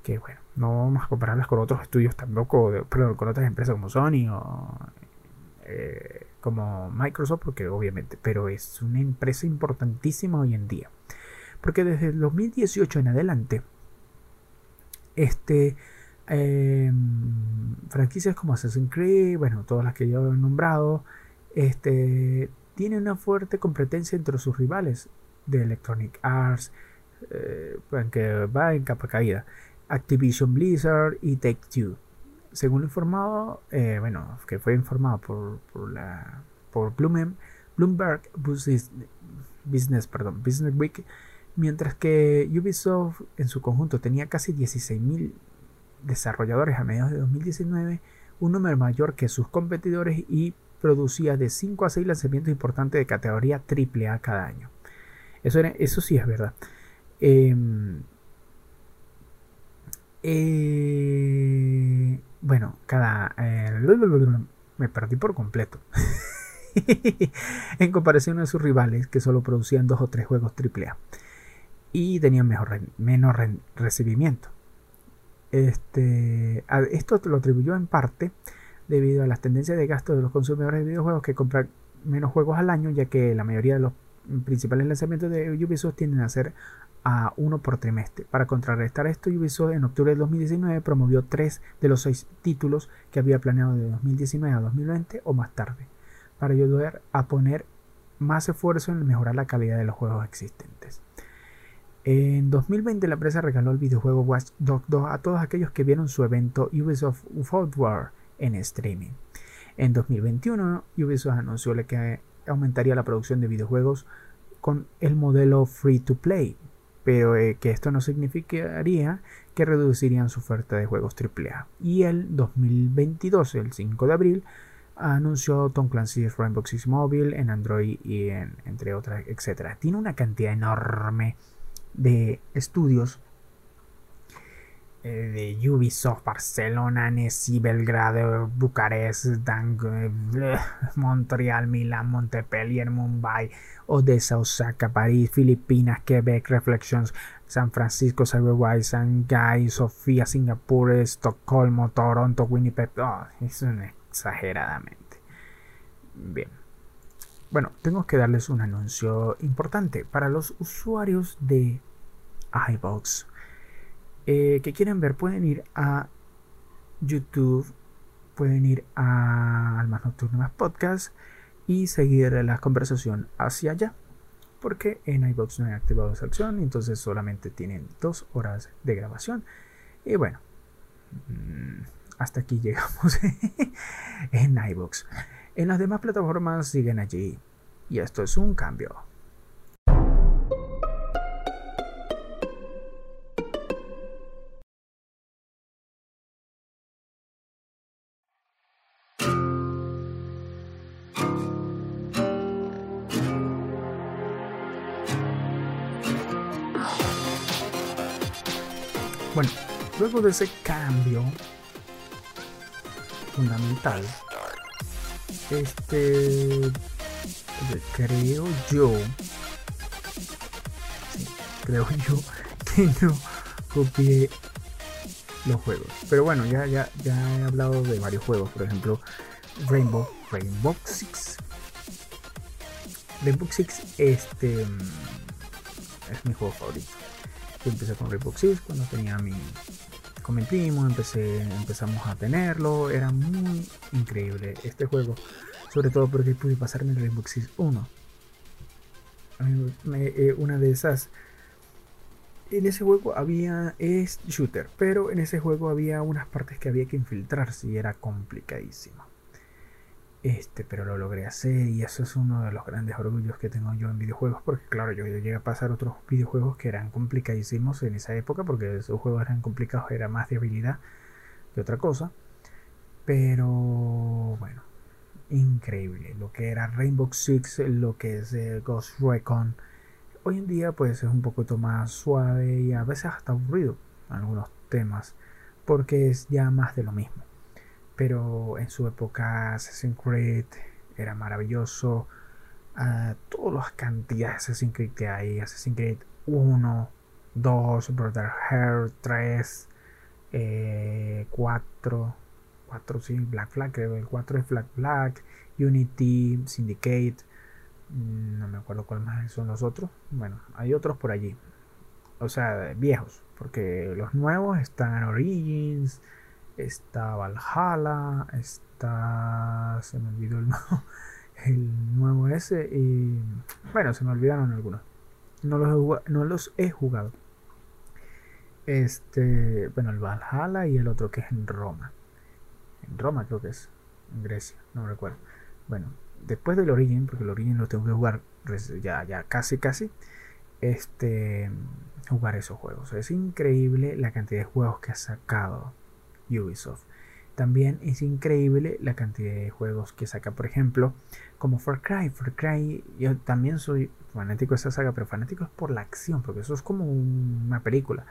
que bueno, no vamos a compararlas con otros estudios tampoco, perdón, con otras empresas como Sony o eh, como Microsoft, porque obviamente, pero es una empresa importantísima hoy en día. Porque desde el 2018 en adelante, este, em, franquicias como Assassin's Creed, bueno, todas las que yo he nombrado, este, tiene una fuerte competencia entre sus rivales de Electronic Arts, eh, va en capa caída, Activision Blizzard y Take Two según lo informado, eh, bueno, que fue informado por, por la por Bloomberg Business, perdón, Business Week, mientras que Ubisoft en su conjunto tenía casi 16.000 desarrolladores a mediados de 2019, un número mayor que sus competidores y producía de 5 a 6 lanzamientos importantes de categoría AAA cada año. Eso, eso sí es verdad. Em, eh, bueno, cada... Eh, me perdí por completo. (laughs) en comparación a sus rivales que solo producían dos o tres juegos AAA y tenían mejor, menos recibimiento. Este, esto lo atribuyó en parte debido a las tendencias de gasto de los consumidores de videojuegos que compran menos juegos al año, ya que la mayoría de los principales lanzamientos de Ubisoft tienden a ser a uno por trimestre. Para contrarrestar esto, Ubisoft en octubre de 2019 promovió tres de los seis títulos que había planeado de 2019 a 2020 o más tarde, para ayudar a poner más esfuerzo en mejorar la calidad de los juegos existentes. En 2020 la empresa regaló el videojuego Watch Dogs 2 a todos aquellos que vieron su evento Ubisoft War en streaming. En 2021 Ubisoft anunció que aumentaría la producción de videojuegos con el modelo free to play, pero eh, que esto no significaría que reducirían su oferta de juegos AAA. Y el 2022, el 5 de abril, anunció Tom Clancy's Rainbow Six Mobile en Android y en, entre otras, etc. Tiene una cantidad enorme de estudios de Ubisoft, Barcelona, Nessie, Belgrado, Bucarest, eh, (laughs) Montreal, Milán, Montpellier, Mumbai, Odessa, Osaka, París, Filipinas, Quebec, Reflections, San Francisco, Cyberwise, Shanghai, Sofía, Singapur, Estocolmo, Toronto, Winnipeg. Oh, es exageradamente. Bien. Bueno, tengo que darles un anuncio importante para los usuarios de iBox eh, que quieren ver pueden ir a YouTube, pueden ir a Almas Nocturnas Podcast y seguir la conversación hacia allá. Porque en iBox no he activado esa opción, entonces solamente tienen dos horas de grabación. Y bueno, mm, hasta aquí (laughs) llegamos en iBox. En las demás plataformas siguen allí. Y esto es un cambio. De ese cambio fundamental, este creo yo, creo (laughs) yo que no copié los juegos. Pero bueno, ya, ya, ya he hablado de varios juegos, por ejemplo, Rainbow, Rainbow Six. Rainbow Six este, es mi juego favorito. Yo empecé con Rainbow Six cuando tenía mi con empecé, empezamos a tenerlo, era muy increíble este juego, sobre todo porque pude pasarme el Rainbow Six 1. Eh, una de esas en ese juego había es shooter, pero en ese juego había unas partes que había que infiltrarse y era complicadísimo. Este, pero lo logré hacer y eso es uno de los grandes orgullos que tengo yo en videojuegos, porque claro, yo llegué a pasar otros videojuegos que eran complicadísimos en esa época, porque esos juegos eran complicados, era más de habilidad que otra cosa. Pero bueno, increíble. Lo que era Rainbow Six, lo que es eh, Ghost Recon. Hoy en día pues es un poquito más suave y a veces hasta aburrido algunos temas, porque es ya más de lo mismo pero en su época Assassin's Creed era maravilloso. Uh, todas las cantidades de Assassin's Creed que hay, Assassin's Creed 1, 2, Brother Hair 3, 4, 4 sí, Black Flag, creo el 4 es Black Black, Unity, Syndicate, mm, no me acuerdo cuáles más son los otros. Bueno, hay otros por allí. O sea, viejos, porque los nuevos están Origins, está Valhalla, está. Se me olvidó el, (laughs) el nuevo ese. Y bueno, se me olvidaron algunos. No los he jugado, no los he jugado. Este, bueno, el Valhalla y el otro que es en Roma. En Roma creo que es. En Grecia, no recuerdo. Bueno, después del Origin, porque el Origin lo tengo que jugar ya, ya casi, casi. Este, jugar esos juegos. Es increíble la cantidad de juegos que ha sacado Ubisoft. También es increíble la cantidad de juegos que saca, por ejemplo, como Far Cry. Far Cry, yo también soy fanático de esa saga, pero fanático es por la acción, porque eso es como una película,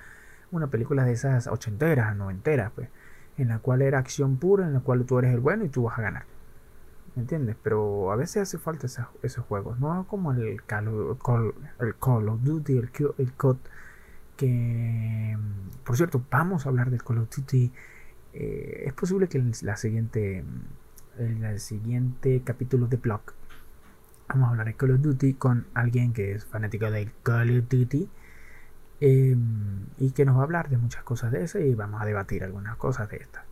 una película de esas ochenteras, noventeras, pues, en la cual era acción pura, en la cual tú eres el bueno y tú vas a ganar. ¿Me entiendes? Pero a veces hace falta esos, juegos, no como el Call, el Call of Duty, el, el COD, que, por cierto, vamos a hablar del Call of Duty eh, es posible que en la siguiente en el siguiente capítulo de blog vamos a hablar de Call of Duty con alguien que es fanático de Call of Duty em, y que nos va a hablar de muchas cosas de eso y vamos a debatir algunas cosas de estas.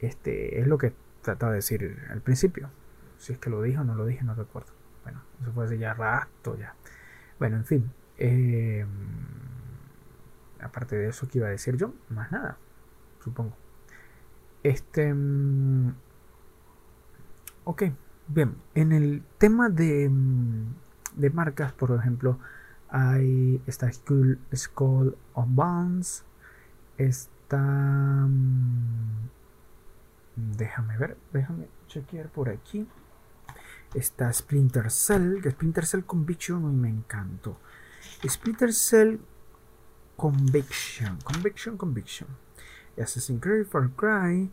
Este es lo que trataba de decir al principio. Si es que lo dije o no lo dije no recuerdo. Bueno eso fue hace ya rato ya. Bueno en fin em, aparte de eso que iba a decir yo más nada supongo este. Mm, ok, bien. En el tema de, mm, de marcas, por ejemplo, hay esta School of Bounds. Está. Mm, déjame ver, déjame chequear por aquí. Está Splinter Cell, que Splinter Cell Conviction y me encantó. Splinter Cell Conviction, Conviction, Conviction. Assassin's Creed, Far Cry,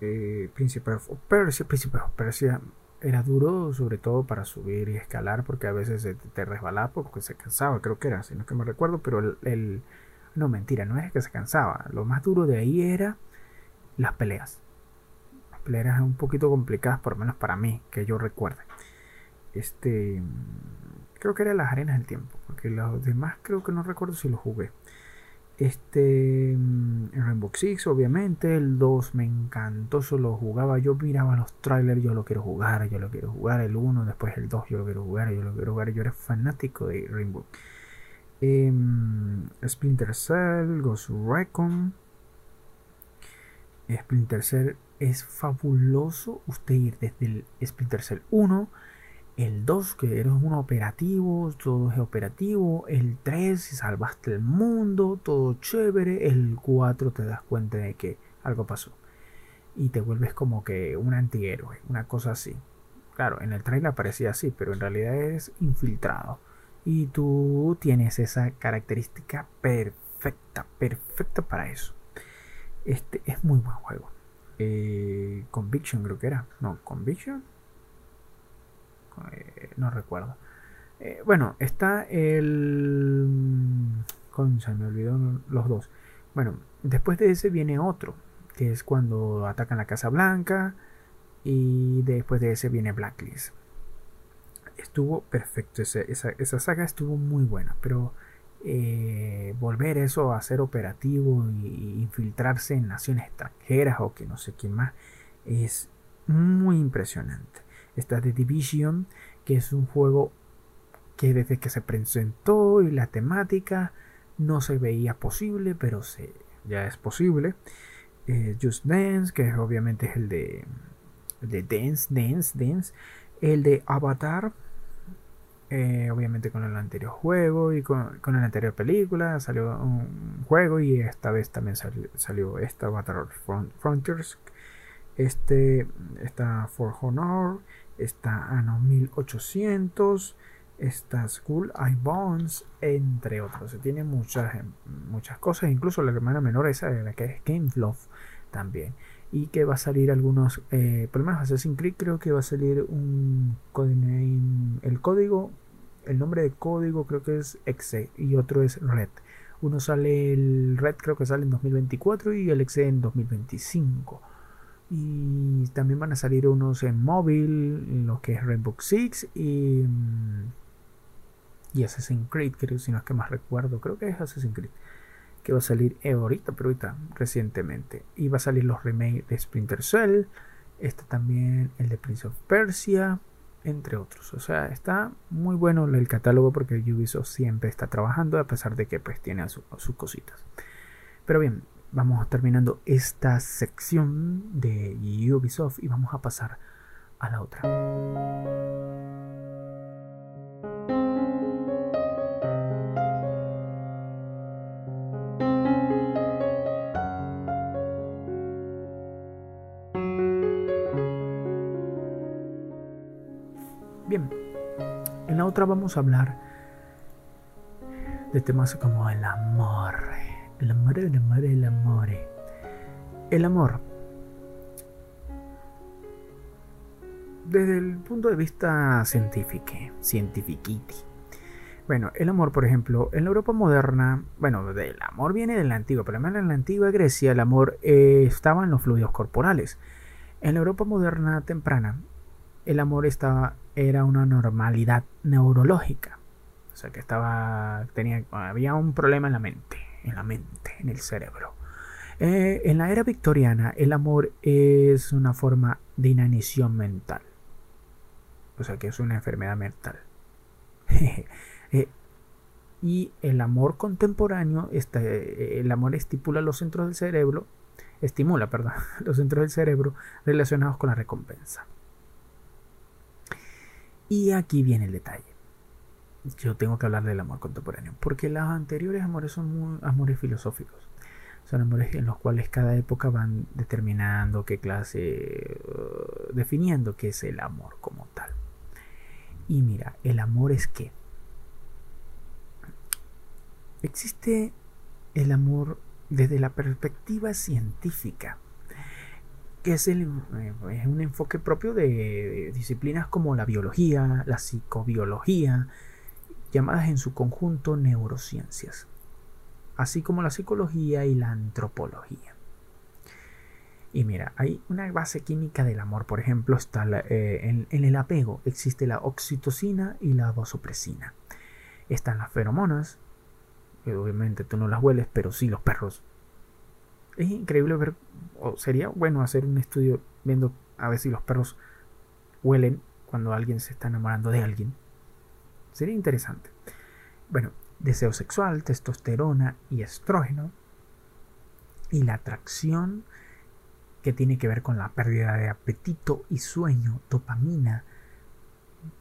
eh, Príncipe of Persia, Príncipe of Persia era duro, sobre todo para subir y escalar, porque a veces te, resbalaba porque se cansaba, creo que era, si no es que me recuerdo, pero el, No, mentira, no es que se cansaba. Lo más duro de ahí era las peleas. Las peleas eran un poquito complicadas, por lo menos para mí, que yo recuerde. Este. Creo que era las arenas del tiempo, porque los demás creo que no recuerdo si lo jugué. Este mm, Rainbow Six, obviamente, el 2 me encantó, solo jugaba, yo miraba los trailers, yo lo quiero jugar, yo lo quiero jugar, el 1, después el 2, yo lo quiero jugar, yo lo quiero jugar, yo era fanático de Rainbow. Em, Splinter Cell, Ghost Recon. Splinter Cell es fabuloso usted ir desde el Splinter Cell 1 el 2, que eres un operativo, todo es operativo. El 3, salvaste el mundo, todo chévere. El 4, te das cuenta de que algo pasó. Y te vuelves como que un antihéroe, una cosa así. Claro, en el trailer parecía así, pero en realidad es infiltrado. Y tú tienes esa característica perfecta, perfecta para eso. Este es muy buen juego. Eh, Conviction creo que era. No, Conviction eh, no recuerdo. Eh, bueno, está el... Concha, me olvidó los dos. Bueno, después de ese viene otro, que es cuando atacan la Casa Blanca. Y después de ese viene Blacklist. Estuvo perfecto, esa, esa, saga estuvo muy buena, pero eh, volver eso a ser operativo y infiltrarse en naciones extranjeras o que no sé quién más es muy impresionante. Está The Division, que es un juego que desde que se presentó y la temática no se veía posible, pero se, ya es posible. Eh, Just Dance, que obviamente es el de, de Dance, Dance, Dance. El de Avatar, eh, obviamente con el anterior juego y con, con, la anterior película salió un juego y esta vez también salió, salió esta Avatar Frontiers. Este está For Honor está Ano 1800, está School I Bones, entre otros. Se tiene muchas, muchas cosas, incluso la hermana menor esa la que es Game Love también. Y que va a salir algunos, eh, por lo menos Assassin's Creed creo que va a salir un codename, el código, el nombre de código creo que es Exe y otro es Red. Uno sale el Red creo que sale en 2024 y el Exe en 2025 y también van a salir unos en móvil, lo que es Rainbow Six y, mm, y Assassin's Creed, creo, si no es que más recuerdo, creo que es Assassin's Creed, que va a salir eh, ahorita, pero ahorita, recientemente. Y va a salir los remakes de Splinter Cell, este también el de Prince of Persia, entre otros. O sea, está muy bueno el catálogo porque Ubisoft siempre está trabajando, a pesar de que pues tiene sus cositas. Pero bien, vamos terminando esta sección de Ubisoft y vamos a pasar a la otra. Bien, en la otra vamos a hablar de temas como el amor el amor, el amor, el amor. El amor. Desde el punto de vista científico, cientifiquiti. Bueno, el amor, por ejemplo, en la Europa moderna, bueno, el amor viene de la antigua, pero en la antigua Grecia el amor eh, estaba en los fluidos corporales. En la Europa moderna temprana, el amor estaba, era una normalidad neurológica. O sea que estaba, tenía, había un problema en la mente en la mente, en el cerebro. Eh, en la era victoriana, el amor es una forma de inanición mental. O sea que es una enfermedad mental. (laughs) Eh, y el amor contemporáneo, este, el amor estipula los centros del cerebro, estimula, perdón, (laughs) los centros del cerebro relacionados con la recompensa. Y aquí viene el detalle yo tengo que hablar del amor contemporáneo, porque los anteriores amores son amores filosóficos. Son amores en los cuales cada época van determinando qué clase, uh, definiendo qué es el amor como tal. Y mira, el amor es qué. Existe el amor desde la perspectiva científica, que es, el, eh, es un enfoque propio de disciplinas como la biología, la psicobiología, llamadas en su conjunto neurociencias, así como la psicología y la antropología. Y mira, hay una base química del amor, por ejemplo, está eh, en, en, el apego existe la oxitocina y la vasopresina. Están las feromonas, que obviamente tú no las hueles, pero sí los perros. Es increíble ver, o sería bueno hacer un estudio viendo a ver si los perros huelen cuando alguien se está enamorando de alguien. Sería interesante. Bueno, deseo sexual, testosterona y estrógeno. Y la atracción que tiene que ver con la pérdida de apetito y sueño, dopamina,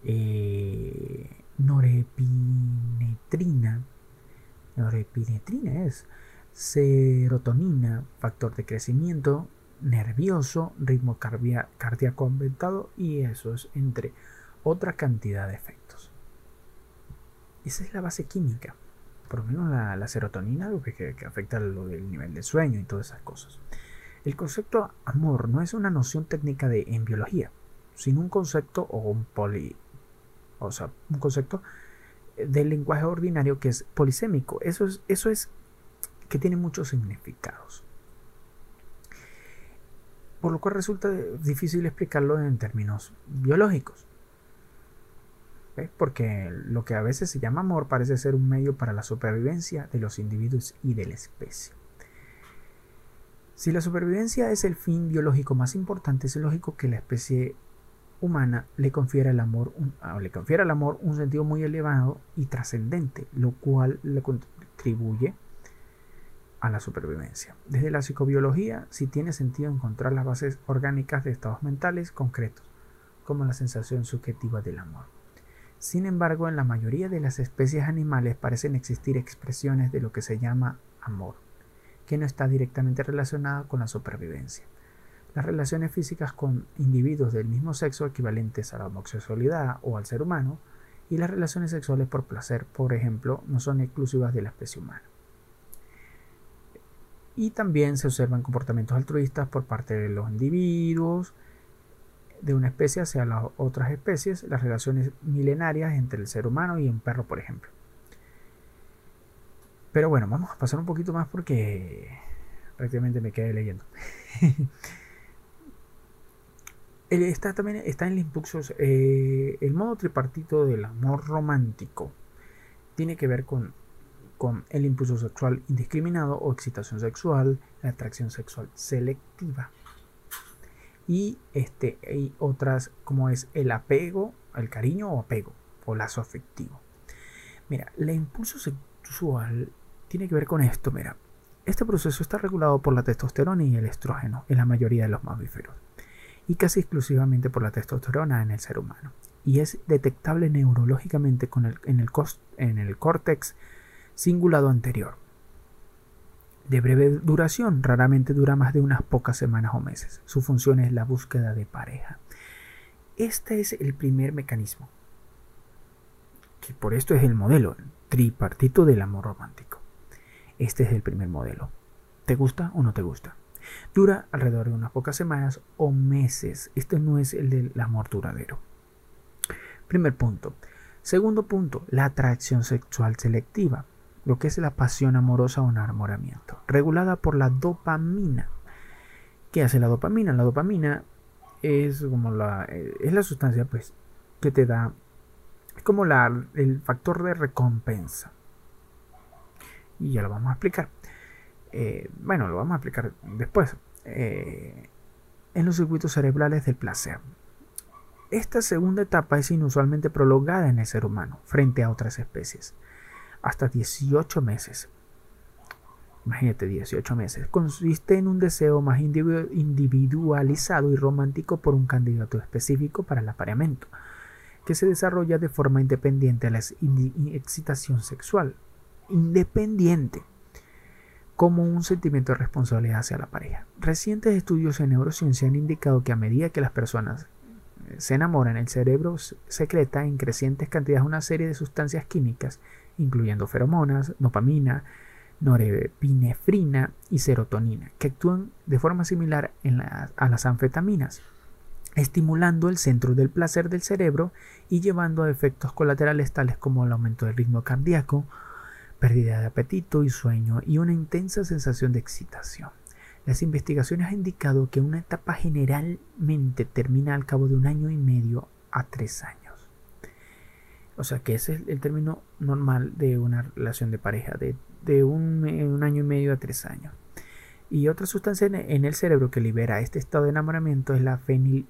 eh, norepinetrina, norepinetrina es serotonina, factor de crecimiento nervioso, ritmo cardíaco aumentado y eso es entre otra cantidad de efectos. Esa es la base química, por lo menos la, serotonina, lo que, que afecta lo del nivel de sueño y todas esas cosas. El concepto amor no es una noción técnica de, en biología, sino un concepto o un poli, o sea, un concepto del lenguaje ordinario que es polisémico. Eso es, eso es que tiene muchos significados. Por lo cual resulta difícil explicarlo en términos biológicos. Porque lo que a veces se llama amor parece ser un medio para la supervivencia de los individuos y de la especie. Si la supervivencia es el fin biológico más importante, es lógico que la especie humana le confiera el amor un, ah, le confiera el amor un sentido muy elevado y trascendente, lo cual le contribuye a la supervivencia. Desde la psicobiología, si tiene sentido encontrar las bases orgánicas de estados mentales concretos, como la sensación subjetiva del amor. Sin embargo, en la mayoría de las especies animales parecen existir expresiones de lo que se llama amor que no está directamente relacionada con la supervivencia. Las relaciones físicas con individuos del mismo sexo equivalentes a la homosexualidad o al ser humano y las relaciones sexuales por placer, por ejemplo, no son exclusivas de la especie humana. Y también se observan comportamientos altruistas por parte de los individuos de una especie hacia las otras especies, las relaciones milenarias entre el ser humano y un perro, por ejemplo. Pero bueno, vamos a pasar un poquito más porque prácticamente me quedé leyendo. (laughs) está también está en el impulso. Eh, el modo tripartito del amor romántico tiene que ver con, con el impulso sexual indiscriminado o excitación sexual, la atracción sexual selectiva y este y otras como es el apego, el cariño o apego o lazo afectivo. Mira, el impulso sexual tiene que ver con esto, mira. Este proceso está regulado por la testosterona y el estrógeno en la mayoría de los mamíferos y casi exclusivamente por la testosterona en el ser humano y es detectable neurológicamente con el, en, el en el córtex cingulado anterior. De breve duración, raramente dura más de unas pocas semanas o meses. Su función es la búsqueda de pareja. Este es el primer mecanismo, que por esto es el modelo, el tripartito del amor romántico. Este es el primer modelo. ¿Te gusta o no te gusta? Dura alrededor de unas pocas semanas o meses. Este no es el del amor duradero. Primer punto. Segundo punto, la atracción sexual selectiva, lo que es la pasión amorosa o enamoramiento, regulada por la dopamina. ¿Qué hace la dopamina? La dopamina es como la, eh, es la sustancia pues, que te da, es como la, el factor de recompensa y ya lo vamos a explicar. Eh, bueno, lo vamos a explicar después. Eh, en los circuitos cerebrales del placer. Esta segunda etapa es inusualmente prolongada en el ser humano frente a otras especies. Hasta 18 meses. Imagínate, 18 meses. Consiste en un deseo más individualizado y romántico por un candidato específico para el apareamiento, que se desarrolla de forma independiente a la excitación sexual independiente como un sentimiento de responsabilidad hacia la pareja. Recientes estudios en neurociencia han indicado que a medida que las personas eh, se enamoran, el cerebro secreta en crecientes cantidades una serie de sustancias químicas, incluyendo feromonas, dopamina, norepinefrina y serotonina, que actúan de forma similar a las anfetaminas, estimulando el centro del placer del cerebro y llevando a efectos colaterales tales como el aumento del ritmo cardíaco, pérdida de apetito y sueño y una intensa sensación de excitación. Las investigaciones han indicado que una etapa generalmente termina al cabo de un año y medio a tres años. O sea que ese es el término normal de una relación de pareja, de, un, año y medio a tres años. Y otra sustancia en el cerebro que libera este estado de enamoramiento es la fenil,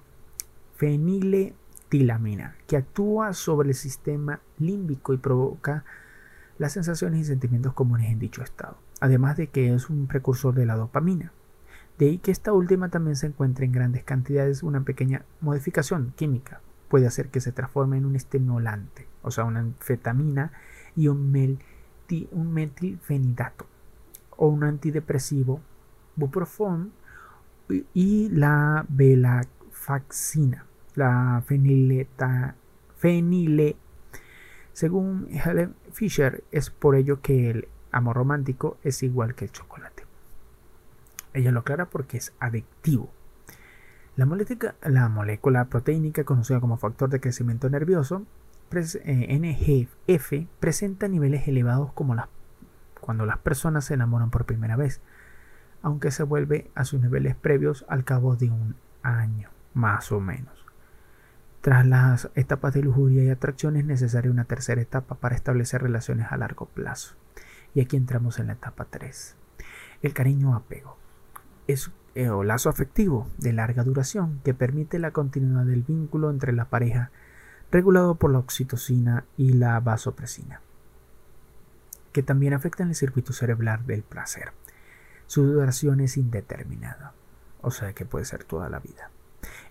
feniletilamina, que actúa sobre el sistema límbico y provoca las sensaciones y sentimientos comunes en dicho estado, además de que es un precursor de la dopamina. De ahí que esta última también se encuentre en grandes cantidades una pequeña modificación química puede hacer que se transforme en un estenolante, o sea, una anfetamina y un, metilfenidato, o un antidepresivo, buprofón y la velafaxina, la fenileta, fenile. Según Helen Fisher, es por ello que el amor romántico es igual que el chocolate. Ella lo aclara porque es adictivo la molécula, proteínica conocida como factor de crecimiento nervioso, NGF, presenta niveles elevados como cuando las personas se enamoran por primera vez, aunque se vuelve a sus niveles previos al cabo de un año, más o menos. Tras las etapas de lujuria y atracción es necesaria una tercera etapa para establecer relaciones a largo plazo. Y aquí entramos en la etapa 3. El cariño apego. Es eh, lazo afectivo de larga duración que permite la continuidad del vínculo entre la pareja, regulado por la oxitocina y la vasopresina, que también afectan el circuito cerebral del placer. Su duración es indeterminada, o sea que puede ser toda la vida.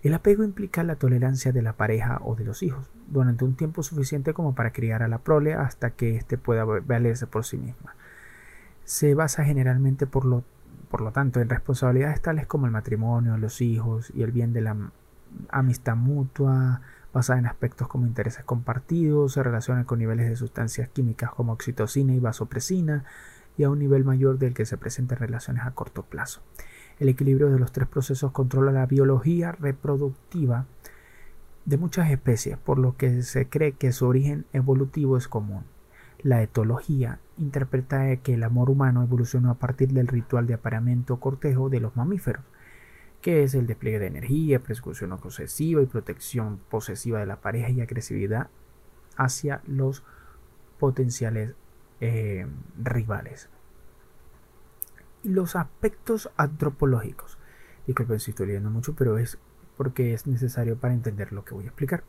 El apego implica la tolerancia de la pareja o de los hijos durante un tiempo suficiente como para criar a la prole hasta que éste pueda valerse por sí misma. Se basa generalmente por lo por lo tanto, en responsabilidades tales como el matrimonio, los hijos y el bien de la amistad mutua, basada en aspectos como intereses compartidos, se relacionan con niveles de sustancias químicas como oxitocina y vasopresina, y a un nivel mayor del que se presentan relaciones a corto plazo. El equilibrio de los tres procesos controla la biología reproductiva de muchas especies, por lo que se cree que su origen evolutivo es común. La etología interpreta que el amor humano evolucionó a partir del ritual de apareamiento cortejo de los mamíferos, que es el despliegue de energía, persecución obsesiva y protección posesiva de la pareja y agresividad hacia los potenciales eh, rivales. Y los aspectos antropológicos. Disculpen si estoy leyendo mucho, pero es porque es necesario para entender lo que voy a explicar.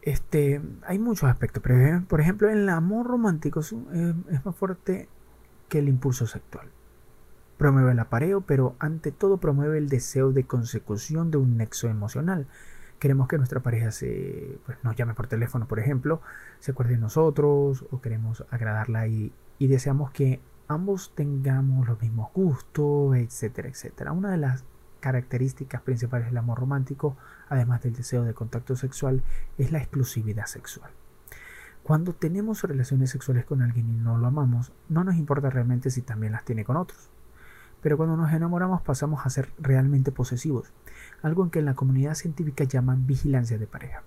Este, hay muchos aspectos, por ejemplo, el amor romántico es, más fuerte que el impulso sexual. Promueve el apareo, pero ante todo promueve el deseo de consecución de un nexo emocional. Queremos que nuestra pareja se, pues, nos llame por teléfono, por ejemplo, se acuerde de nosotros, o queremos agradarla y, y deseamos que ambos tengamos los mismos gustos, etcétera, etcétera. Una de las características principales del amor romántico, además del deseo de contacto sexual, es la exclusividad sexual. Cuando tenemos relaciones sexuales con alguien y no lo amamos, no nos importa realmente si también las tiene con otros. Pero cuando nos enamoramos pasamos a ser realmente posesivos, algo en que en la comunidad científica llaman vigilancia de pareja.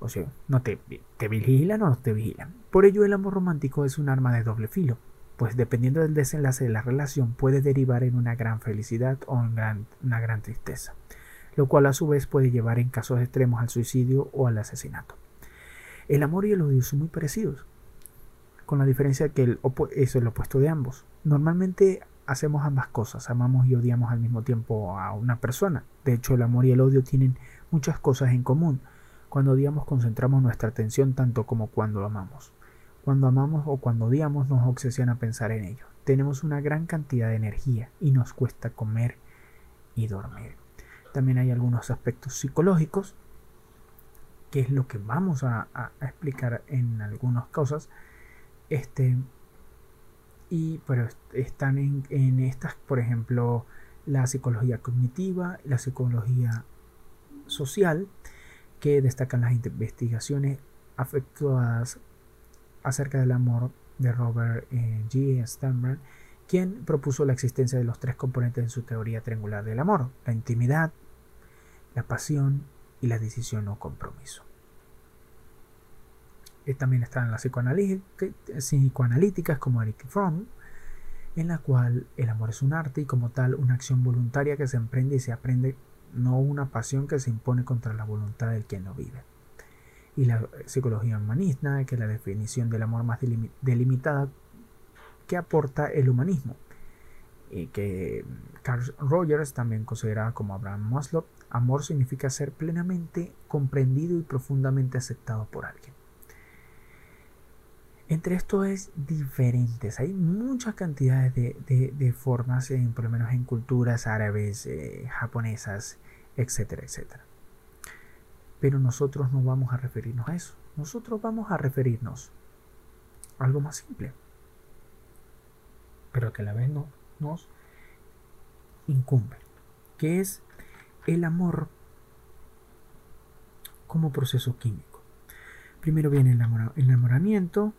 O sea, no te, te vigilan o no te vigilan. Por ello el amor romántico es un arma de doble filo pues dependiendo del desenlace de la relación puede derivar en una gran felicidad o en una gran tristeza, lo cual a su vez puede llevar en casos extremos al suicidio o al asesinato. El amor y el odio son muy parecidos, con la diferencia que el es el opuesto de ambos. Normalmente hacemos ambas cosas, amamos y odiamos al mismo tiempo a una persona. De hecho, el amor y el odio tienen muchas cosas en común. Cuando odiamos concentramos nuestra atención tanto como cuando amamos. Cuando amamos o cuando odiamos nos obsesiona pensar en ello. Tenemos una gran cantidad de energía y nos cuesta comer y dormir. También hay algunos aspectos psicológicos, que es lo que vamos a, explicar en algunas cosas. Este, y pero están en, en estas, por ejemplo, la psicología cognitiva, la psicología social, que destacan las investigaciones afectuadas acerca del amor de Robert eh, G. Sternberg, quien propuso la existencia de los tres componentes en su teoría triangular del amor, la intimidad, la pasión y la decisión o compromiso. También están las psicoanalíticas como Eric Fromm, en la cual el amor es un arte y como tal una acción voluntaria que se emprende y se aprende, no una pasión que se impone contra la voluntad del quien lo vive. Y la psicología humanista, que es la definición del amor más delimitada que aporta el humanismo, y que Carl Rogers también consideraba como Abraham Maslow, amor significa ser plenamente comprendido y profundamente aceptado por alguien. Entre esto es diferentes. Hay muchas cantidades de, formas, por lo menos en culturas árabes, eh, japonesas, etcétera, etcétera. Pero nosotros no vamos a referirnos a eso. Nosotros vamos a referirnos a algo más simple. Pero que a la vez no, nos incumbe. Que es el amor como proceso químico. Primero viene el enamoramiento,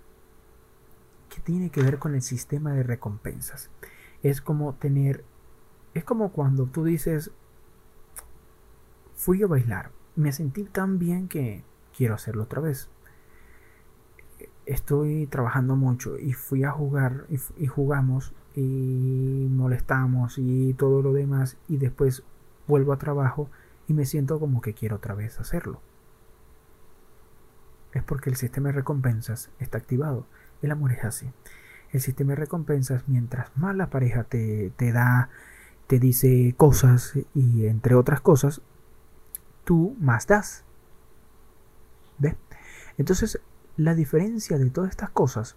que tiene que ver con el sistema de recompensas. Es como tener, es como cuando tú dices, fui a bailar, me sentí tan bien que quiero hacerlo otra vez. Estoy trabajando mucho y fui a jugar y, jugamos y molestamos y todo lo demás y después vuelvo a trabajo y me siento como que quiero otra vez hacerlo. Es porque el sistema de recompensas está activado. El amor es así. El sistema de recompensas, mientras más la pareja te, da, te dice cosas y entre otras cosas, tú más das. ¿Ves? Entonces, la diferencia de todas estas cosas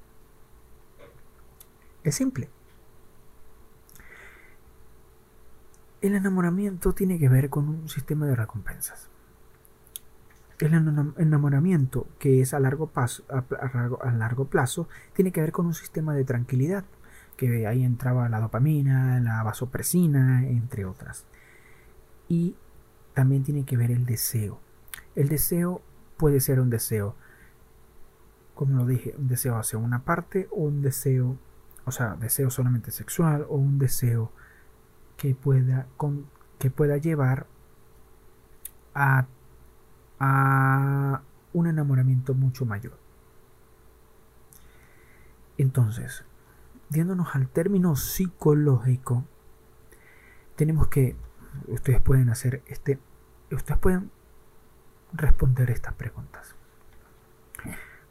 es simple. El enamoramiento tiene que ver con un sistema de recompensas el enamoramiento, que es a largo, plazo, a, largo plazo, tiene que ver con un sistema de tranquilidad, que ahí entraba la dopamina, la vasopresina, entre otras. Y también tiene que ver el deseo. El deseo puede ser un deseo, como lo dije, un deseo hacia una parte o un deseo, o sea, deseo solamente sexual o un deseo que pueda, con, que pueda llevar a a un enamoramiento mucho mayor. Entonces, viéndonos al término psicológico, tenemos que, ustedes pueden hacer este, ustedes pueden responder estas preguntas.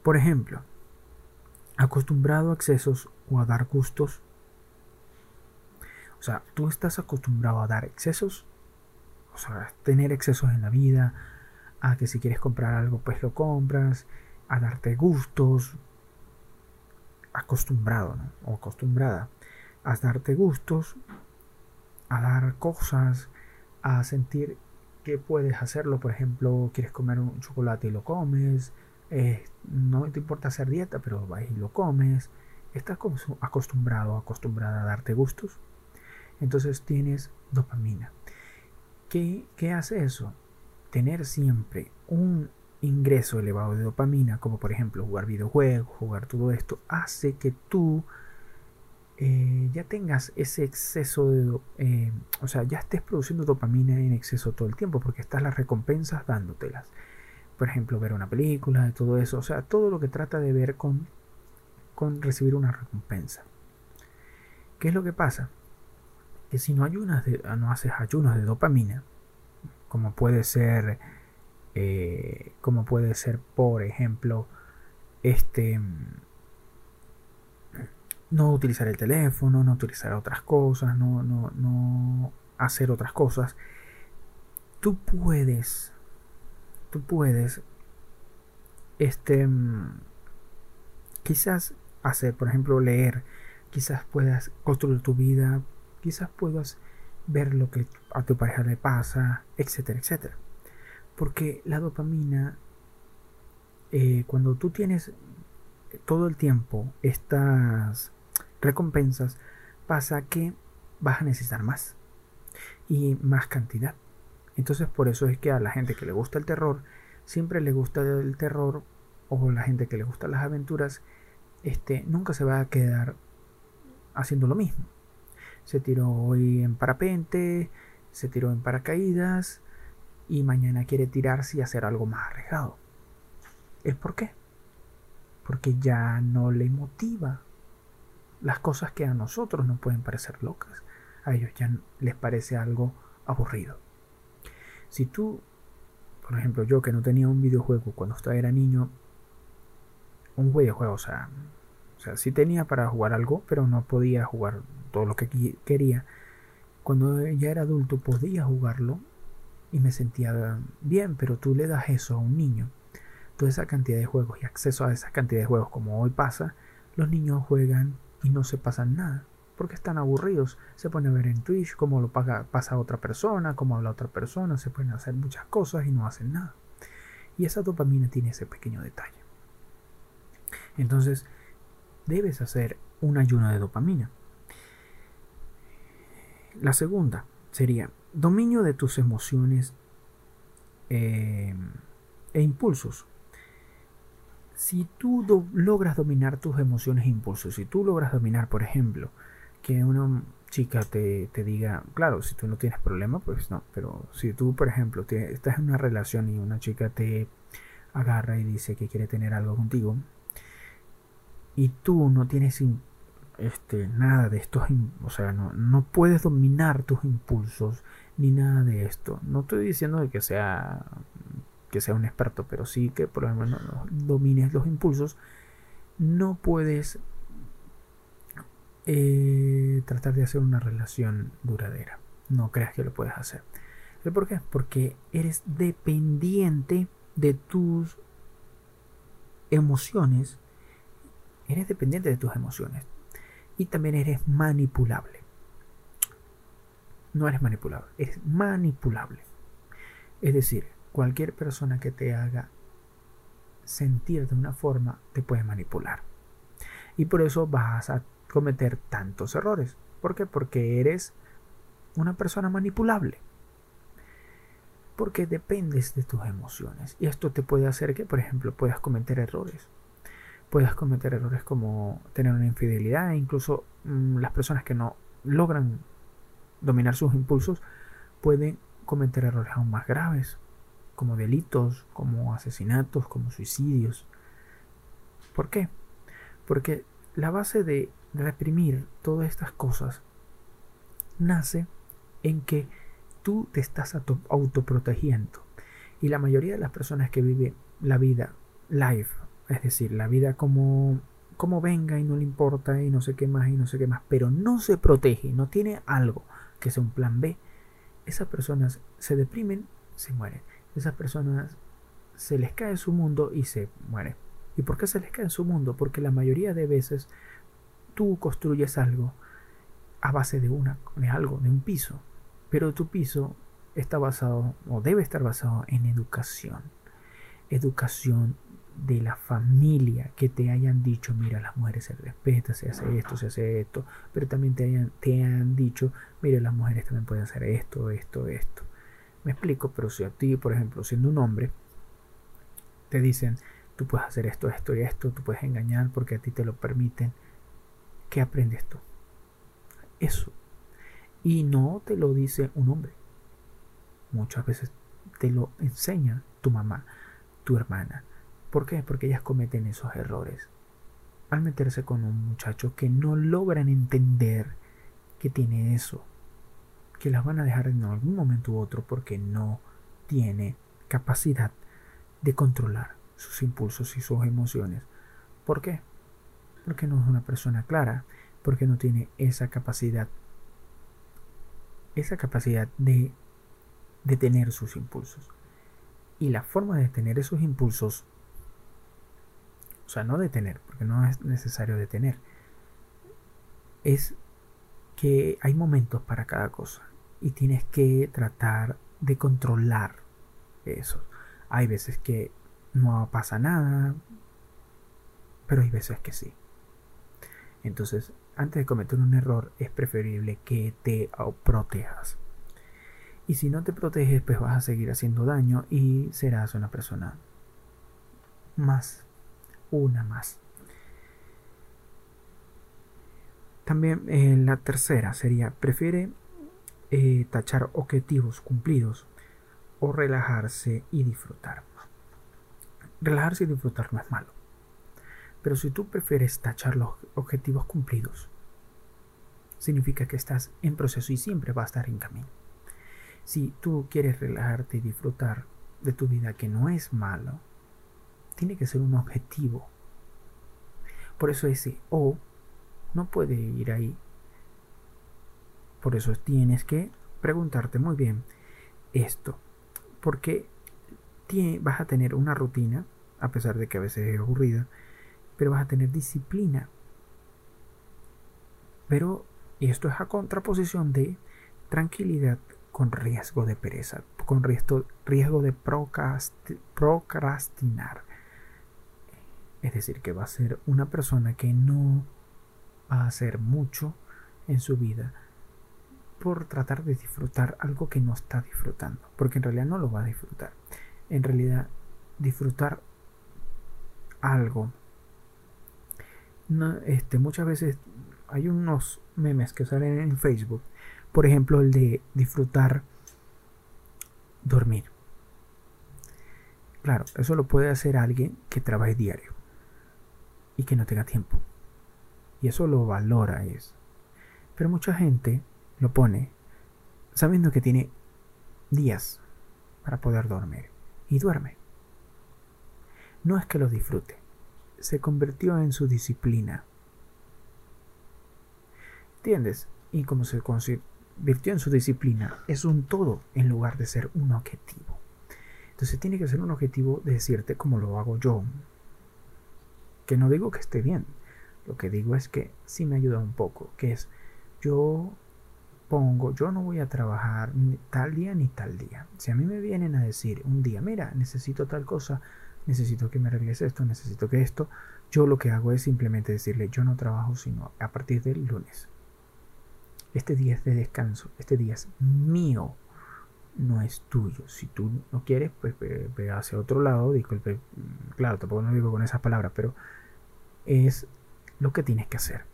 Por ejemplo, acostumbrado a excesos o a dar gustos. O sea, tú estás acostumbrado a dar excesos, o sea, tener excesos en la vida, a que si quieres comprar algo pues lo compras, a darte gustos, acostumbrado ¿no? o acostumbrada a darte gustos, a dar cosas, a sentir que puedes hacerlo, por ejemplo, quieres comer un chocolate y lo comes, eh, no te importa hacer dieta, pero vas y lo comes, estás acostumbrado, acostumbrada a darte gustos, entonces tienes dopamina. ¿Qué, qué hace eso? Tener siempre un ingreso elevado de dopamina, como por ejemplo jugar videojuegos, jugar todo esto, hace que tú eh, ya tengas ese exceso de, eh, o sea, ya estés produciendo dopamina en exceso todo el tiempo, porque estás las recompensas dándotelas. Por ejemplo, ver una película, de todo eso, o sea, todo lo que trata de ver con, con recibir una recompensa. ¿Qué es lo que pasa? Que si no ayunas no haces ayunos de dopamina, como puede ser eh, como puede ser por ejemplo este no utilizar el teléfono no utilizar otras cosas no, no, no hacer otras cosas. Tú puedes tú puedes este quizás hacer por ejemplo leer quizás puedas construir tu vida quizás puedas ver lo que a tu pareja le pasa, etcétera, etcétera. Porque la dopamina, eh, cuando tú tienes todo el tiempo estas recompensas, pasa que vas a necesitar más y más cantidad. Entonces por eso es que a la gente que le gusta el terror, siempre le gusta el terror, o la gente que le gusta las aventuras, este, nunca se va a quedar haciendo lo mismo. Se tiró hoy en parapente, se tiró en paracaídas y mañana quiere tirarse y hacer algo más arriesgado. ¿El por qué? Porque ya no le motiva las cosas que a nosotros nos pueden parecer locas. A ellos ya les parece algo aburrido. Si tú, por ejemplo, yo que no tenía un videojuego cuando era niño, un videojuego, o sea, o sea, sí tenía para jugar algo, pero no podía jugar todo lo que quería. Cuando ya era adulto podía jugarlo y me sentía bien, pero tú le das eso a un niño, toda esa cantidad de juegos y acceso a esa cantidad de juegos como hoy pasa, los niños juegan y no se pasan nada, porque están aburridos. Se ponen a ver en Twitch cómo lo paga, pasa otra persona, cómo habla otra persona, se pueden hacer muchas cosas y no hacen nada. Y esa dopamina tiene ese pequeño detalle. Entonces, debes hacer un ayuno de dopamina. La segunda sería dominio de tus emociones eh, e impulsos. Si tú logras dominar tus emociones e impulsos, si tú logras dominar, por ejemplo, que una chica te, diga, claro, si tú no tienes problema, pues no, pero si tú, por ejemplo, estás en una relación y una chica te agarra y dice que quiere tener algo contigo, y tú no tienes este, nada de estos, o sea, no, puedes dominar tus impulsos ni nada de esto. No estoy diciendo de que sea que sea un experto, pero sí que por lo menos domines los impulsos. No puedes eh, tratar de hacer una relación duradera. No creas que lo puedes hacer. ¿Por qué? Porque eres dependiente de tus emociones Eres dependiente de tus emociones. Y también eres manipulable. No eres manipulable, eres manipulable. Es decir, cualquier persona que te haga sentir de una forma te puede manipular. Y por eso vas a cometer tantos errores. ¿Por qué? Porque eres una persona manipulable. Porque dependes de tus emociones. Y esto te puede hacer que, por ejemplo, puedas cometer errores puedas cometer errores como tener una infidelidad e incluso mm, las personas que no logran dominar sus impulsos pueden cometer errores aún más graves como delitos, como asesinatos, como suicidios. ¿Por qué? Porque la base de reprimir todas estas cosas nace en que tú te estás autoprotegiendo. Y la mayoría de las personas que viven la vida live es decir, la vida como, como venga y no le importa y no sé qué más y no sé qué más, pero no se protege, no tiene algo que sea un plan B, esas personas se deprimen, se mueren. Esas personas se les cae su mundo y se mueren. ¿Y por qué se les cae su mundo? Porque la mayoría de veces tú construyes algo a base de, una, de algo, de un piso, pero tu piso está basado o debe estar basado en educación. Educación de la familia que te hayan dicho, mira, las mujeres se respetan, se hace esto, se hace esto, pero también te, hayan, te han dicho, mira, las mujeres también pueden hacer esto, esto, esto. Me explico, pero si a ti, por ejemplo, siendo un hombre, te dicen, tú puedes hacer esto, esto y esto, tú puedes engañar porque a ti te lo permiten, ¿qué aprendes tú? Eso. Y no te lo dice un hombre. Muchas veces te lo enseña tu mamá, tu hermana, ¿Por qué? Porque ellas cometen esos errores. Al meterse con un muchacho que no logran entender que tiene eso. Que las van a dejar en algún momento u otro porque no tiene capacidad de controlar sus impulsos y sus emociones. ¿Por qué? Porque no es una persona clara, porque no tiene esa capacidad, esa capacidad de detener sus impulsos. Y la forma de detener esos impulsos sea, no detener, porque no es necesario detener, es que hay momentos para cada cosa y tienes que tratar de controlar eso. Hay veces que no pasa nada, pero hay veces que sí. Entonces, antes de cometer un error, es preferible que te protejas. Y si no te proteges, pues vas a seguir haciendo daño y serás una persona más una más. También eh, la tercera sería, prefiere eh, tachar objetivos cumplidos o relajarse y disfrutar. Relajarse y disfrutar no es malo. Pero si tú prefieres tachar los objetivos cumplidos, significa que estás en proceso y siempre va a estar en camino. Si tú quieres relajarte y disfrutar de tu vida, que no es malo, tiene que ser un objetivo. Por eso ese o no puede ir ahí. Por eso tienes que preguntarte muy bien esto. Porque vas a tener una rutina, a pesar de que a veces es aburrida, pero vas a tener disciplina. Pero esto es a contraposición de tranquilidad con riesgo de pereza, con riesgo, riesgo de procrastinar. Es decir, que va a ser una persona que no va a hacer mucho en su vida por tratar de disfrutar algo que no está disfrutando, porque en realidad no lo va a disfrutar. En realidad, disfrutar algo. este, muchas veces hay unos memes que salen en Facebook por ejemplo, el de disfrutar dormir. Claro, eso lo puede hacer alguien que trabaje diario y que no tenga tiempo. Y eso lo valora es. Pero mucha gente lo pone sabiendo que tiene días para poder dormir y duerme. No es que lo disfrute, se convirtió en su disciplina. ¿Entiendes? Y como se, virtió en su disciplina es un todo en lugar de ser un objetivo. Entonces tiene que ser un objetivo de decirte como lo hago yo. Que no digo que esté bien. Lo que digo es que sí me ayuda un poco. Que es yo pongo, yo no voy a trabajar tal día ni tal día. Si a mí me vienen a decir un día, mira, necesito tal cosa, necesito que me arregles esto, necesito que esto, yo lo que hago es simplemente decirle, yo no trabajo sino a partir del lunes. Este día es de descanso, este día es mío, no es tuyo. Si tú no quieres, pues ve, hacia otro lado. Disculpe, claro, tampoco no digo con esas palabras, pero es lo que tienes que hacer.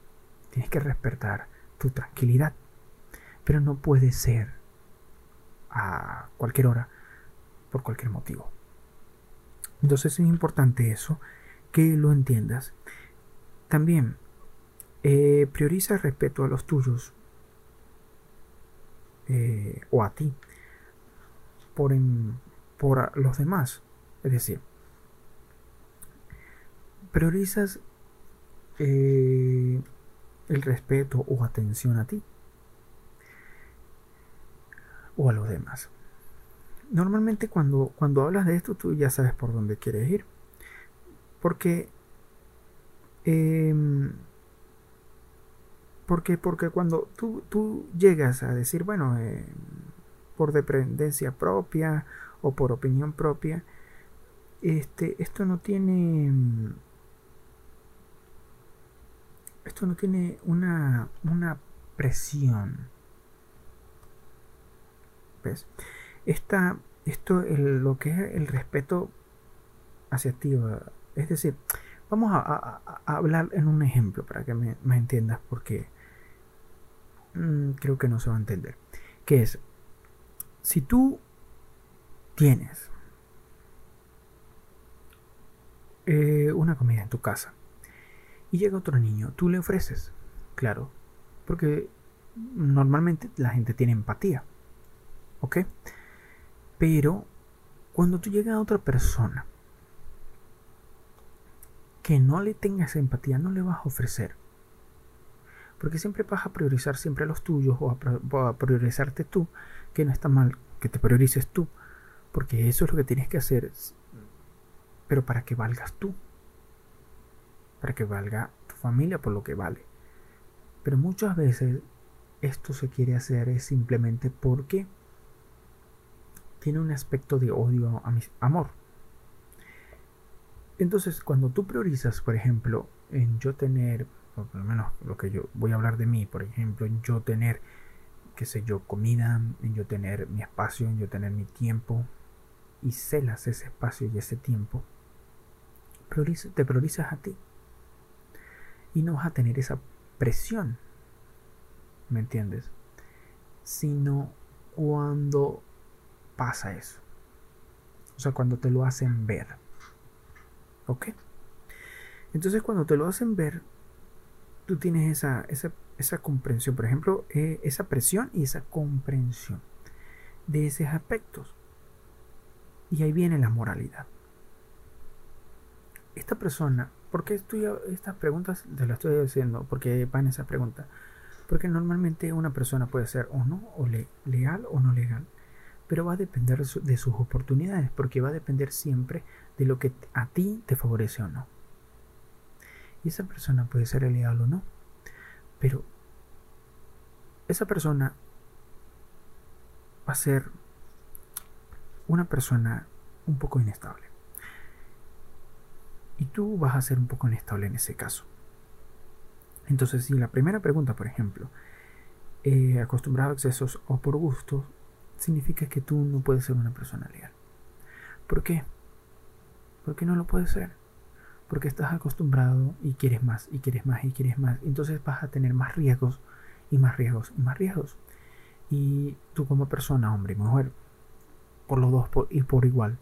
Tienes que respetar tu tranquilidad. Pero no puede ser a cualquier hora, por cualquier motivo. Entonces es importante eso, que lo entiendas. También eh, prioriza el respeto a los tuyos eh, o a ti por, por los demás. Es decir, priorizas eh, el respeto o atención a ti o a los demás. Normalmente cuando, cuando hablas de esto tú ya sabes por dónde quieres ir. Porque em, porque, porque cuando tú, tú llegas a decir, bueno, eh, por dependencia propia o por opinión propia, este, esto no tiene. Esto no tiene una, una presión. ¿Ves? Esta, esto, el, lo que es el respeto hacia ti, es decir, vamos a, hablar en un ejemplo para que me, me entiendas, porque Mm, creo que no se va a entender. Que es, si tú tienes eh, una comida en tu casa y llega otro niño, tú le ofreces, claro, porque normalmente la gente tiene empatía, ¿ok? Pero cuando tú llegas a otra persona que no le tengas empatía, no le vas a ofrecer porque siempre vas a priorizar siempre a los tuyos o a, priorizarte tú, que no está mal que te priorices tú, porque eso es lo que tienes que hacer, pero para que valgas tú, para que valga tu familia por lo que vale. Pero muchas veces esto se quiere hacer es simplemente porque tiene un aspecto de odio a mi amor. Entonces, cuando tú priorizas, por ejemplo, en yo tener por lo menos lo que yo voy a hablar de mí, por ejemplo, en yo tener, qué sé yo, comida, en yo tener mi espacio, en yo tener mi tiempo, y celas ese espacio y ese tiempo, te priorizas a ti. Y no vas a tener esa presión ¿me entiendes? Sino cuando pasa eso. O sea, cuando te lo hacen ver. ¿Ok? Entonces cuando te lo hacen ver, tú tienes esa, esa, comprensión, por ejemplo, eh, esa presión y esa comprensión de esos aspectos. Y ahí viene la moralidad. Esta persona, ¿por qué estoy, estas preguntas te las estoy haciendo? Porque van esas preguntas. Porque normalmente una persona puede ser o no, o legal o no legal. Pero va a depender de sus oportunidades, porque va a depender siempre de lo que a ti te favorece o no. Y esa persona puede ser legal o no. Pero esa persona va a ser una persona un poco inestable. Y tú vas a ser un poco inestable en ese caso. Entonces, si la primera pregunta, por ejemplo, eh, acostumbrado a excesos o por gusto, significa que tú no puedes ser una persona legal. ¿Por qué? Porque no lo puedes ser. Porque estás acostumbrado y quieres más, y quieres más, y quieres más. Entonces vas a tener más riesgos, y más riesgos, y más riesgos. Y tú como persona, hombre y mujer, por los dos y por igual,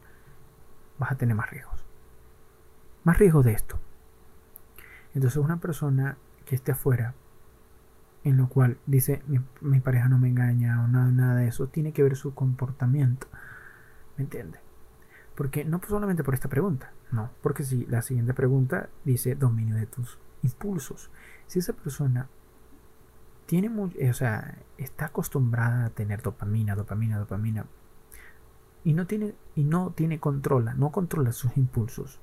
vas a tener más riesgos. Más riesgos de esto. Entonces una persona que esté afuera, en lo cual dice mi, pareja no me engaña o nada, de eso, tiene que ver su comportamiento. ¿Me entiende? Porque no solamente por esta pregunta, no, porque si la siguiente pregunta dice dominio de tus impulsos. Si esa persona tiene o sea, está acostumbrada a tener dopamina, dopamina, dopamina. Y no tiene, y no tiene controla, no controla sus impulsos.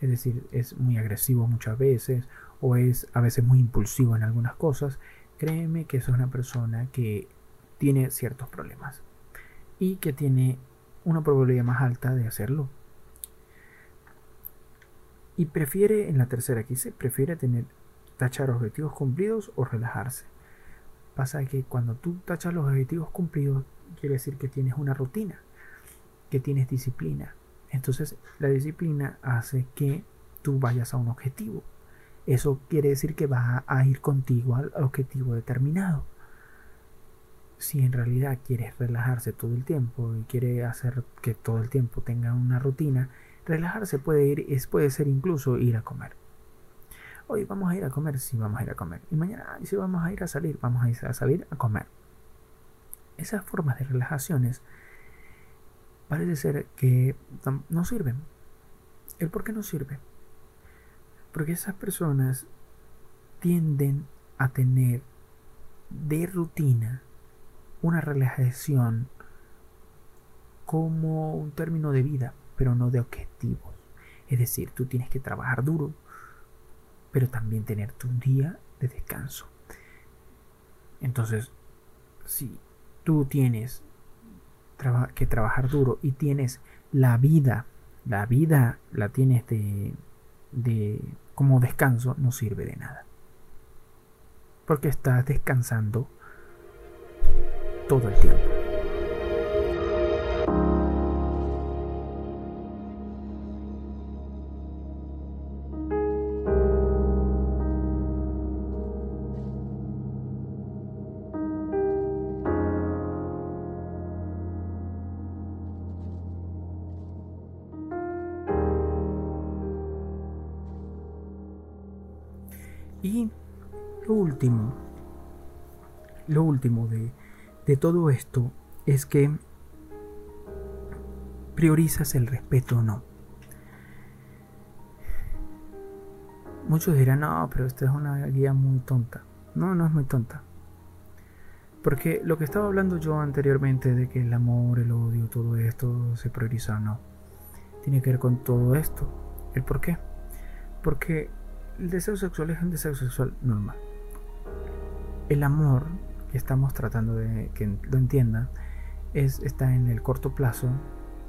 Es decir, es muy agresivo muchas veces o es a veces muy impulsivo en algunas cosas. Créeme que es una persona que tiene ciertos problemas y que tiene una probabilidad más alta de hacerlo. Y prefiere, en la tercera aquí se prefiere tener tachar objetivos cumplidos o relajarse. Pasa que cuando tú tachas los objetivos cumplidos, quiere decir que tienes una rutina, que tienes disciplina. Entonces la disciplina hace que tú vayas a un objetivo. Eso quiere decir que vas a ir contigo al objetivo determinado. Si en realidad quieres relajarse todo el tiempo y quieres hacer que todo el tiempo tenga una rutina, relajarse puede, ir, puede ser incluso ir a comer. Hoy vamos a ir a comer, sí, vamos a ir a comer. Y mañana, si vamos a ir a salir, vamos a ir a salir a comer. Esas formas de relajaciones parece ser que no sirven. ¿El por qué no sirve? Porque esas personas tienden a tener de rutina una relajación como un término de vida, pero no de objetivos. Es decir, tú tienes que trabajar duro, pero también tener tu día de descanso. Entonces, si tú tienes que trabajar duro y tienes la vida, la vida la tienes de, de como descanso, no sirve de nada. Porque estás descansando todo el tiempo. De, de todo esto es que priorizas el respeto o no. Muchos dirán, no, pero esta es una guía muy tonta. No, no es muy tonta. Porque lo que estaba hablando yo anteriormente de que el amor, el odio, todo esto se prioriza o no, tiene que ver con todo esto. ¿El por qué? Porque el deseo sexual es un deseo sexual normal. El amor estamos tratando de que lo entiendan es, está en el corto plazo,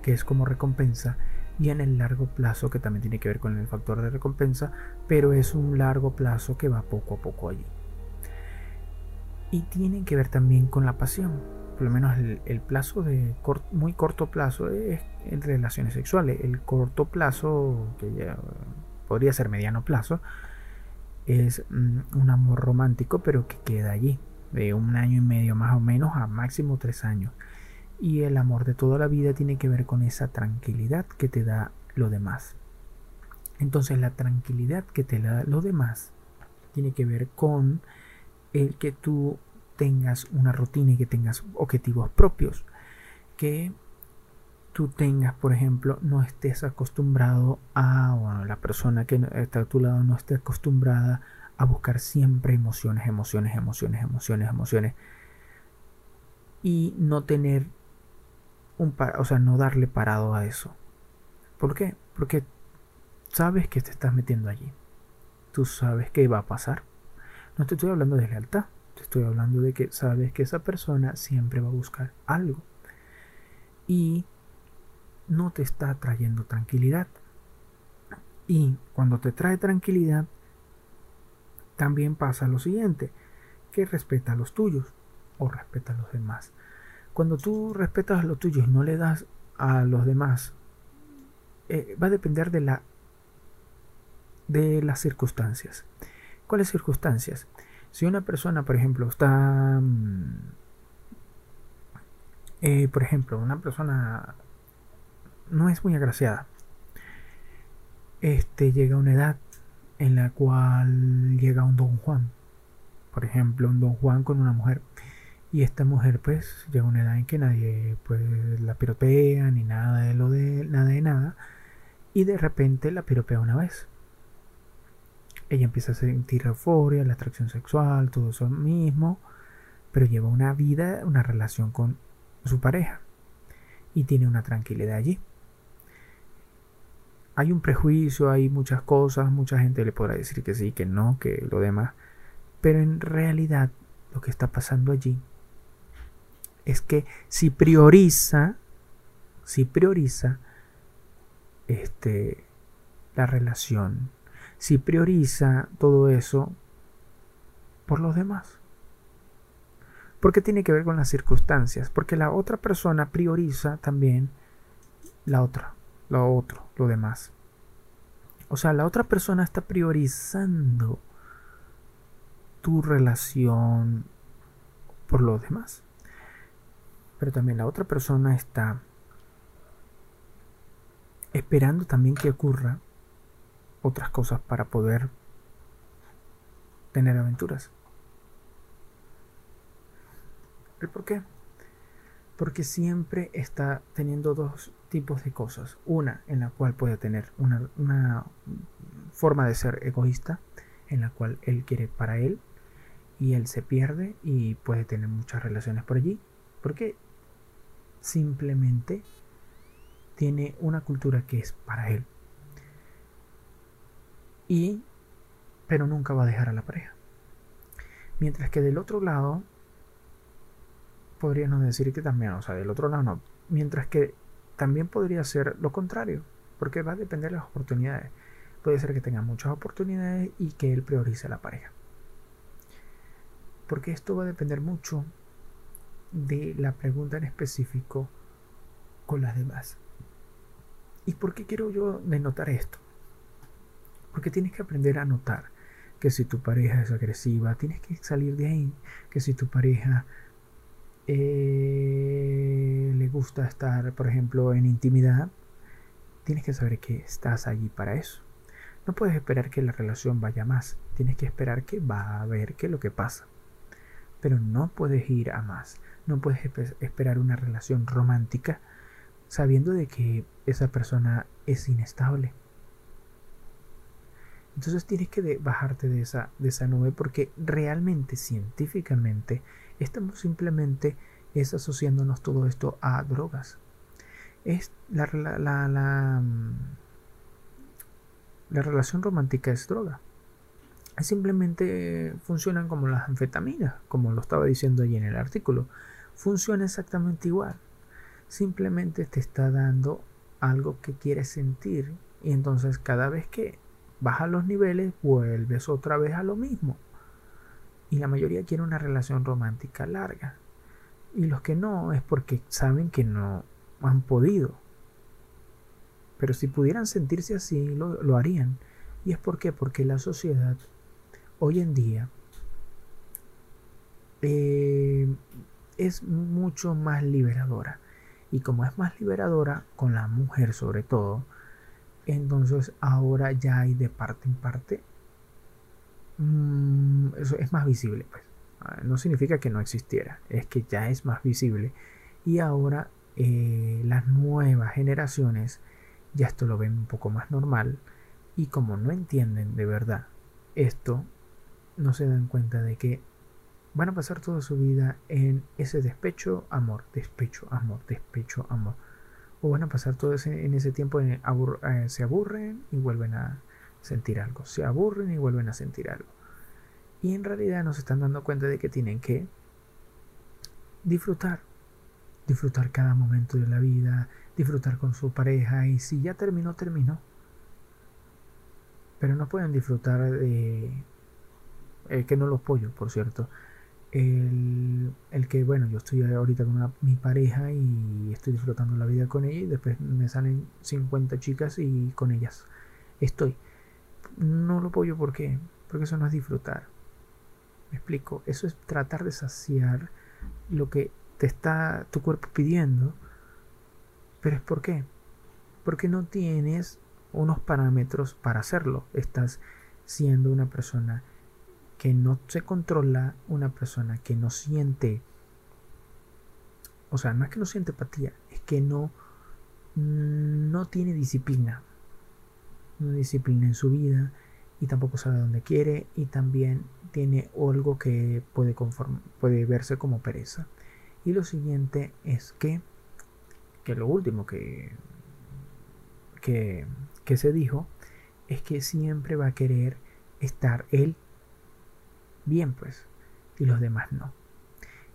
que es como recompensa, y en el largo plazo, que también tiene que ver con el factor de recompensa, pero es un largo plazo que va poco a poco allí. Y tiene que ver también con la pasión. Por lo menos el, plazo de muy corto plazo es en relaciones sexuales. El corto plazo, que ya podría ser mediano plazo, es mm, un amor romántico, pero que queda allí. De un año y medio más o menos a máximo tres años. Y el amor de toda la vida tiene que ver con esa tranquilidad que te da lo demás. Entonces la tranquilidad que te da lo demás tiene que ver con el que tú tengas una rutina y que tengas objetivos propios. Que tú tengas, por ejemplo, no estés acostumbrado a, bueno, la persona que está a tu lado no esté acostumbrada a buscar siempre emociones, emociones, emociones, emociones, emociones. Y no tener un, o sea, no darle parado a eso. ¿Por qué? Porque sabes que te estás metiendo allí. Tú sabes que va a pasar. No te estoy hablando de lealtad. Te estoy hablando de que sabes que esa persona siempre va a buscar algo. Y no te está trayendo tranquilidad. Y cuando te trae tranquilidad, también pasa lo siguiente, que respeta a los tuyos o respeta a los demás. Cuando tú respetas a los tuyos y no le das a los demás, eh, va a depender de la de las circunstancias. ¿Cuáles circunstancias? Si una persona, por ejemplo, está, mm, eh, por ejemplo, una persona no es muy agraciada, este llega a una edad en la cual llega un don Juan, por ejemplo, un don Juan con una mujer. Y esta mujer pues llega a una edad en que nadie pues la piropea ni nada de lo de nada de nada. Y de repente la piropea una vez. Ella empieza a sentir euforia, la atracción sexual, todo eso mismo, pero lleva una vida, una relación con su pareja. Y tiene una tranquilidad allí hay un prejuicio, hay muchas cosas, mucha gente le podrá decir que sí, que no, que lo demás. Pero en realidad lo que está pasando allí es que si prioriza, si prioriza este, la relación, si prioriza todo eso por los demás. Porque tiene que ver con las circunstancias, porque la otra persona prioriza también la otra lo otro, lo demás. O sea, la otra persona está priorizando tu relación por lo demás. Pero también la otra persona está esperando también que ocurra otras cosas para poder tener aventuras. ¿El por qué? Porque siempre está teniendo dos tipos de cosas. Una en la cual puede tener una, forma de ser egoísta, en la cual él quiere para él y él se pierde y puede tener muchas relaciones por allí. Porque simplemente tiene una cultura que es para él. Y pero nunca va a dejar a la pareja. Mientras que del otro lado podríamos decir que también, o sea, del otro lado no. Mientras que también podría ser lo contrario, porque va a depender de las oportunidades. Puede ser que tenga muchas oportunidades y que él priorice la pareja. Porque esto va a depender mucho de la pregunta en específico con las demás. ¿Y por qué quiero yo denotar esto? Porque tienes que aprender a notar que si tu pareja es agresiva, tienes que salir de ahí. Que si tu pareja eh, le gusta estar, por ejemplo, en intimidad, tienes que saber que estás allí para eso. No puedes esperar que la relación vaya más, tienes que esperar que va a ver qué es lo que pasa. Pero no puedes ir a más, no puedes esperar una relación romántica sabiendo de que esa persona es inestable. Entonces tienes que bajarte de esa, de esa nube porque realmente, científicamente, estamos simplemente asociándonos todo esto a drogas. Es mm, la, relación romántica es droga. Simplemente funcionan como las anfetaminas, como lo estaba diciendo allí en el artículo. Funciona exactamente igual. Simplemente te está dando algo que quieres sentir y entonces cada vez que bajas los niveles vuelves otra vez a lo mismo. Y la mayoría quiere una relación romántica larga. Y los que no es porque saben que no han podido. Pero si pudieran sentirse así, lo, harían. ¿Y es? Porque la sociedad hoy en día eh, es mucho más liberadora. Y como es más liberadora, con la mujer sobre todo, entonces ahora ya hay de parte en parte. Mm, eso es más visible, pues. Ah, no significa que no existiera, es que ya es más visible. Y ahora eh, las nuevas generaciones ya esto lo ven un poco más normal. Y como no entienden de verdad esto, no se dan cuenta de que van a pasar toda su vida en ese despecho, amor, despecho, amor, despecho, amor. O van a pasar todo ese, en ese tiempo, en eh, se aburren y vuelven a sentir algo. Se aburren y vuelven a sentir algo. Y en realidad no se están dando cuenta de que tienen que disfrutar. Disfrutar cada momento de la vida, disfrutar con su pareja. Y si ya terminó, terminó. Pero no pueden disfrutar de... Eh, que no los pollo, por cierto el, que, bueno, yo estoy ahorita con mi pareja y estoy disfrutando la vida con ella y después me salen 50 chicas y con ellas estoy. No lo apoyo porque, porque eso no es disfrutar. Me explico, eso es tratar de saciar lo que te está tu cuerpo pidiendo. Pero es por qué? Porque no tienes unos parámetros para hacerlo. Estás siendo una persona que no se controla una persona que no siente, o sea, no es que no siente empatía, es que no, no tiene disciplina, no disciplina en su vida y tampoco sabe dónde quiere y también tiene algo que puede, puede verse como pereza. Y lo siguiente es que, que lo último que, que, que se dijo es que siempre va a querer estar él bien pues, y los demás no.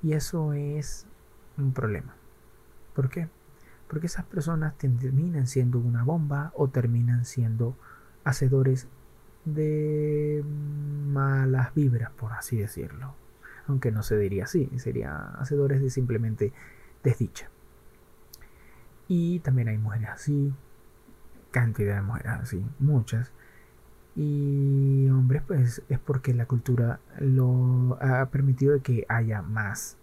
Y eso es un problema. ¿Por qué? Porque esas personas terminan siendo una bomba o terminan siendo hacedores de malas vibras, por así decirlo. Aunque no se diría así, sería hacedores de simplemente desdicha. Y también hay mujeres así, cantidad de mujeres así, muchas, y hombres pues es porque la cultura lo ha permitido que haya más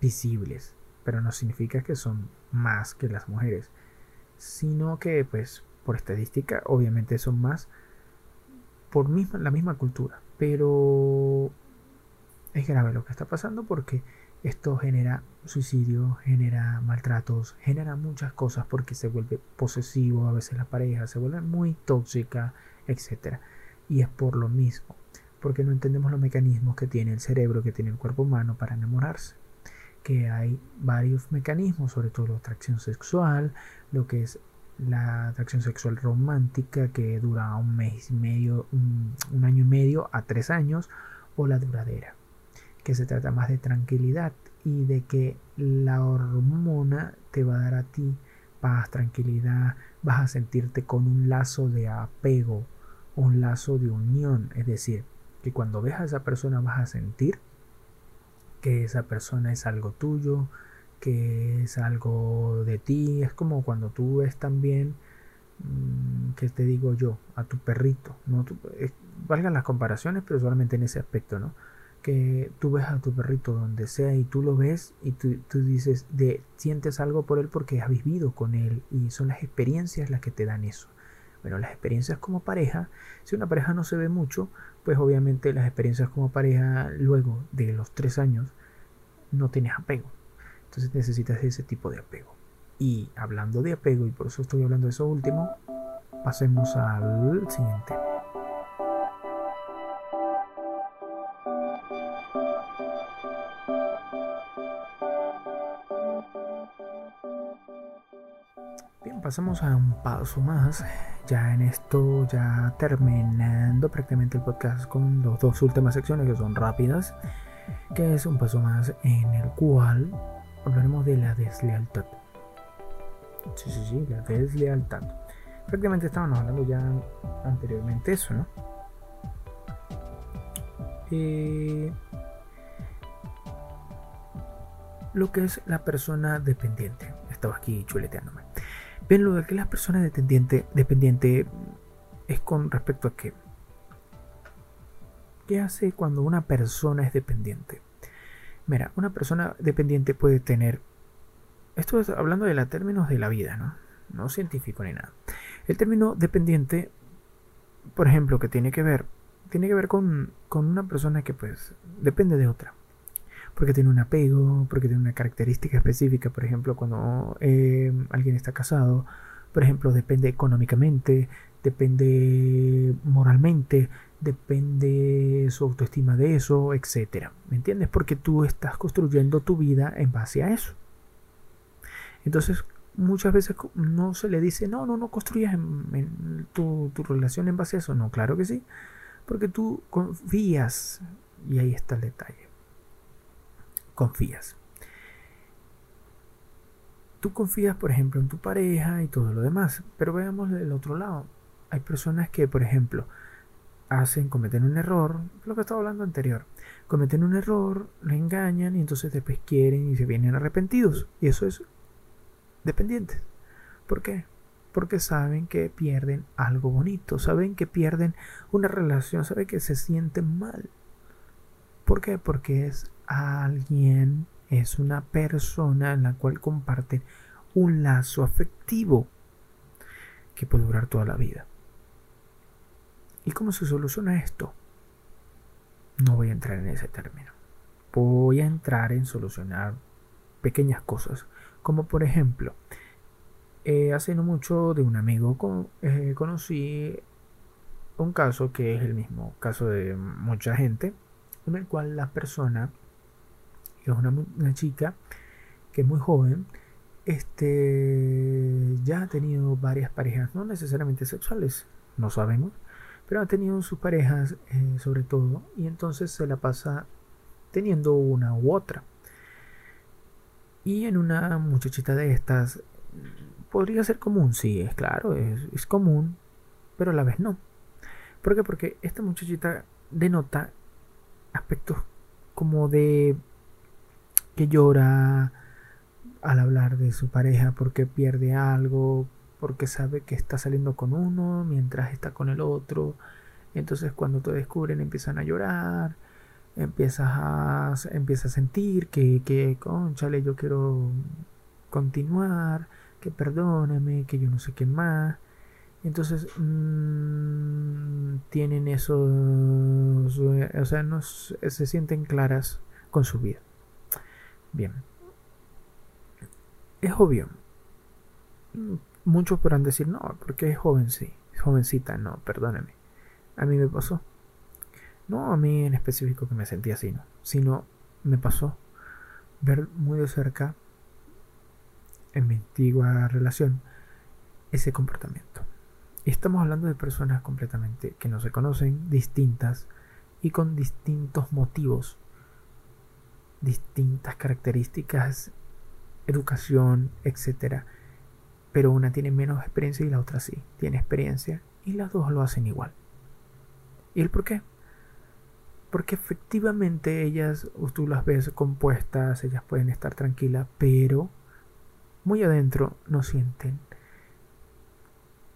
visibles pero no significa que son más que las mujeres sino que pues por estadística obviamente son más por misma, la misma cultura pero es grave lo que está pasando porque esto genera suicidio, genera maltratos, genera muchas cosas porque se vuelve posesivo a veces la pareja, se vuelve muy tóxica, etc. Y es por lo mismo, porque no entendemos los mecanismos que tiene el cerebro, que tiene el cuerpo humano para enamorarse. Que hay varios mecanismos, sobre todo la atracción sexual, lo que es la atracción sexual romántica que dura un mes y medio, un, año y medio a tres años, o la duradera, que se trata más de tranquilidad y de que la hormona te va a dar a ti paz, tranquilidad, vas a sentirte con un lazo de apego un lazo de unión, es decir, que cuando ves a esa persona vas a sentir que esa persona es algo tuyo, que es algo de ti, es como cuando tú ves también, mm, que te digo yo, a tu perrito, no valgan las comparaciones, pero solamente en ese aspecto, ¿no? Que tú ves a tu perrito donde sea y tú lo ves y tú, tú dices, de, sientes algo por él porque has vivido con él y son las experiencias las que te dan eso. Bueno, las experiencias como pareja, si una pareja no se ve mucho, pues obviamente las experiencias como pareja luego de los tres años no tienes apego. Entonces necesitas ese tipo de apego. Y hablando de apego, y por eso estoy hablando de eso último, pasemos al siguiente. Pasamos a un paso más. Ya en esto, ya terminando prácticamente el podcast con las dos últimas secciones que son rápidas, que es un paso más en el cual hablaremos de la deslealtad. Sí, sí, sí, la deslealtad. Prácticamente estábamos hablando ya anteriormente eso, ¿no? Eh, lo que es la persona dependiente. Estaba aquí chuleteándome. Bien, lo de que la persona dependiente, dependiente es con respecto a qué. ¿Qué hace cuando una persona es dependiente? Mira, una persona dependiente puede tener... Esto es hablando de los términos de la vida, ¿no? No científico ni nada. El término dependiente, por ejemplo, que tiene que ver, tiene que ver con, con una persona que pues depende de otra porque tiene un apego, porque tiene una característica específica, por ejemplo, cuando eh, alguien está casado, por ejemplo, depende económicamente, depende moralmente, depende su autoestima de eso, etc. ¿Me entiendes? Porque tú estás construyendo tu vida en base a eso. Entonces, muchas veces no se le dice, no, no, no construyas tu, tu relación en base a eso. No, claro que sí. Porque tú confías. Y ahí está el detalle confías. Tú confías, por ejemplo, en tu pareja y todo lo demás, pero veamos del otro lado. Hay personas que, por ejemplo, hacen, cometen un error, lo que estaba hablando anterior, cometen un error, lo engañan y entonces después quieren y se vienen arrepentidos. Y eso es dependiente. ¿Por qué? Porque saben que pierden algo bonito, saben que pierden una relación, saben que se sienten mal. ¿Por qué? Porque es alguien, es una persona en la cual comparten un lazo afectivo que puede durar toda la vida. ¿Y cómo se soluciona esto? No voy a entrar en ese término. Voy a entrar en solucionar pequeñas cosas, como por ejemplo, eh, hace no mucho de un amigo eh, conocí un caso que es el mismo caso de mucha gente en el cual la persona, es una, chica que es muy joven, este, ya ha tenido varias parejas, no necesariamente sexuales, no sabemos, pero ha tenido sus parejas eh, sobre todo, y entonces se la pasa teniendo una u otra. Y en una muchachita de estas, podría ser común, sí, es claro, es, es común, pero a la vez no. ¿Por qué? Porque esta muchachita denota aspectos como de que llora al hablar de su pareja porque pierde algo, porque sabe que está saliendo con uno mientras está con el otro. Entonces cuando te descubren empiezan a llorar, empiezas a, empiezas a sentir que, que, conchale, yo quiero continuar, que perdóname, que yo no sé qué más. Entonces mmm, tienen eso, o sea, no se sienten claras con su vida. Bien. Es obvio. Muchos podrán decir, no, porque es joven, sí. Jovencita, no, perdóneme. A mí me pasó. No a mí en específico que me sentía así, no. Sino me pasó ver muy de cerca en mi antigua relación ese comportamiento. Y estamos hablando de personas completamente que no se conocen, distintas y con distintos motivos, distintas características, educación, etc. Pero una tiene menos experiencia y la otra sí, tiene experiencia y las dos lo hacen igual. ¿Y el por qué? Porque efectivamente ellas, tú las ves compuestas, ellas pueden estar tranquilas, pero muy adentro no sienten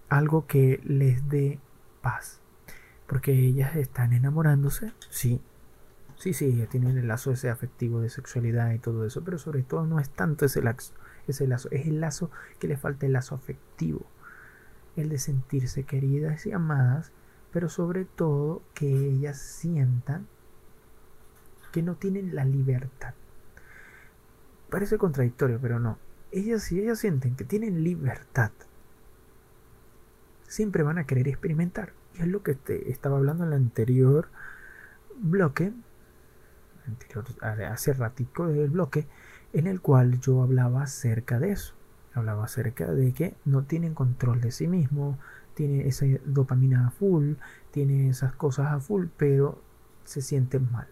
algo que les dé paz. Porque ellas están enamorándose, sí. Sí, sí, tienen el lazo ese afectivo de sexualidad y todo eso, pero sobre todo no es tanto ese lazo, ese lazo, es el lazo que le falta el lazo afectivo, el de sentirse queridas y amadas, pero sobre todo que ellas sientan que no tienen la libertad. Parece contradictorio, pero no. Ellas si ellas sienten que tienen libertad siempre van a querer experimentar. Y es lo que te estaba hablando en el anterior bloque, anterior, hace ratico del bloque, en el cual yo hablaba acerca de eso. Hablaba acerca de que no tienen control de sí mismo, tiene esa dopamina a full, tiene esas cosas a full, pero se sienten mal.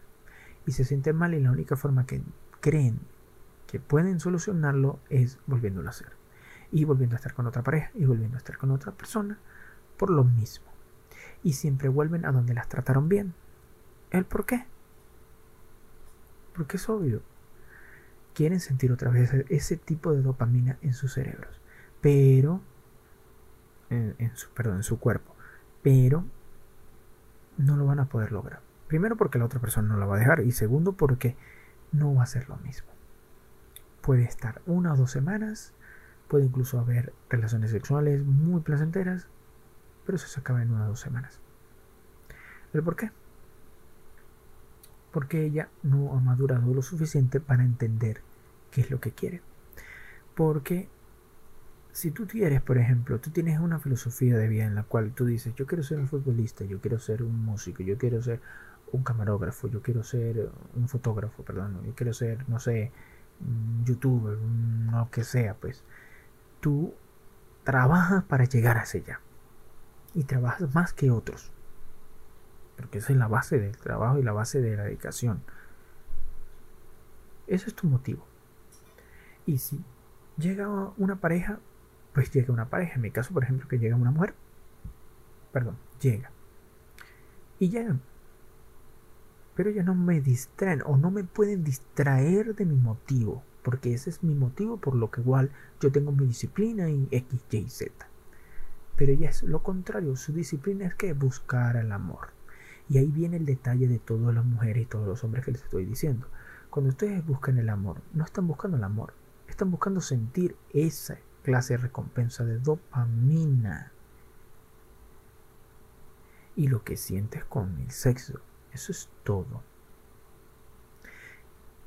Y se sienten mal y la única forma que creen que pueden solucionarlo es volviéndolo a hacer. Y volviendo a estar con otra pareja y volviendo a estar con otra persona por lo mismo. Y siempre vuelven a donde las trataron bien. ¿El por qué? Porque es obvio. Quieren sentir otra vez ese tipo de dopamina en sus cerebros. Pero... En, su, perdón, en su cuerpo. Pero no lo van a poder lograr. Primero porque la otra persona no la va a dejar. Y segundo porque no va a ser lo mismo. Puede estar una o dos semanas, puede incluso haber relaciones sexuales muy placenteras, pero eso se acaba en una o dos semanas. ¿El por qué? Porque ella no ha madurado lo suficiente para entender qué es lo que quiere. Porque si tú quieres, por ejemplo, tú tienes una filosofía de vida en la cual tú dices, yo quiero ser un futbolista, yo quiero ser un músico, yo quiero ser un camarógrafo, yo quiero ser un fotógrafo, perdón, yo quiero ser, no sé, un youtuber, lo que sea, pues tú trabajas para llegar a ese ya. Y trabajas más que otros. Porque esa es la base del trabajo y la base de la dedicación. Ese es tu motivo. Y si llega una pareja, pues llega una pareja. En mi caso, por ejemplo, que llega una mujer. Perdón, llega. Y llegan. Pero ya no me distraen o no me pueden distraer de mi motivo. Porque ese es mi motivo por lo que igual yo tengo mi disciplina y X, Y, Z. Pero ya es lo contrario. Su disciplina es que buscar el amor. Y ahí viene el detalle de todas las mujeres y todos los hombres que les estoy diciendo. Cuando ustedes buscan el amor, no están buscando el amor, están buscando sentir esa clase de recompensa de dopamina. Y lo que sientes con el sexo, eso es todo.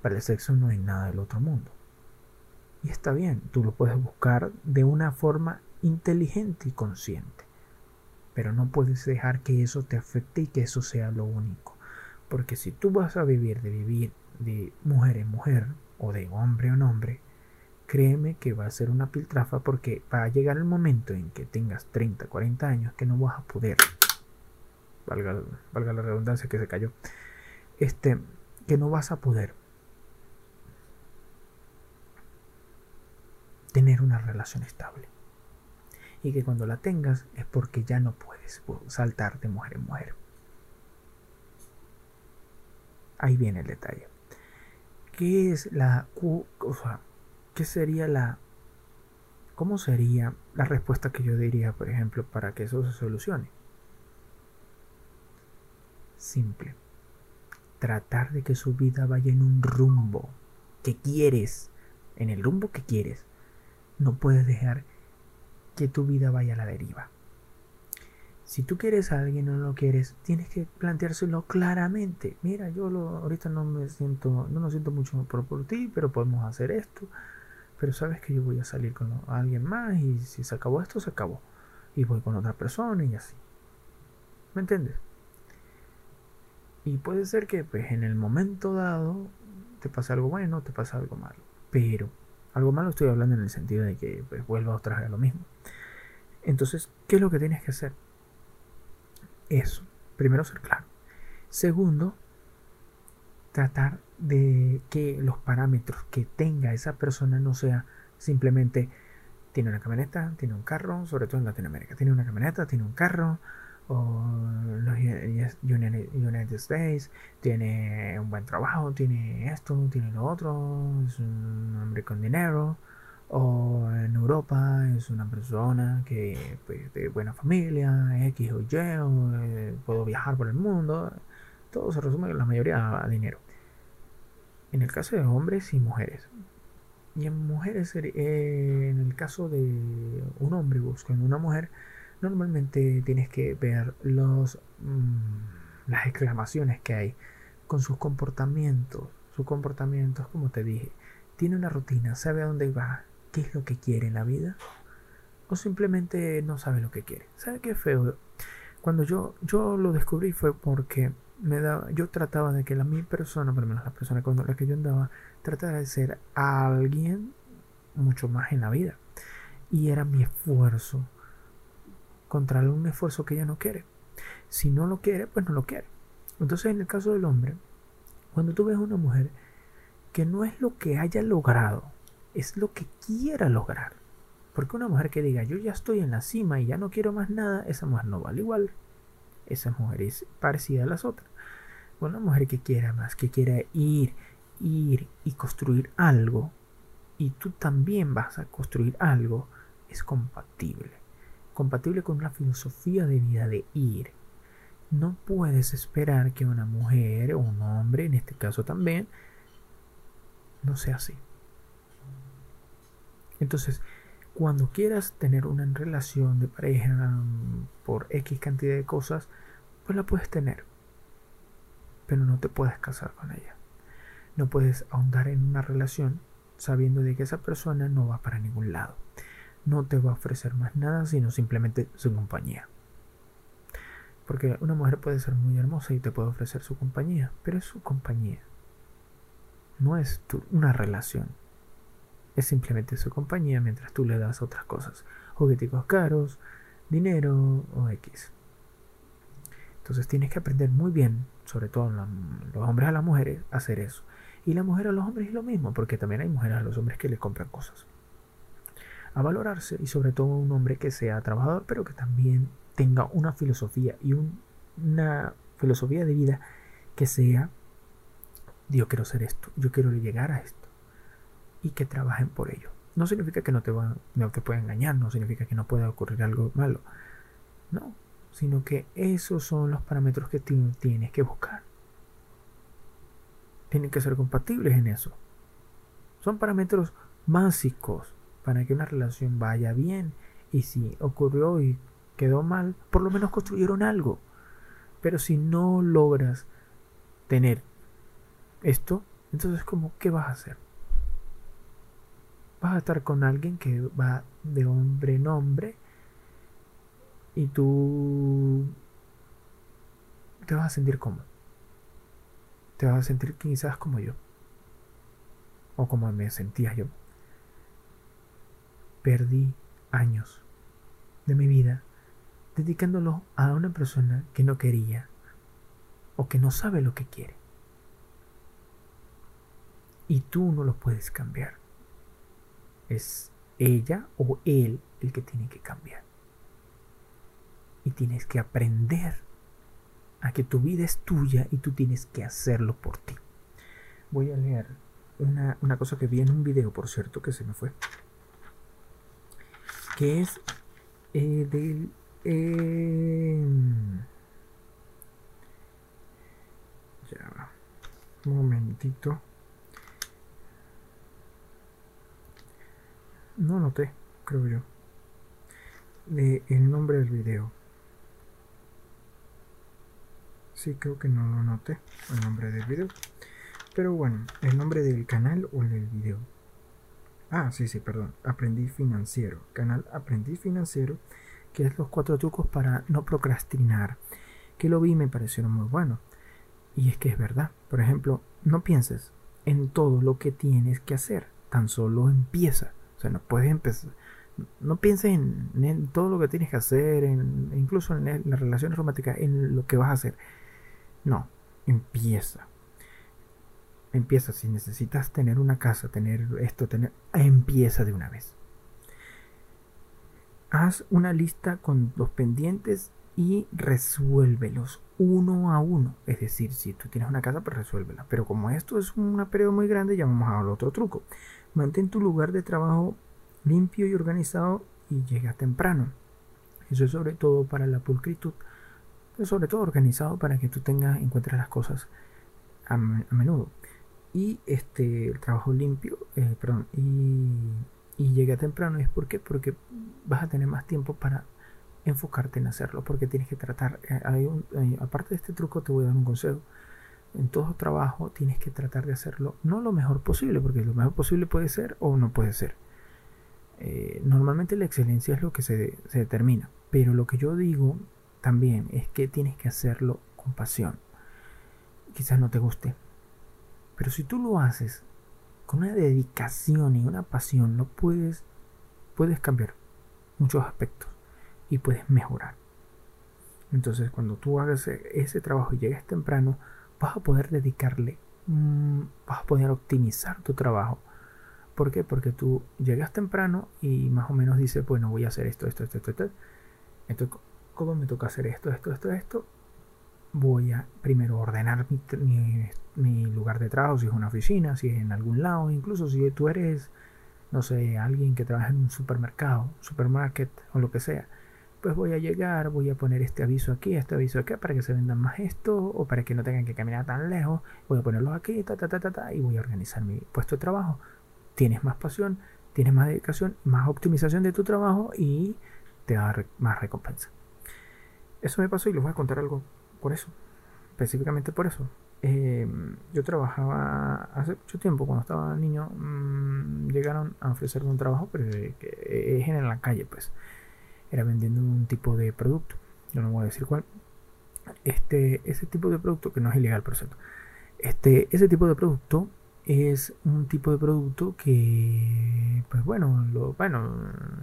Para el sexo no hay nada del otro mundo. Y está bien, tú lo puedes buscar de una forma inteligente y consciente. Pero no puedes dejar que eso te afecte y que eso sea lo único. Porque si tú vas a vivir de vivir de mujer en mujer o de hombre en hombre, créeme que va a ser una piltrafa porque va a llegar el momento en que tengas 30, 40 años que no vas a poder, valga, valga la redundancia que se cayó, este, que no vas a poder tener una relación estable y que cuando la tengas es porque ya no puedes saltar de mujer en mujer. Ahí viene el detalle. ¿Qué es la o qué sería la cómo sería la respuesta que yo diría, por ejemplo, para que eso se solucione? Simple. Tratar de que su vida vaya en un rumbo que quieres, en el rumbo que quieres. No puedes dejar que tu vida vaya a la deriva. Si tú quieres a alguien o no lo quieres, tienes que planteárselo claramente. Mira, yo lo, ahorita no me siento, no me siento mucho por, por ti, pero podemos hacer esto. Pero sabes que yo voy a salir con alguien más y si se acabó esto, se acabó. Y voy con otra persona y así. ¿Me entiendes? Y puede ser que pues, en el momento dado te pase algo bueno, te pase algo malo. Pero algo malo estoy hablando en el sentido de que pues, vuelva otra vez a lo mismo. Entonces, ¿qué es lo que tienes que hacer? Eso. Primero, ser claro. Segundo, tratar de que los parámetros que tenga esa persona no sea simplemente tiene una camioneta, tiene un carro, sobre todo en Latinoamérica, tiene una camioneta, tiene un carro, o los United States, tiene un buen trabajo, tiene esto, tiene lo otro, es un hombre con dinero, o en Europa es una persona que pues, de buena familia, X o Y, eh, puedo viajar por el mundo, todo se resume la mayoría a dinero. En el caso de hombres y mujeres. Y en mujeres, eh, en el caso de un hombre buscando una mujer, normalmente tienes que ver los, mm, las exclamaciones que hay con sus comportamientos. Sus comportamientos, como te dije, tiene una rutina, sabe a dónde va, qué es lo que quiere en la vida, o simplemente no sabe lo que quiere. ¿Sabe qué feo? Cuando yo, yo lo descubrí fue porque me daba, yo trataba de que la mi persona, por lo menos la persona con la que yo andaba, tratara de ser alguien mucho más en la vida. Y era mi esfuerzo contra un esfuerzo que ella no quiere. Si no lo quiere, pues no lo quiere. Entonces, en el caso del hombre, cuando tú ves a una mujer que no es lo que haya logrado, es lo que quiera lograr. Porque una mujer que diga, yo ya estoy en la cima y ya no quiero más nada, esa mujer no vale igual. Esa mujer es parecida a las otras. Una mujer que quiera más, que quiera ir, ir y construir algo, y tú también vas a construir algo, es compatible compatible con una filosofía de vida de ir. No puedes esperar que una mujer o un hombre, en este caso también, no sea así. Entonces, cuando quieras tener una relación de pareja por X cantidad de cosas, pues la puedes tener. Pero no te puedes casar con ella. No puedes ahondar en una relación sabiendo de que esa persona no va para ningún lado. No te va a ofrecer más nada, sino simplemente su compañía. Porque una mujer puede ser muy hermosa y te puede ofrecer su compañía, pero es su compañía. No es una relación. Es simplemente su compañía mientras tú le das otras cosas. Jugueticos caros, dinero o X. Entonces tienes que aprender muy bien, sobre todo los hombres a las mujeres, a hacer eso. Y la mujer a los hombres es lo mismo, porque también hay mujeres a los hombres que le compran cosas. A valorarse y sobre todo un hombre que sea trabajador, pero que también tenga una filosofía y una filosofía de vida que sea, yo quiero ser esto, yo quiero llegar a esto y que trabajen por ello. No significa que no te, va, no te pueda engañar, no significa que no pueda ocurrir algo malo. No, sino que esos son los parámetros que tienes que buscar. Tienen que ser compatibles en eso. Son parámetros básicos para que una relación vaya bien. Y si ocurrió y quedó mal, por lo menos construyeron algo. Pero si no logras tener esto, entonces como, ¿qué vas a hacer? vas a estar con alguien que va de hombre en hombre y tú te vas a sentir cómodo. Te vas a sentir quizás como yo. O como me sentía yo. Perdí años de mi vida dedicándolo a una persona que no quería o que no sabe lo que quiere. Y tú no lo puedes cambiar. Es ella o él el que tiene que cambiar. Y tienes que aprender a que tu vida es tuya y tú tienes que hacerlo por ti. Voy a leer una, cosa que vi en un video, por cierto, que se me fue. Que es eh, del... Eh, ya, un momentito. No noté, creo yo. el nombre del video. Sí, creo que no lo noté, el nombre del video. Pero bueno, el nombre del canal o el del video. Ah, sí, sí, perdón. Aprendí financiero. Canal Aprendí financiero, que es los cuatro trucos para no procrastinar. Que lo vi y me parecieron muy buenos. Y es que es verdad. Por ejemplo, no pienses en todo lo que tienes que hacer. Tan solo empieza sea, no puedes empezar. No pienses en, todo lo que tienes que hacer, en, incluso en, las relaciones románticas, en lo que vas a hacer. No, empieza. Empieza. Si necesitas tener una casa, tener esto, tener. Empieza de una vez. Haz una lista con los pendientes y resuélvelos uno a uno. Es decir, si tú tienes una casa, pues resuélvela. Pero como esto es un periodo muy grande, ya vamos a otro truco. Mantén tu lugar de trabajo limpio y organizado y llega temprano. Eso es sobre todo para la pulcritud, pero sobre todo organizado para que tú tengas, encuentres las cosas a, menudo. Y este, el trabajo limpio, eh, perdón, y, y llega temprano es porque, porque vas a tener más tiempo para enfocarte en hacerlo, porque tienes que tratar, eh, aparte de este truco te voy a dar un consejo en todo trabajo tienes que tratar de hacerlo no lo mejor posible, porque lo mejor posible puede ser o no puede ser. Eh, normalmente la excelencia es lo que se, se determina, pero lo que yo digo también es que tienes que hacerlo con pasión. Quizás no te guste, pero si tú lo haces con una dedicación y una pasión, lo puedes, puedes cambiar muchos aspectos y puedes mejorar. Entonces, cuando tú hagas ese trabajo y llegues temprano, vas a poder dedicarle, mm, vas a poder optimizar tu trabajo. ¿Por qué? Porque tú llegas temprano y más o menos dices, bueno, voy a hacer esto, esto, esto, esto, esto. Entonces, ¿cómo me toca hacer esto, esto, esto, esto? Voy a primero ordenar mi, mi, lugar de trabajo, si es una oficina, si es en algún lado, incluso si tú eres, no sé, alguien que trabaja en un supermercado, supermarket o lo que sea. pues voy a llegar, voy a poner este aviso aquí, este aviso acá para que se vendan más esto o para que no tengan que caminar tan lejos, voy a ponerlos aquí, ta, ta, ta, ta, ta, y voy a organizar mi puesto de trabajo. Tienes más pasión, tienes más dedicación, más optimización de tu trabajo y te da más recompensa. Eso me pasó y les voy a contar algo por eso, específicamente por eso. Em, yo trabajaba hace mucho tiempo, cuando estaba niño, mm, llegaron a ofrecerme un trabajo, pero es en la calle, pues era vendiendo un tipo de producto. Yo no voy a decir cuál. Este, ese tipo de producto, que no es ilegal, por cierto. Este, ese tipo de producto es un tipo de producto que, pues bueno, lo, bueno,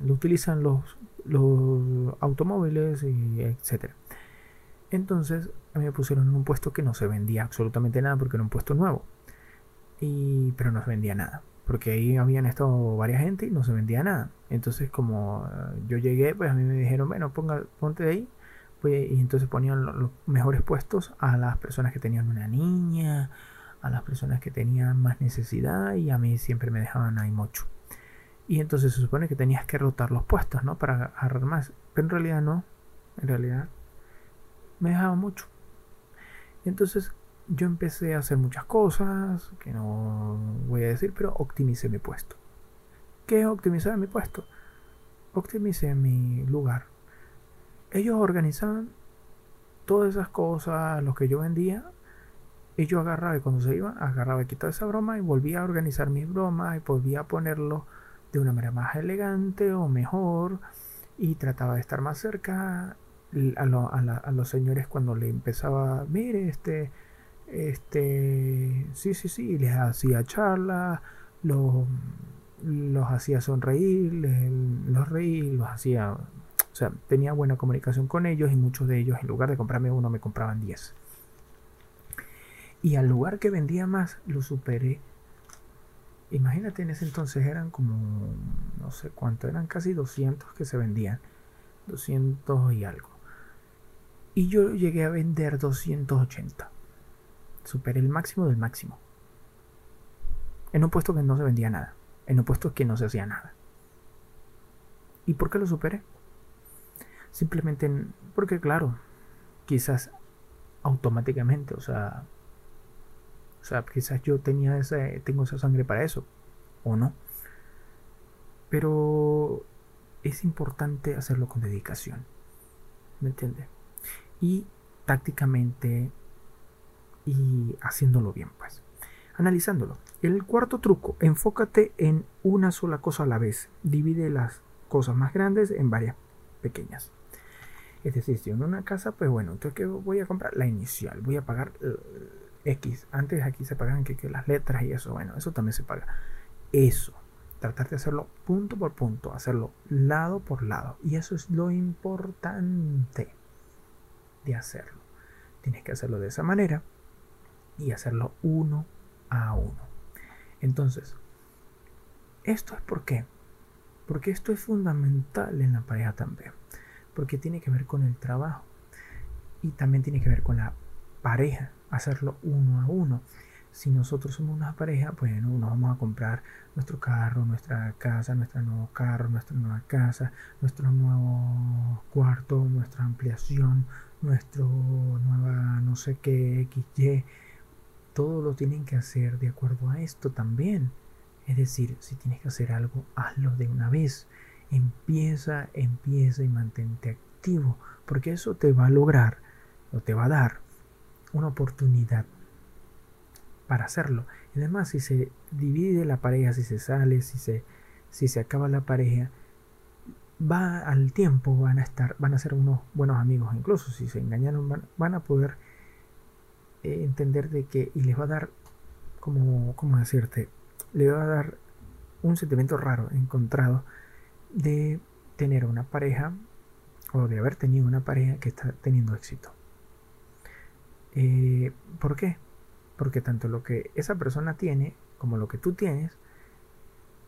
lo utilizan los, los automóviles y etcétera. Entonces me pusieron en un puesto que no se vendía absolutamente nada porque era un puesto nuevo. Y, pero no se vendía nada porque ahí habían estado varias gente y no se vendía nada. Entonces como eh, yo llegué, pues a mí me dijeron, bueno, ponga, ponte de ahí. Pues, y entonces ponían los mejores puestos a las personas que tenían una niña, a las personas que tenían más necesidad y a mí siempre me dejaban ahí mucho. Y entonces se supone que tenías que rotar los puestos, ¿no? Para agarrar más. Pero en realidad no. En realidad me dejaban mucho. Entonces yo empecé a hacer muchas cosas que no voy a decir, pero optimicé mi puesto. ¿Qué es optimizar mi puesto? Optimicé mi lugar. Ellos organizaban todas esas cosas, lo que yo vendía, y yo agarraba y cuando se iban, agarraba y quitaba esa broma y volvía a organizar mis bromas y volvía a ponerlo de una manera más elegante o mejor y trataba de estar más cerca a, a los señores cuando le empezaba, mire, este, este, sí, sí, sí, les hacía charla, los, los hacía sonreír, los reír, los hacía, o sea, tenía buena comunicación con ellos y muchos de ellos en lugar de comprarme uno me compraban 10. Y al lugar que vendía más lo superé. Imagínate, en ese entonces eran como, no sé cuánto, eran casi 200 que se vendían, 200 y algo. Y yo llegué a vender 280 superé el máximo del máximo. En un puesto que no se vendía nada. En un puesto que no se hacía nada. ¿Y por qué lo superé? Simplemente porque, claro, quizás automáticamente, o sea, o sea, quizás yo tenía ese, tengo esa sangre para eso, o no. Pero es importante hacerlo con dedicación, ¿me entiendes? Y tácticamente y haciéndolo bien, pues. Analizándolo. El cuarto truco, enfócate en una sola cosa a la vez. Divide las cosas más grandes en varias pequeñas. Es decir, si en una casa, pues bueno, entonces voy a comprar la inicial, voy a pagar X. Antes aquí se pagaban que, que, las letras y eso, bueno, eso también se paga. Eso, tratar de hacerlo punto por punto, hacerlo lado por lado. Y eso es lo importante de hacerlo. Tienes que hacerlo de esa manera y hacerlo uno a uno. Entonces, esto es por qué. Porque esto es fundamental en la pareja también. Porque tiene que ver con el trabajo. Y también tiene que ver con la pareja. Hacerlo uno a uno. Si nosotros somos una pareja, bueno, nos vamos a comprar nuestro carro, nuestra casa, nuestro nuevo carro, nuestra nueva casa, nuestro nuevo cuarto, nuestra ampliación, nuestro nueva no sé qué, XY todo lo tienen que hacer de acuerdo a esto también. Es decir, si tienes que hacer algo, hazlo de una vez. Empieza, empieza y mantente activo, porque eso te va a lograr o te va a dar una oportunidad para hacerlo. Y además, si se divide la pareja, si se sale, si se, si se acaba la pareja, va al tiempo, van a estar, van a ser unos buenos amigos. Incluso si se engañaron, van a poder eh, entender de que, y les va a dar, como, ¿cómo decirte? Le va a dar un sentimiento raro, encontrado, de tener una pareja o de haber tenido una pareja que está teniendo éxito. Eh, ¿Por qué? Porque tanto lo que esa persona tiene como lo que tú tienes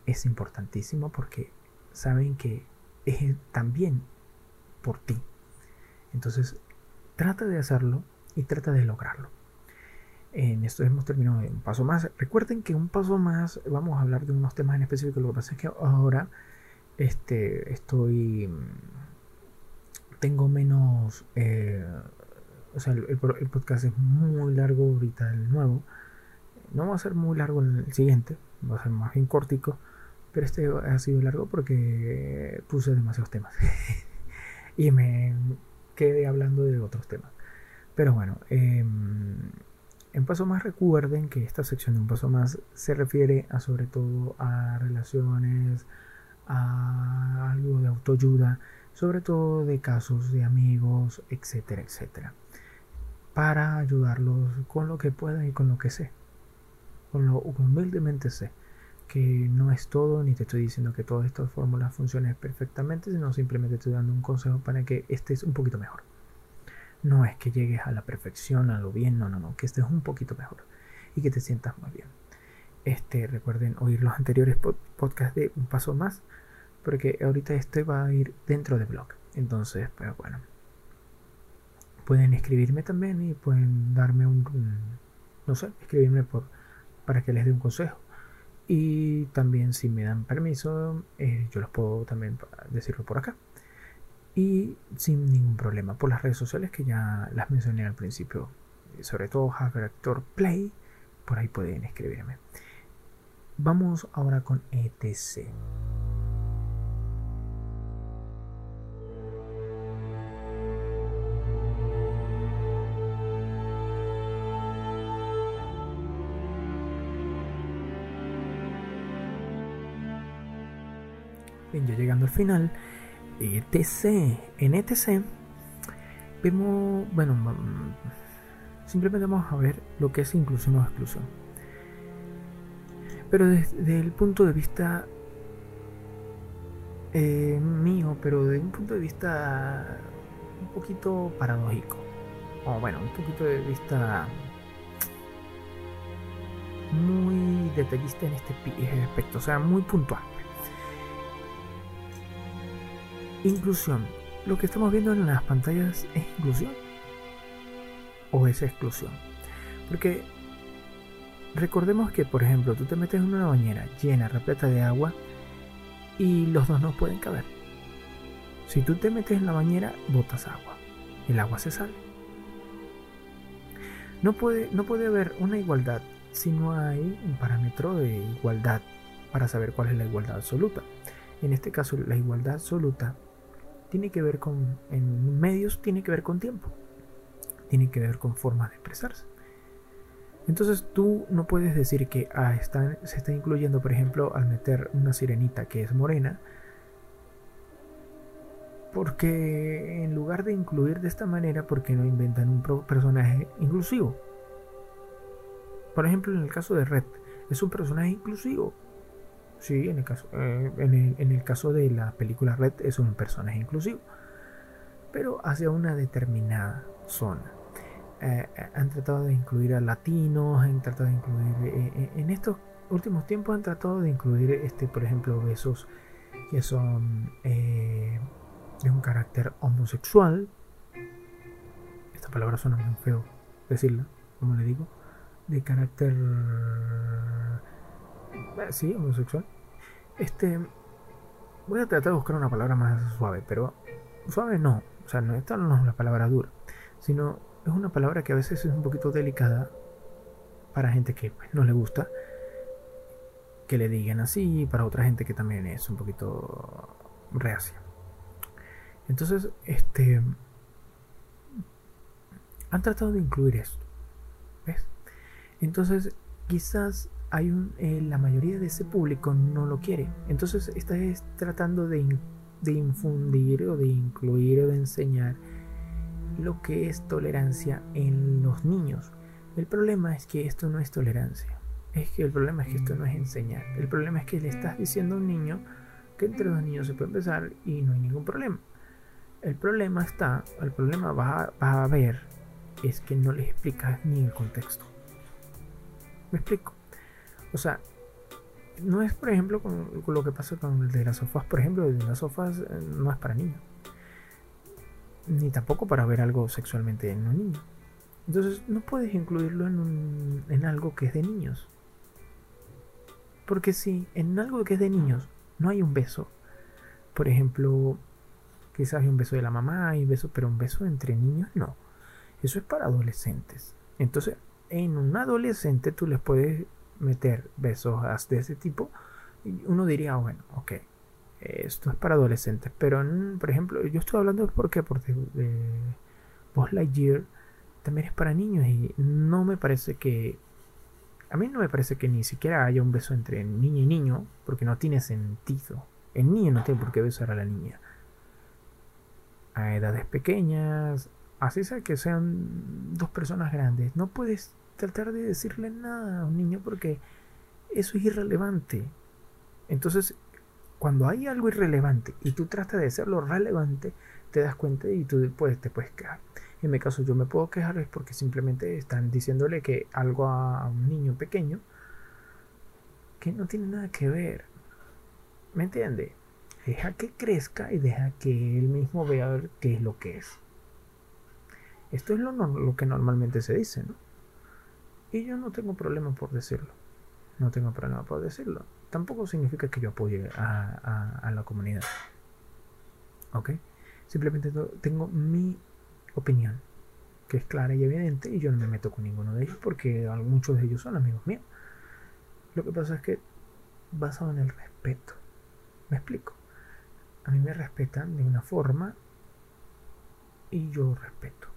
es importantísimo porque saben que es también por ti. Entonces, trata de hacerlo y trata de lograrlo. En esto hemos terminado un paso más. Recuerden que un paso más vamos a hablar de unos temas en específico. Lo que pasa es que ahora este, estoy tengo menos... Eh, o sea, el, podcast es muy largo ahorita, el nuevo. No va a ser muy largo el siguiente, va a ser más bien cortico. Pero este ha sido largo porque puse demasiados temas. (laughs) y me quedé hablando de otros temas. Pero bueno, em, en Paso Más recuerden que esta sección de Un Paso Más se refiere a sobre todo a relaciones, a algo de autoayuda, sobre todo de casos de amigos, etcétera, etcétera. Para ayudarlos con lo que pueda y con lo que sé. Con lo humildemente sé que no es todo, ni te estoy diciendo que todas estas fórmulas funcionen perfectamente, sino simplemente estoy dando un consejo para que estés un poquito mejor. No es que llegues a la perfección, a lo bien, no, no, no, que estés un poquito mejor y que te sientas más bien. Este, recuerden oír los anteriores podcasts de Un Paso Más, porque ahorita este va a ir dentro de blog. Entonces, pues bueno. Pueden escribirme también y pueden darme un, no sé, escribirme por, para que les dé un consejo y también si me dan permiso, eh, yo los puedo también decirlo por acá. Y sin ningún problema por las redes sociales que ya las mencioné al principio. Sobre todo Hacker Actor Play. Por ahí pueden escribirme. Vamos ahora con ETC. Bien, ya llegando al final, ETC. En ETC vemos, bueno, simplemente vamos a ver lo que es inclusión o exclusión. Pero desde el punto de vista eh, mío, pero desde un punto de vista un poquito paradójico. O bueno, un poquito de vista muy detallista en este aspecto, o sea, muy puntual. Inclusión. ¿Lo que estamos viendo en las pantallas es inclusión? ¿O es exclusión? Porque recordemos que, por ejemplo, tú te metes en una bañera llena, repleta de agua y los dos no pueden caber. Si tú te metes en la bañera, botas agua. El agua se sale. No puede, no puede haber una igualdad si no hay un parámetro de igualdad para saber cuál es la igualdad absoluta. En este caso, la igualdad absoluta tiene que ver con, en medios, tiene que ver con tiempo, tiene que ver con formas de expresarse. Entonces tú no puedes decir que ah, se está incluyendo, por ejemplo, al meter una sirenita que es morena, porque en lugar de incluir de esta manera, ¿por qué no inventan un personaje inclusivo? Por ejemplo, en el caso de Red, es un personaje inclusivo. Sí, en el caso, eh, en, el, caso de la película Red es un personaje inclusivo, pero hacia una determinada zona. Eh, eh, han tratado de incluir a latinos, han tratado de incluir, en estos últimos tiempos han tratado de incluir, este, por ejemplo, besos que son de un carácter homosexual. Esta palabra suena muy feo decirla, como le digo, de carácter sí, homosexual. Este. Voy a tratar de buscar una palabra más suave, pero. Suave no. O sea, no, esta no es la palabra dura. Sino es una palabra que a veces es un poquito delicada para gente que pues, no le gusta que le digan así, para otra gente que también es un poquito reacia. Entonces, este. Han tratado de incluir esto. ¿Ves? Entonces, quizás hay un, eh, la mayoría de ese público no lo quiere. Entonces está tratando de, de infundir o de incluir o de enseñar lo que es tolerancia en los niños. El problema es que esto no es tolerancia. Es que el problema es que esto no es enseñar. El problema es que le estás diciendo a un niño que entre dos niños se puede besar y no hay ningún problema. El problema está, el problema va a, va a haber es que no le explicas ni el contexto. ¿Me explico? O sea, no es por ejemplo con, lo que pasa con el de las sofás, por ejemplo, el de las sofás eh, no es para niños. Ni tampoco para ver algo sexualmente en un niño. Entonces no puedes incluirlo en, en algo que es de niños. Porque si en algo que es de niños no hay un beso, por ejemplo, Quizás hay un beso de la mamá y beso, pero un beso entre niños no. Eso es para adolescentes. Entonces, en un adolescente tú les puedes meter besos de ese tipo uno diría, bueno, ok, esto es para adolescentes. Pero, por ejemplo, yo estoy hablando por qué, porque eh, Buzz Lightyear también es para niños y no me parece que a mí no me parece que ni siquiera haya un beso entre niño y niño, porque no tiene sentido. El niño no tiene por qué besar a la niña. A edades pequeñas, así sea que sean dos personas grandes, no puedes tratar de decirle nada a un niño porque eso es irrelevante. Entonces, cuando hay algo irrelevante y tú tratas de hacerlo relevante, te das cuenta y tú después te puedes quedar. En mi caso yo me puedo quejar es porque simplemente están diciéndole que algo a un niño pequeño que no tiene nada que ver. ¿Me entiende? Deja que crezca y deja que él mismo vea qué es lo que es. Esto es lo, lo que normalmente se dice, ¿no? Y yo no tengo problema por decirlo. No tengo problema por decirlo. Tampoco significa que yo apoye a, a la comunidad. ¿Ok? Simplemente tengo mi opinión, que es clara y evidente, y yo no me meto con ninguno de ellos porque muchos de ellos son amigos míos. Lo que pasa es que basado en el respeto. ¿Me explico? A mí me respetan de una forma y yo respeto.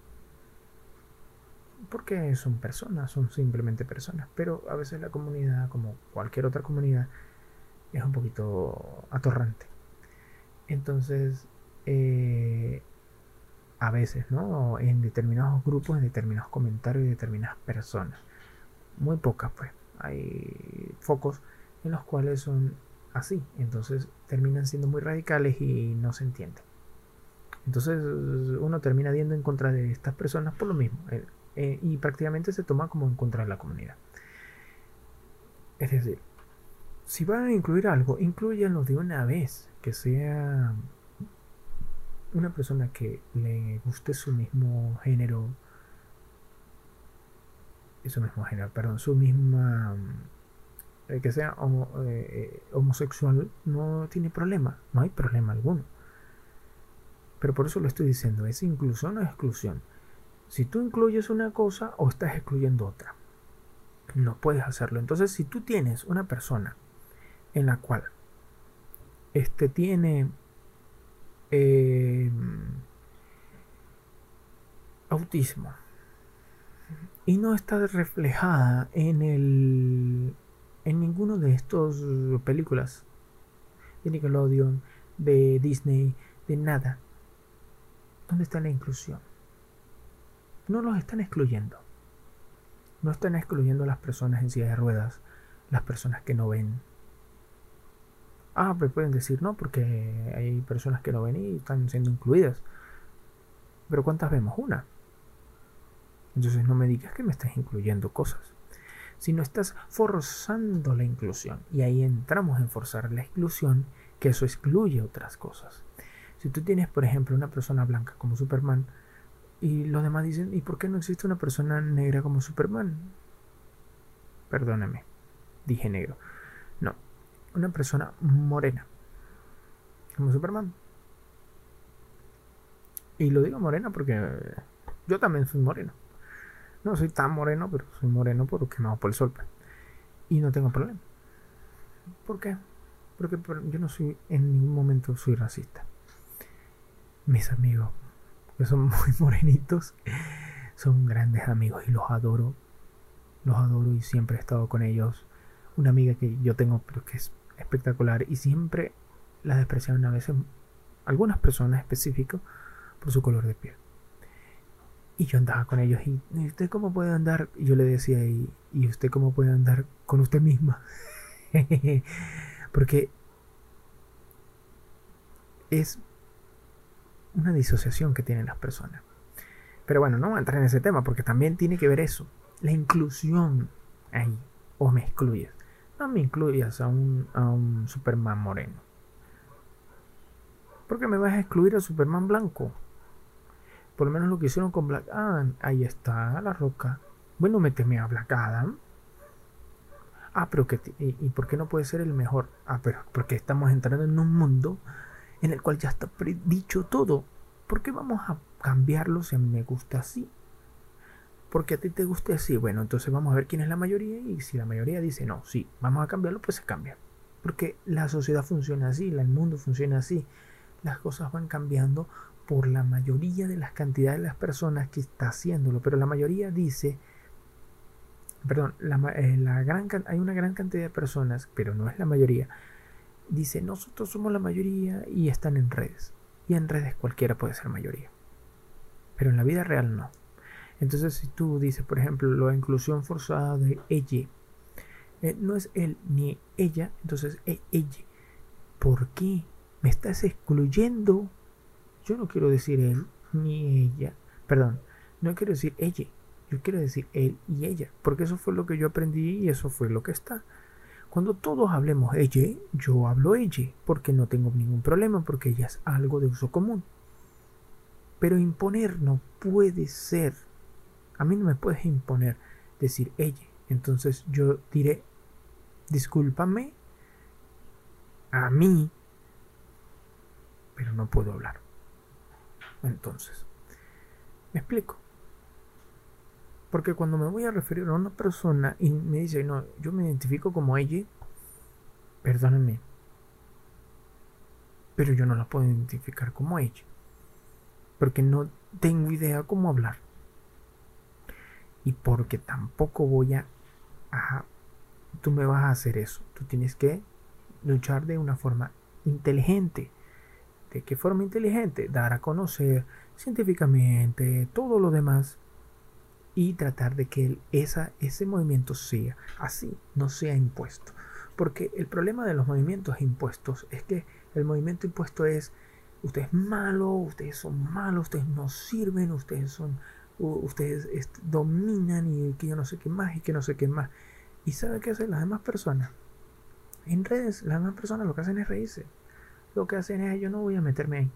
Porque son personas, son simplemente personas. Pero a veces la comunidad, como cualquier otra comunidad, es un poquito atorrante. Entonces, eh, a veces, ¿no? En determinados grupos, en determinados comentarios de determinadas personas. Muy pocas, pues. Hay focos en los cuales son así. Entonces terminan siendo muy radicales y no se entienden. Entonces uno termina yendo en contra de estas personas por lo mismo. Eh, y prácticamente se toma como en contra de la comunidad. Es decir, si van a incluir algo, incluyanlo de una vez. Que sea una persona que le guste su mismo género, su mismo género, perdón, su misma, eh, que sea eh, homosexual, no tiene problema, no hay problema alguno. Pero por eso lo estoy diciendo, es inclusión o exclusión. Si tú incluyes una cosa o estás excluyendo otra, no puedes hacerlo. Entonces, si tú tienes una persona en la cual este tiene eh, autismo y no está reflejada en el en ninguno de estos películas de Nickelodeon, de Disney, de nada. ¿Dónde está la inclusión? No los están excluyendo. No están excluyendo a las personas en silla de ruedas, las personas que no ven, Ah, pues pueden decir no, porque hay personas que no ven y están siendo incluidas. Pero ¿cuántas vemos? Una. Entonces no me digas que me estás incluyendo cosas. Si no estás forzando la inclusión, y ahí entramos en forzar la exclusión, que eso excluye otras cosas. Si tú tienes, por ejemplo, una persona blanca como Superman, y los demás dicen, ¿y por qué no existe una persona negra como Superman? Perdóname, dije negro. No, una persona morena, como Superman. Y lo digo morena porque yo también soy moreno. No soy tan moreno, pero soy moreno porque me hago por el sol. Pues. Y no tengo problema. ¿Por qué? Porque yo no soy, en ningún momento soy racista. Mis amigos, que son (laughs) muy morenitos, son grandes amigos y los adoro. Los adoro y siempre he estado con ellos. Una amiga que yo tengo, pero que es espectacular y siempre la despreciaban a veces algunas personas específicas por su color de piel. Y yo andaba con ellos y, usted cómo puede andar? Y yo le decía, ¿y, ¿y usted cómo puede andar con usted misma? (laughs) Porque es una disociación que tienen las personas. Pero bueno, no voy a entrar en ese tema porque también tiene que ver eso. La inclusión ahí. O me excluyes no me incluyas a un, a un Superman moreno. Porque me vas a excluir a Superman blanco. Por lo menos lo que hicieron con Black Adam. Ahí está la roca. Bueno, méteme a Black Adam. Ah, pero que. Y, por qué no puede ser el mejor? Ah, pero porque estamos entrando en un mundo en el cual ya está dicho todo. ¿Por qué vamos a cambiarlo si me gusta así? Porque a ti te guste así. Bueno, entonces vamos a ver quién es la mayoría y si la mayoría dice no, sí, vamos a cambiarlo, pues se cambia. Porque la sociedad funciona así, el mundo funciona así. Las cosas van cambiando por la mayoría de las cantidades de las personas que está haciéndolo. Pero la mayoría dice, perdón, la, eh, gran, hay una gran cantidad de personas, pero no es la mayoría, dice nosotros somos la mayoría y están en redes. Y en redes cualquiera puede ser mayoría. Pero en la vida real no. Entonces si tú dices, por ejemplo, la inclusión forzada de ella, eh, no es él ni ella, entonces es ella. ¿Por qué? Me estás excluyendo. Yo no quiero decir él ni ella. Perdón, no quiero decir ella. Yo quiero decir él y ella. Porque eso fue lo que yo aprendí y eso fue lo que está. Cuando todos hablemos ella, yo hablo ella, porque no tengo ningún problema, porque ella es algo de uso común. Pero imponer no puede ser. A mí no me puedes imponer decir ella. Entonces yo diré, discúlpame a mí, pero no puedo hablar. Entonces, me explico. Porque cuando me voy a referir a una persona y me dice, no, yo me identifico como ella, perdónenme, pero yo no la puedo identificar como ella. Porque no tengo idea cómo hablar. Y porque tampoco voy a. Tú me vas a hacer eso. Tú tienes que luchar de una forma inteligente. ¿De qué forma inteligente? Dar a conocer científicamente todo lo demás y tratar de que esa, ese movimiento sea así, no sea impuesto. Porque el problema de los movimientos impuestos es que el movimiento impuesto es usted es malo, ustedes son malos, ustedes no sirven, ustedes son ustedes dominan y que yo no sé qué más y que no sé qué más. ¿Y sabe qué hacen las demás personas? En redes, las demás personas lo que hacen es reírse. Lo que hacen es yo no voy a meterme ahí.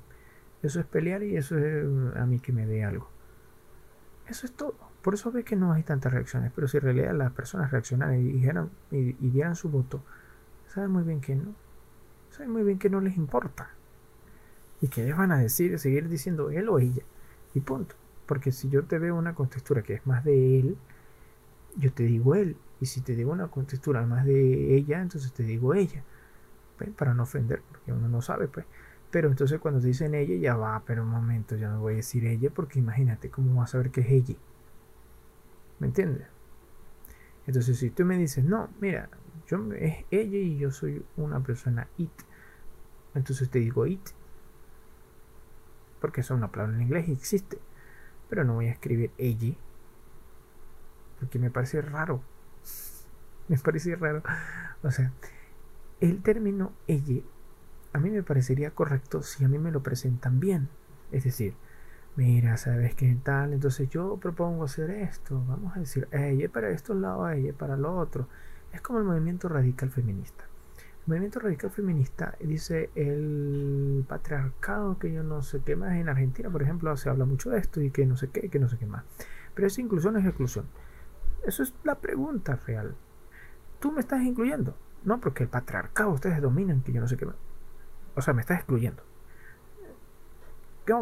Eso es pelear y eso es a mí que me dé algo. Eso es todo. Por eso ves que no hay tantas reacciones. Pero si en realidad las personas reaccionaran y, dijeran, y, dieran su voto, saben muy bien que no. Saben muy bien que no les importa. Y que ellos van a decir, seguir diciendo él o ella. Y punto. Porque si yo te veo una contextura que es más de él, yo te digo él. Y si te digo una contextura más de ella, entonces te digo ella. Para no ofender, porque uno no sabe, pues. Pero entonces cuando te dicen ella, ya va, pero un momento, ya no voy a decir ella, porque imagínate cómo vas a saber que es ella. ¿Me entiendes? Entonces, si tú me dices, no, mira, yo es ella y yo soy una persona it, entonces te digo it, porque es una palabra en inglés y existe, pero no voy a escribir ella, porque me parece raro. (laughs) me parece raro. O sea, el término ella a mí me parecería correcto si a mí me lo presentan bien. Es decir, mira, ¿sabes qué tal? Entonces yo propongo hacer esto, vamos a decir, ella para estos lados, ella para lo otro. Es como el movimiento radical feminista. El movimiento radical feminista dice el patriarcado, que yo no sé qué más. En Argentina, por ejemplo, se habla mucho de esto y que no sé qué, que no sé qué más. Pero es inclusión es exclusión. Eso es la pregunta real. ¿Tú me estás incluyendo? No, porque el patriarcado ustedes dominan, que yo no sé qué más. O sea, me estás excluyendo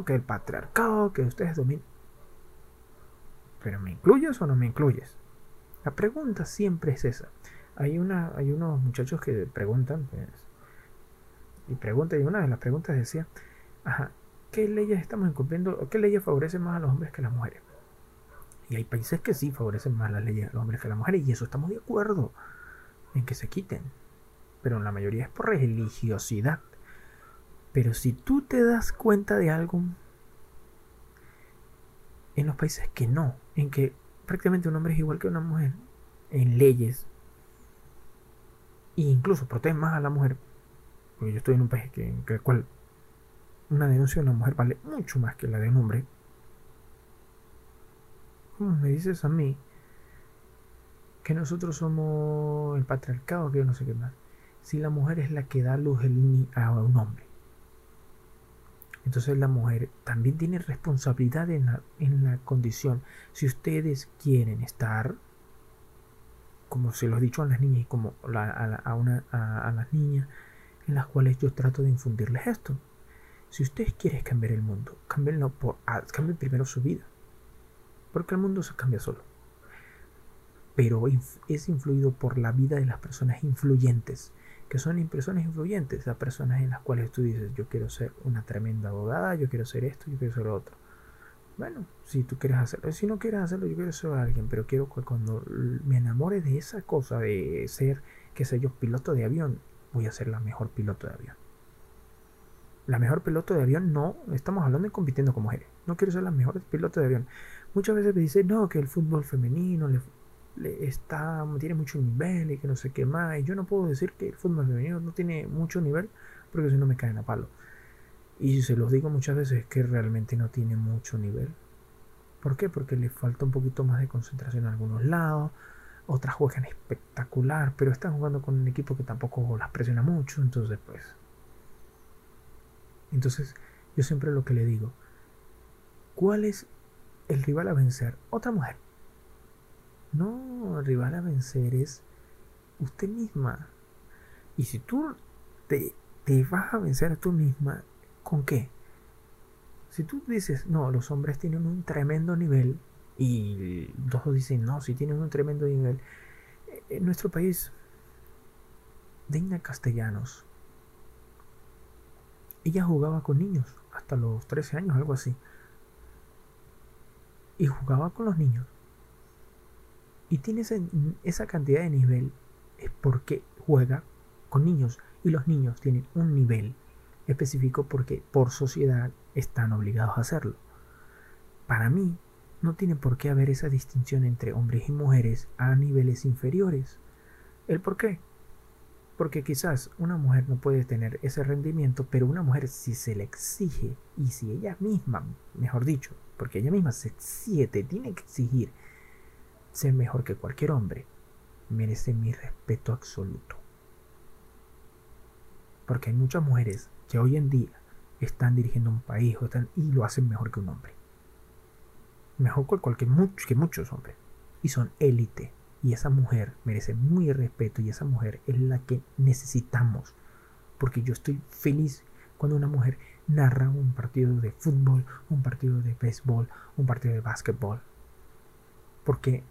que el patriarcado, que ustedes dominan. Pero ¿me incluyes o no me incluyes? La pregunta siempre es esa. Hay, una, hay unos muchachos que preguntan, pues, y preguntan, y una de las preguntas decía, ajá, ¿qué leyes estamos incumpliendo o qué leyes favorecen más a los hombres que a las mujeres? Y hay países que sí favorecen más las leyes a los hombres que a las mujeres, y eso estamos de acuerdo en que se quiten. Pero en la mayoría es por religiosidad. Pero si tú te das cuenta de algo, en los países que no, en que prácticamente un hombre es igual que una mujer, en leyes, e incluso protegen más a la mujer, porque yo estoy en un país que, en el cual una denuncia de una mujer vale mucho más que la de un hombre. ¿Cómo me dices a mí que nosotros somos el patriarcado, que yo no sé qué más? Si la mujer es la que da luz a un hombre. Entonces la mujer también tiene responsabilidad en la, condición. Si ustedes quieren estar, como se lo he dicho a las niñas y como a, una, a, las niñas, en las cuales yo trato de infundirles esto. Si ustedes quieren cambiar el mundo, cámbienlo por, ah, cambien primero su vida. Porque el mundo se cambia solo. Pero es influido por la vida de las personas influyentes. Que son personas influyentes, a personas en las cuales tú dices, yo quiero ser una tremenda abogada, yo quiero ser esto, yo quiero ser lo otro. Bueno, si tú quieres hacerlo, si no quieres hacerlo, yo quiero ser alguien, pero quiero que cuando me enamore de esa cosa de ser, qué sé yo, piloto de avión, voy a ser la mejor piloto de avión la mejor piloto de avión, no, estamos hablando de compitiendo con mujeres. No quiero ser la mejor piloto de avión. Muchas veces me dicen, no, que el fútbol femenino está, tiene mucho nivel y que no sé qué más. Y yo no puedo decir que el fútbol femenino no tiene mucho nivel porque si no me caen a palo. Y se los digo muchas veces que realmente no tiene mucho nivel. ¿Por qué? Porque le falta un poquito más de concentración en algunos lados. Otras juegan espectacular, pero están jugando con un equipo que tampoco las presiona mucho. Entonces, pues, entonces, yo siempre lo que le digo, ¿cuál es el rival a vencer? Otra mujer. No, rival a vencer es usted misma. Y si tú te, vas a vencer a tú misma, ¿con qué? Si tú dices, no, los hombres tienen un tremendo nivel, y todos dicen, no, si tienen un tremendo nivel, en nuestro país, Deina Castellanos, ella jugaba con niños hasta los 13 años, algo así. Y jugaba con los niños. Y tiene esa cantidad de nivel es porque juega con niños. Y los niños tienen un nivel específico porque por sociedad están obligados a hacerlo. Para mí, no tiene por qué haber esa distinción entre hombres y mujeres a niveles inferiores. ¿El por qué? Porque quizás una mujer no puede tener ese rendimiento, pero una mujer si se le exige y si ella misma, mejor dicho, porque ella misma se exige, tiene que exigir ser mejor que cualquier hombre, merece mi respeto absoluto. Porque hay muchas mujeres que hoy en día están dirigiendo un país y lo hacen mejor que un hombre. Mejor que, cualquier, que muchos hombres. Y son élite y esa mujer merece muy respeto y esa mujer es la que necesitamos. Porque yo estoy feliz cuando una mujer narra un partido de fútbol, un partido de béisbol, un partido de básquetbol. Porque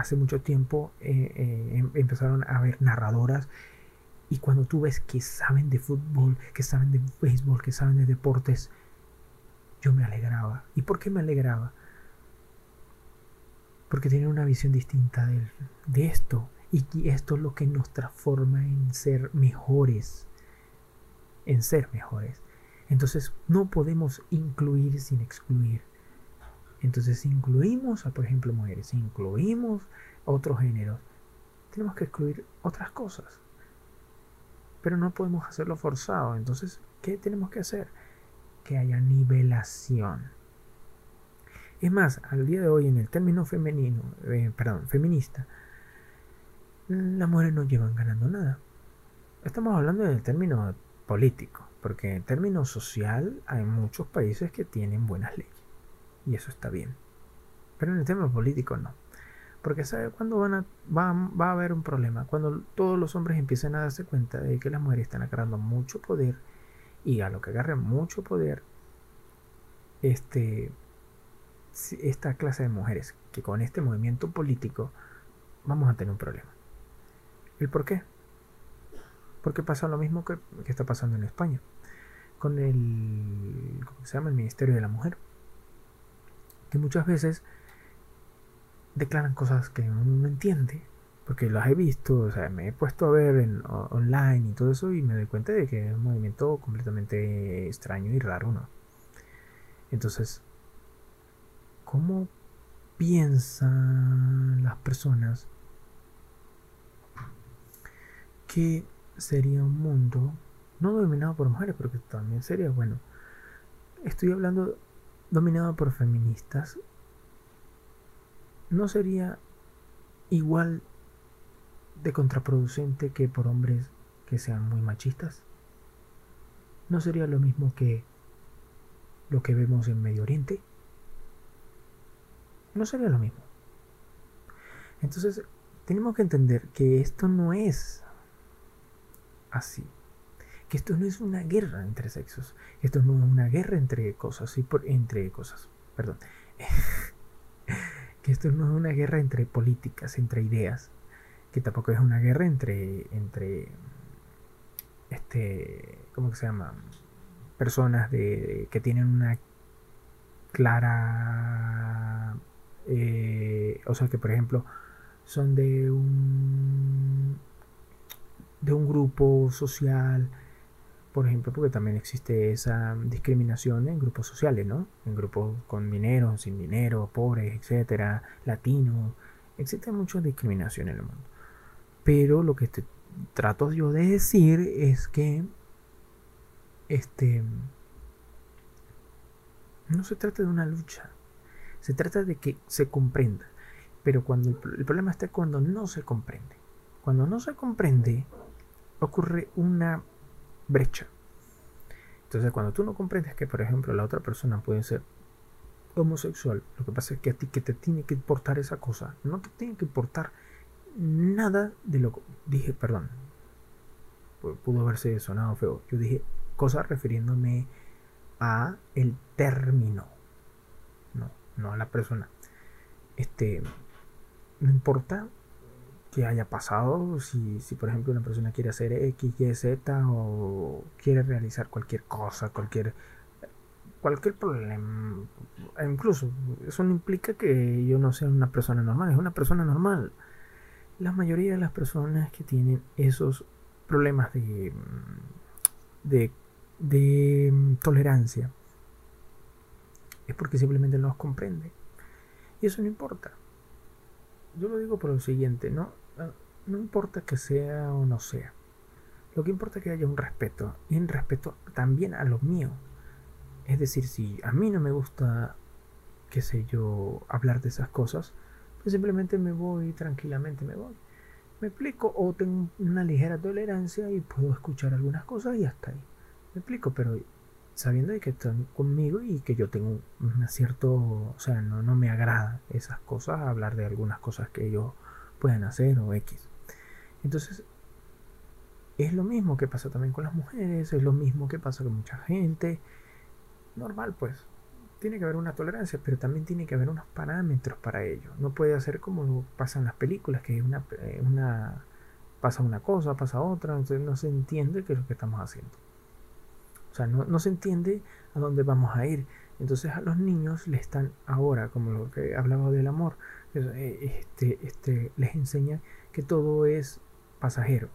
hace mucho tiempo eh, eh, em, empezaron a haber narradoras y cuando tú ves que saben de fútbol, que saben de béisbol, que saben de deportes, yo me alegraba. ¿Y por qué me alegraba? porque tienen una visión distinta de, esto. Y esto es lo que nos transforma en ser mejores. En ser mejores. Entonces no podemos incluir sin excluir. Entonces incluimos a, por ejemplo, mujeres, incluimos otros géneros. Tenemos que excluir otras cosas. Pero no podemos hacerlo forzado. Entonces, ¿qué tenemos que hacer? Que haya nivelación. Es más, al día de hoy en el término femenino, eh, perdón, feminista, las mujeres no llevan ganando nada. Estamos hablando del término político, porque en término social hay muchos países que tienen buenas leyes. Y eso está bien. Pero en el término político no. Porque ¿sabe cuándo van a, va, va a haber un problema? Cuando todos los hombres empiecen a darse cuenta de que las mujeres están agarrando mucho poder y a lo que agarren mucho poder, este, esta clase de mujeres que con este movimiento político vamos a tener un problema. ¿El por qué? Porque pasa lo mismo que, está pasando en España con el ¿cómo se llama? el Ministerio de la Mujer que muchas veces declaran cosas que uno no entiende porque las he visto, o sea, me he puesto a ver en, online y todo eso y me doy cuenta de que es un movimiento completamente extraño y raro, ¿no? Entonces, cómo piensan las personas que sería un mundo no dominado por mujeres, pero que también sería bueno. Estoy hablando dominado por feministas. ¿No sería igual de contraproducente que por hombres que sean muy machistas? ¿No sería lo mismo que lo que vemos en Medio Oriente? no sería lo mismo. Entonces, tenemos que entender que esto no es así. Que esto no es una guerra entre sexos, esto no es una guerra entre cosas, y por, entre cosas, perdón, (laughs) que esto no es una guerra entre políticas, entre ideas, que tampoco es una guerra entre, entre, este, ¿cómo que se llama? Personas de, que tienen una clara, eh, o sea que por ejemplo son de un de un grupo social, por ejemplo, porque también existe esa discriminación en grupos sociales, ¿no? En grupos con dinero, sin dinero, pobres, etcétera, latinos, existe mucha discriminación en el mundo. Pero lo que te trato yo de decir es que este no se trata de una lucha, se trata de que se comprenda. Pero cuando el problema está cuando no se comprende. Cuando no se comprende, ocurre una brecha. Entonces, cuando tú no comprendes que, por ejemplo, la otra persona puede ser homosexual, lo que pasa es que a ti que te tiene que importar esa cosa, no te tiene que importar nada de lo que dije, perdón, pudo haberse sonado feo. Yo dije cosas refiriéndome a el término, no, no a la persona. Este, no importa que haya pasado, si, si por ejemplo una persona quiere hacer X, Y, Z o quiere realizar cualquier cosa, cualquier cualquier problema, incluso eso no implica que yo no sea una persona normal, es una persona normal. La mayoría de las personas que tienen esos problemas de, de, de tolerancia es porque simplemente no los comprende. Y eso no importa. Yo lo digo por lo siguiente, ¿no? No importa que sea o no sea. Lo que importa es que haya un respeto y un respeto también a lo mío. Es decir, si a mí no me gusta, qué sé yo, hablar de esas cosas, pues simplemente me voy tranquilamente, me voy. Me explico o tengo una ligera tolerancia y puedo escuchar algunas cosas y hasta ahí. Me explico, pero sabiendo de que están conmigo y que yo tengo un cierto, o sea, no, no me agrada esas cosas, hablar de algunas cosas que yo pueden hacer o X. Entonces, es lo mismo que pasa también con las mujeres, es lo mismo que pasa con mucha gente. Normal, pues. Tiene que haber una tolerancia, pero también tiene que haber unos parámetros para ello. No puede hacer como pasa en las películas, que eh, una pasa una cosa, pasa otra, entonces no se entiende qué es lo que estamos haciendo. O sea, no, no se entiende a dónde vamos a ir. Entonces a los niños le están ahora, como lo que hablaba del amor, eh, este, este, les enseña que todo es pasajero.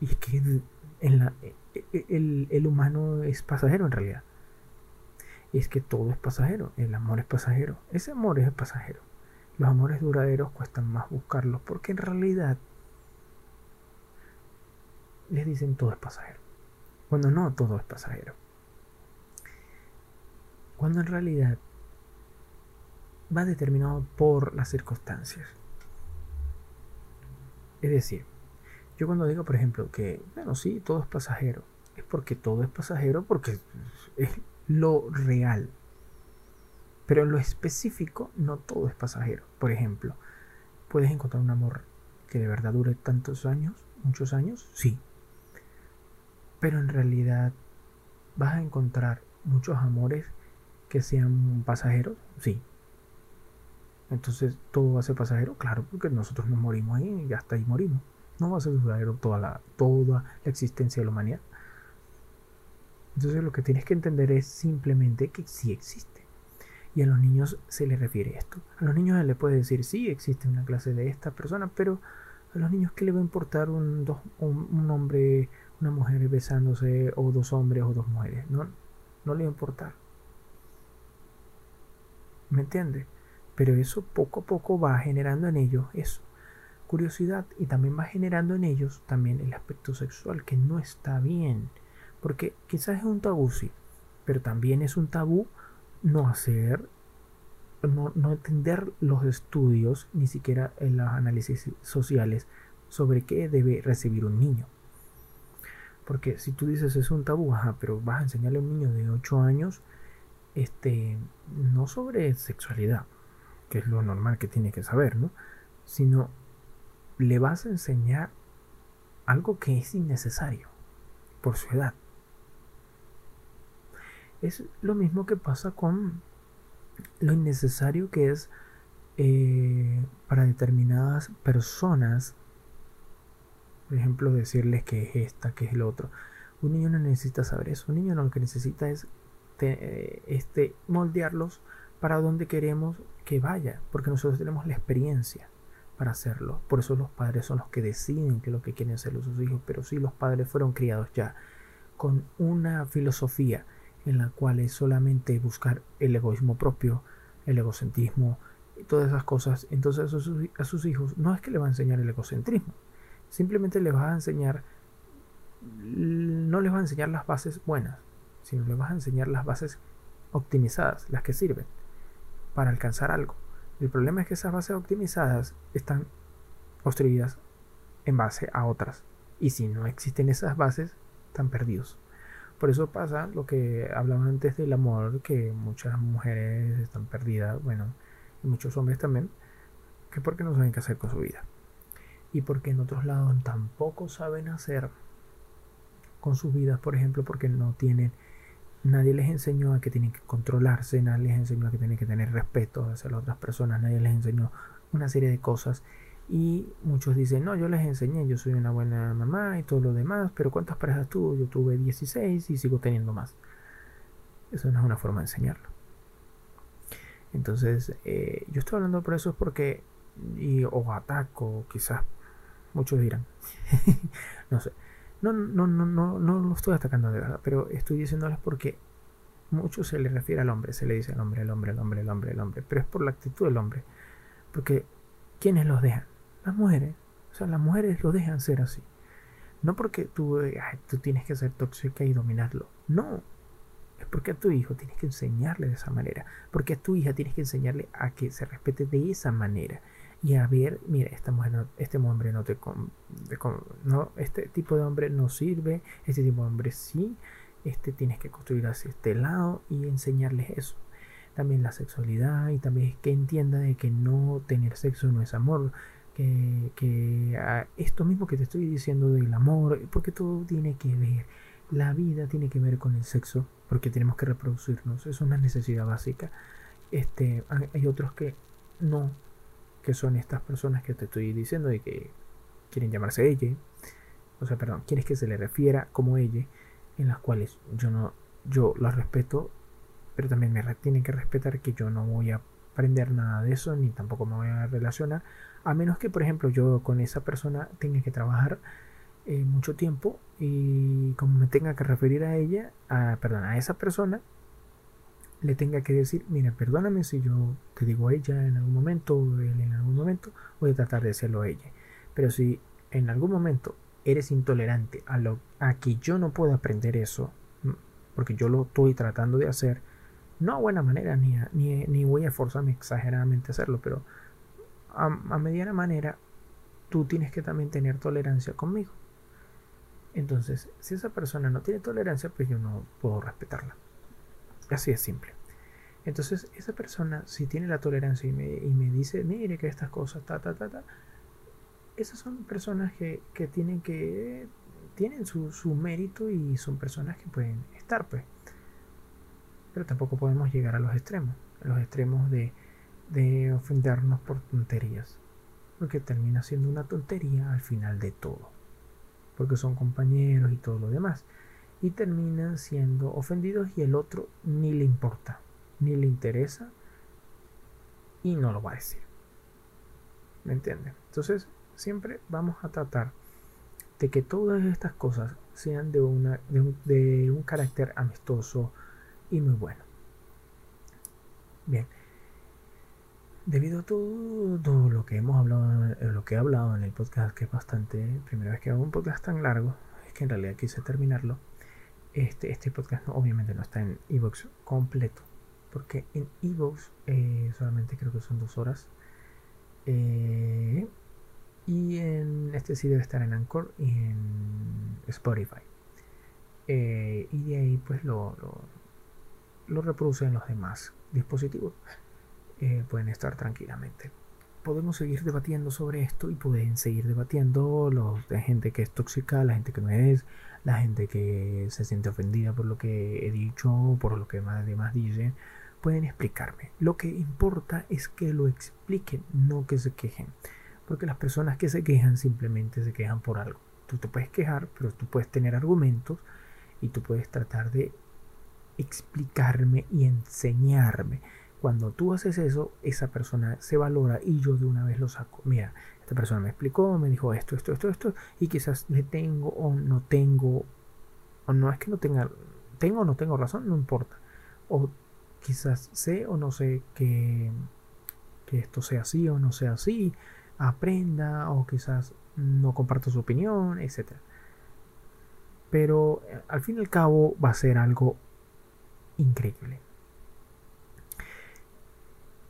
Y es que la, e, e, el, el, humano es pasajero en realidad. Es que todo es pasajero. El amor es pasajero. Ese amor es pasajero. Los amores duraderos cuestan más buscarlos porque en realidad les dicen todo es pasajero. Cuando no, todo es pasajero. Cuando en realidad va determinado por las circunstancias. Es decir, yo cuando digo, por ejemplo, que, bueno, sí, todo es pasajero, es porque todo es pasajero porque es lo real. Pero en lo específico, no todo es pasajero. Por ejemplo, ¿puedes encontrar un amor que de verdad dure tantos años, muchos años? Sí. Pero en realidad, ¿vas a encontrar muchos amores que sean pasajeros? Sí. Entonces, ¿todo va a ser pasajero? Claro, porque nosotros nos morimos ahí y hasta ahí morimos. No va a ser duradero toda la, toda la existencia de la humanidad. Entonces lo que tienes que entender es simplemente que sí existe. Y a los niños se les refiere esto. A los niños les puede decir, sí, existe una clase de esta persona, pero a los niños, ¿qué le va a importar un, dos, un, hombre, una mujer besándose, o dos hombres o dos mujeres? No, no le va a importar. ¿Me entiendes? Pero eso poco a poco va generando en ellos eso, curiosidad y también va generando en ellos también el aspecto sexual que no está bien. Porque quizás es un tabú, sí, pero también es un tabú no hacer, no, no entender los estudios, ni siquiera en los análisis sociales sobre qué debe recibir un niño. Porque si tú dices es un tabú, ajá, pero vas a enseñarle a un niño de 8 años, este, no sobre sexualidad, que es lo normal que tiene que saber, ¿no? Sino le vas a enseñar algo que es innecesario. por su edad. Es lo mismo que pasa con lo innecesario que es eh, para determinadas personas, por ejemplo, decirles que es esta, que es el otro. Un niño no necesita saber eso. Un niño lo que necesita es este, moldearlos para donde queremos que vaya, porque nosotros tenemos la experiencia para hacerlo. Por eso los padres son los que deciden que lo que quieren hacer sus hijos. Pero si los padres fueron criados ya con una filosofía en la cual es solamente buscar el egoísmo propio, el egocentrismo, y todas esas cosas, entonces a sus, a sus hijos no es que le va a enseñar el egocentrismo, simplemente les va a enseñar, no les va a enseñar las bases buenas, sino les va a enseñar las bases optimizadas, las que sirven para alcanzar algo. El problema es que esas bases optimizadas están construidas en base a otras. Y si no existen esas bases, están perdidos. Por eso pasa lo que hablaba antes del amor, que muchas mujeres están perdidas, bueno, y muchos hombres también, que porque no saben qué hacer con su vida. Y porque en otros lados tampoco saben hacer con sus vidas, por ejemplo, porque no tienen Nadie les enseñó a que tienen que controlarse, nadie les enseñó a que tienen que tener respeto hacia las otras personas, nadie les enseñó una serie de cosas. Y muchos dicen, no, yo les enseñé, yo soy una buena mamá y todo lo demás, pero ¿cuántas parejas tuvo? Yo tuve 16 y sigo teniendo más. Eso no es una forma de enseñarlo. Entonces, eh, yo estoy hablando por eso es porque, y, o ataco, quizás, muchos dirán, (laughs) no sé, no, no, no, no, no lo estoy atacando de verdad, pero estoy diciéndoles porque mucho se le refiere al hombre, se le dice al hombre, el hombre, el hombre, el hombre, el hombre, pero es por la actitud del hombre. Porque, ¿quiénes los dejan? Las mujeres. O sea, las mujeres lo dejan ser así. No porque tú, tú tienes que ser tóxica y dominarlo. No. Es porque a tu hijo tienes que enseñarle de esa manera. Porque a tu hija tienes que enseñarle a que se respete de esa manera y a ver, mira, esta mujer este hombre no te, no, este tipo de hombre no sirve, este tipo de hombre sí, este tienes que construir hacia este lado y enseñarles eso. También la sexualidad y también que entienda de que no tener sexo no es amor, que, que esto mismo que te estoy diciendo del amor, porque todo tiene que ver, la vida tiene que ver con el sexo, porque tenemos que reproducirnos, es una necesidad básica. Este, hay otros que no que son estas personas que te estoy diciendo y que quieren llamarse ella, o sea, perdón, quieres que se le refiera como ella, en las cuales yo no, yo las respeto, pero también me tienen que respetar que yo no voy a aprender nada de eso, ni tampoco me voy a relacionar, a menos que, por ejemplo, yo con esa persona tenga que trabajar eh, mucho tiempo y como me tenga que referir a ella, a, perdón, a esa persona, le tenga que decir, mira, perdóname si yo te digo ella en algún momento o él en algún momento, voy a tratar de hacerlo a ella. Pero si en algún momento eres intolerante a, lo, a que yo no puedo aprender eso, porque yo lo estoy tratando de hacer, no a buena manera, ni, ni, voy a forzarme exageradamente a hacerlo, pero a, a mediana manera, tú tienes que también tener tolerancia conmigo. Entonces, si esa persona no tiene tolerancia, pues yo no puedo respetarla. Así es simple. Entonces, esa persona, si tiene la tolerancia y me, dice, mire que estas cosas, ta, ta, ta, ta, esas son personas que, tienen que tienen su, mérito y son personas que pueden estar, pues. Pero tampoco podemos llegar a los extremos, a los extremos de, de ofendernos por tonterías. Porque termina siendo una tontería al final de todo. Porque son compañeros y todo lo demás y terminan siendo ofendidos y el otro ni le importa, ni le interesa y no lo va a decir. ¿Me entienden? Entonces, siempre vamos a tratar de que todas estas cosas sean de, una, de, un, carácter amistoso y muy bueno. Bien. Debido a todo, lo que hemos hablado, eh, lo que he hablado en el podcast, que es bastante, primera vez que hago un podcast tan largo, es que en realidad quise terminarlo. Este, este podcast obviamente no está en Evox completo, porque en Evox eh, solamente creo que son dos horas. Eh, y en este sí debe estar en Anchor y en Spotify. Eh, y de ahí pues lo, lo, lo reproducen los demás dispositivos. pueden estar tranquilamente. podemos seguir debatiendo sobre esto y pueden seguir debatiendo los de gente que es tóxica, la gente que no es, la gente que se siente ofendida por lo que he dicho, por lo que más demás dicen, pueden explicarme. Lo que importa es que lo expliquen, no que se quejen. Porque las personas que se quejan simplemente se quejan por algo. Tú te puedes quejar, pero tú puedes tener argumentos y tú puedes tratar de explicarme y enseñarme. Cuando tú haces eso, esa persona se valora y yo de una vez lo saco. Mira, esta persona me explicó, me dijo esto, esto, esto, esto, y quizás le tengo o no tengo, o no es que no tenga, tengo o no tengo razón, no importa. O quizás sé o no sé que, que esto sea así o no sea así, aprenda o quizás no comparto su opinión, etc. Pero eh, al fin y al cabo va a ser algo increíble.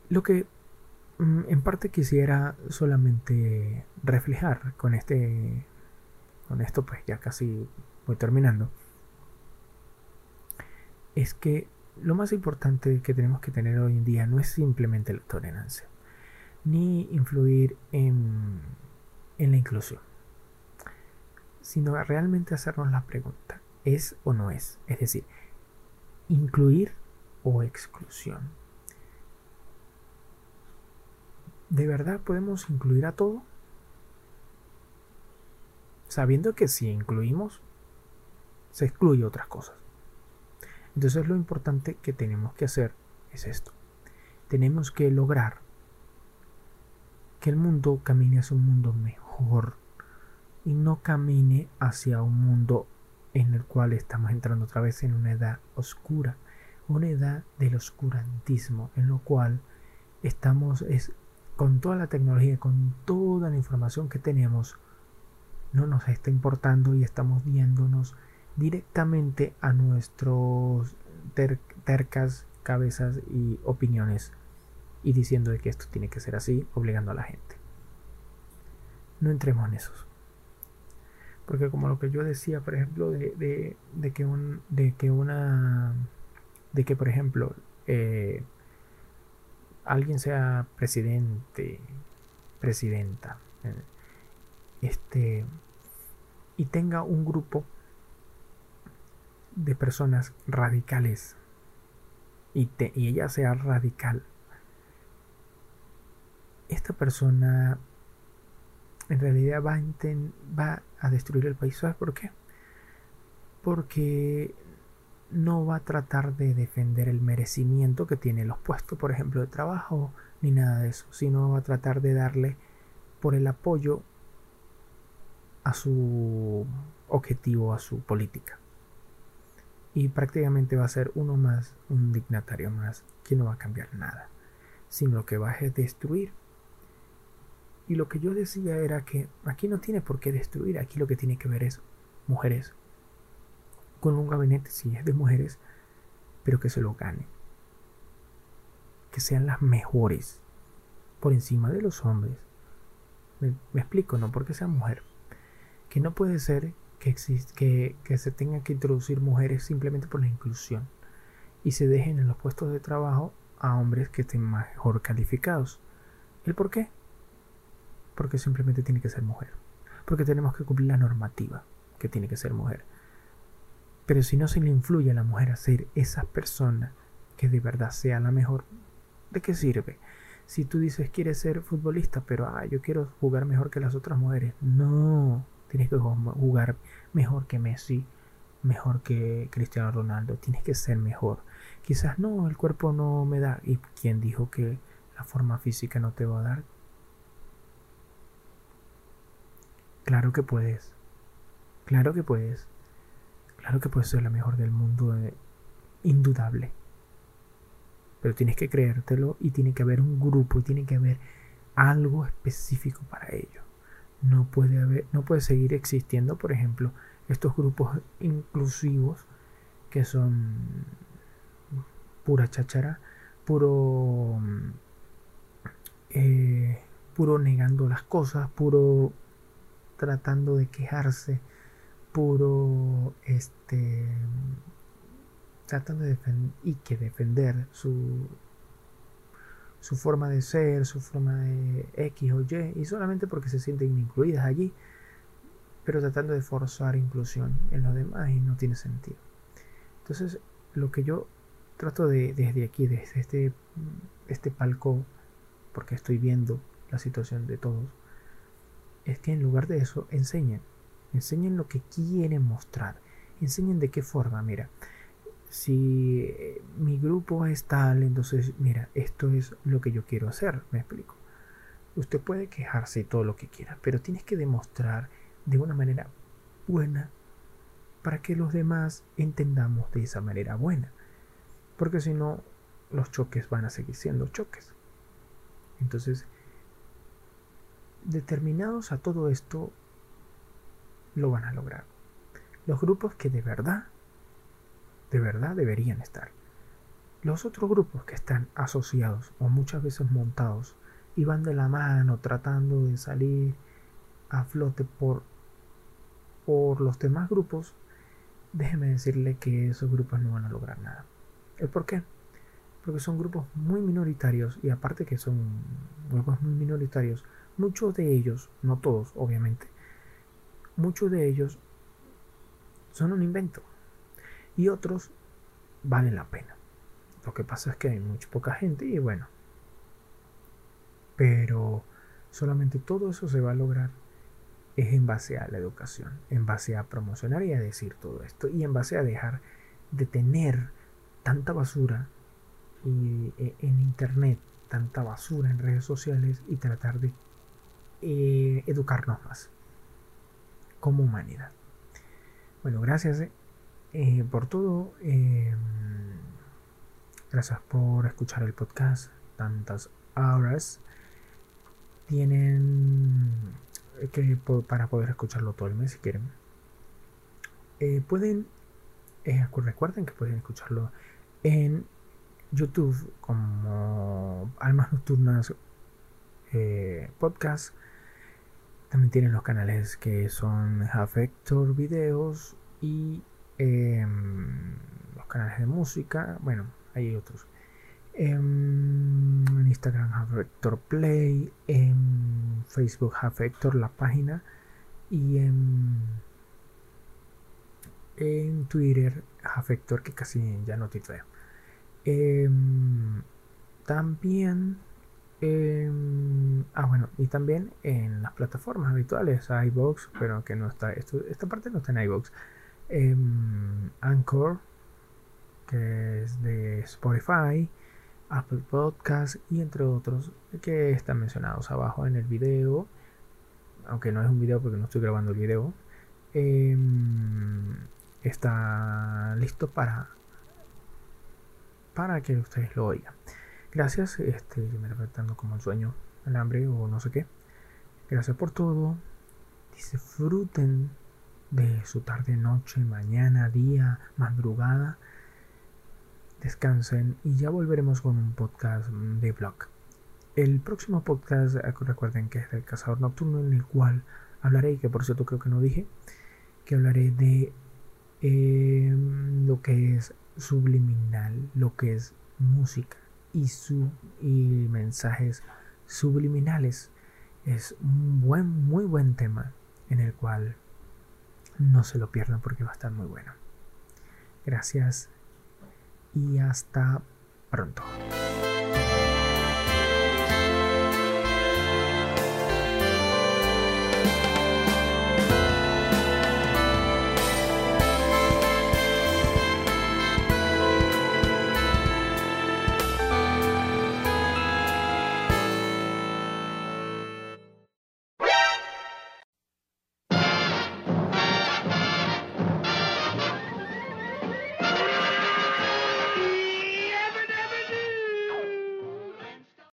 Lo que mm, en parte quisiera solamente reflejar con este con esto pues ya casi voy terminando es que lo más importante que tenemos que tener hoy en día no es simplemente la tolerancia ni influir en, la inclusión sino realmente hacernos la pregunta ¿es o no es? es decir incluir o exclusión ¿De verdad podemos incluir a todo? Sabiendo que si incluimos, se excluye otras cosas. Entonces lo importante que tenemos que hacer es esto. Tenemos que lograr que el mundo camine hacia un mundo mejor y no camine hacia un mundo en el cual estamos entrando otra vez en una edad oscura, una edad del oscurantismo, en lo cual estamos es con toda la tecnología, con toda la información que tenemos, no nos está importando y estamos viéndonos directamente a nuestros tercas cabezas y opiniones y diciendo de que esto tiene que ser así, obligando a la gente. No entremos en esos. Porque como lo que yo decía, por ejemplo, de, que, un, de que una... De que, por ejemplo, eh, alguien sea presidente, presidenta, eh, este, y tenga un grupo de personas radicales y, y ella sea radical, esta persona en realidad va a, va a destruir el país. ¿Sabes por qué? Porque no va a tratar de defender el merecimiento que tiene los puestos, por ejemplo, de trabajo, ni nada de eso, sino va a tratar de darle por el apoyo a su objetivo, a su política. Y prácticamente va a ser uno más, un dignatario más, que no va a cambiar nada, sino que va a destruir. Y lo que yo decía era que aquí no tiene por qué destruir, aquí lo que tiene que ver es mujeres con un gabinete, si es de mujeres, pero que se lo gane. Que sean las mejores por encima de los hombres. Me, explico, no porque sea mujer. Que no puede ser que, que, que se tenga que introducir mujeres simplemente por la inclusión y se dejen en los puestos de trabajo a hombres que estén mejor calificados. ¿El por qué? Porque simplemente tiene que ser mujer. Porque tenemos que cumplir la normativa que tiene que ser mujer. Pero si no se le influye a la mujer a ser esa persona que de verdad sea la mejor, ¿de qué sirve? Si tú dices quieres ser futbolista, pero ah, yo quiero jugar mejor que las otras mujeres, no, tienes que jugar mejor que Messi, mejor que Cristiano Ronaldo, tienes que ser mejor. Quizás no, el cuerpo no me da. ¿Y quién dijo que la forma física no te va a dar? Claro que puedes. Claro que puedes. Claro que puedes ser la mejor del mundo, eh, indudable. Pero tienes que creértelo y tiene que haber un grupo y tiene que haber algo específico para ello. No puede haber, no puede seguir existiendo, por ejemplo, estos grupos inclusivos que son pura cháchara, puro eh, puro negando las cosas, puro tratando de quejarse puro este tratando de defender y que defender su su forma de ser, su forma de X o Y, y solamente porque se sienten incluidas allí, pero tratando de forzar inclusión en los demás y no tiene sentido. Entonces, lo que yo trato de desde aquí, desde este, este palco, porque estoy viendo la situación de todos, es que en lugar de eso enseñen, enseñen lo que quieren mostrar, enseñen de qué forma, mira, si eh, mi grupo es tal, entonces, mira, esto es lo que yo quiero hacer, me explico. Usted puede quejarse todo lo que quiera, pero tienes que demostrar de una manera buena para que los demás entendamos de esa manera buena. Porque si no, los choques van a seguir siendo choques. Entonces, determinados a todo esto, lo van a lograr. Los grupos que de verdad de verdad deberían estar. Los otros grupos que están asociados o muchas veces montados y van de la mano tratando de salir a flote por, por los demás grupos, déjeme decirle que esos grupos no van a lograr nada. ¿El por qué? Porque son grupos muy minoritarios y aparte que son grupos muy minoritarios, muchos de ellos, no todos obviamente, muchos de ellos son un invento y otros valen la pena. Lo que pasa es que hay mucha poca gente y bueno. Pero solamente todo eso se va a lograr es en base a la educación, en base a promocionar y a decir todo esto y en base a dejar de tener tanta basura y, e, en internet, tanta basura en redes sociales y tratar de eh, educarnos más como humanidad. Bueno, gracias. Eh. Eh, por todo. Em, gracias por escuchar el podcast tantas horas. Tienen que para poder escucharlo todo el mes si quieren. Eh, pueden eh, recuerden que pueden escucharlo en YouTube como Almas Nocturnas Podcast. También tienen los canales que son Affector Videos y Em, los canales de música, bueno, hay otros. Em, en Instagram Vector Play, en Facebook Vector la página y en, en Twitter Vector que casi ya no tituleo. Em, también ah bueno y también en las plataformas habituales iBox pero que no está esto, esta parte no está en iBox Em, Anchor, que es de Spotify, Apple Podcast y entre otros que están mencionados abajo en el video. Aunque no es un video porque no estoy grabando el video. Em, está listo para para que ustedes lo oigan. Gracias, este, me despertando como el sueño, el hambre o no sé qué. Gracias por todo. Disfruten de su tarde, noche, mañana, día, madrugada. Descansen y ya volveremos con un podcast de blog. El próximo podcast, eh, recuerden que es del Cazador Nocturno, en el cual hablaré, que por cierto creo que no dije, que hablaré de em, lo que es subliminal, lo que es música y, su, y mensajes subliminales. Es un buen, muy buen tema en el cual no se lo pierdan porque va a estar muy bueno. Gracias y hasta pronto.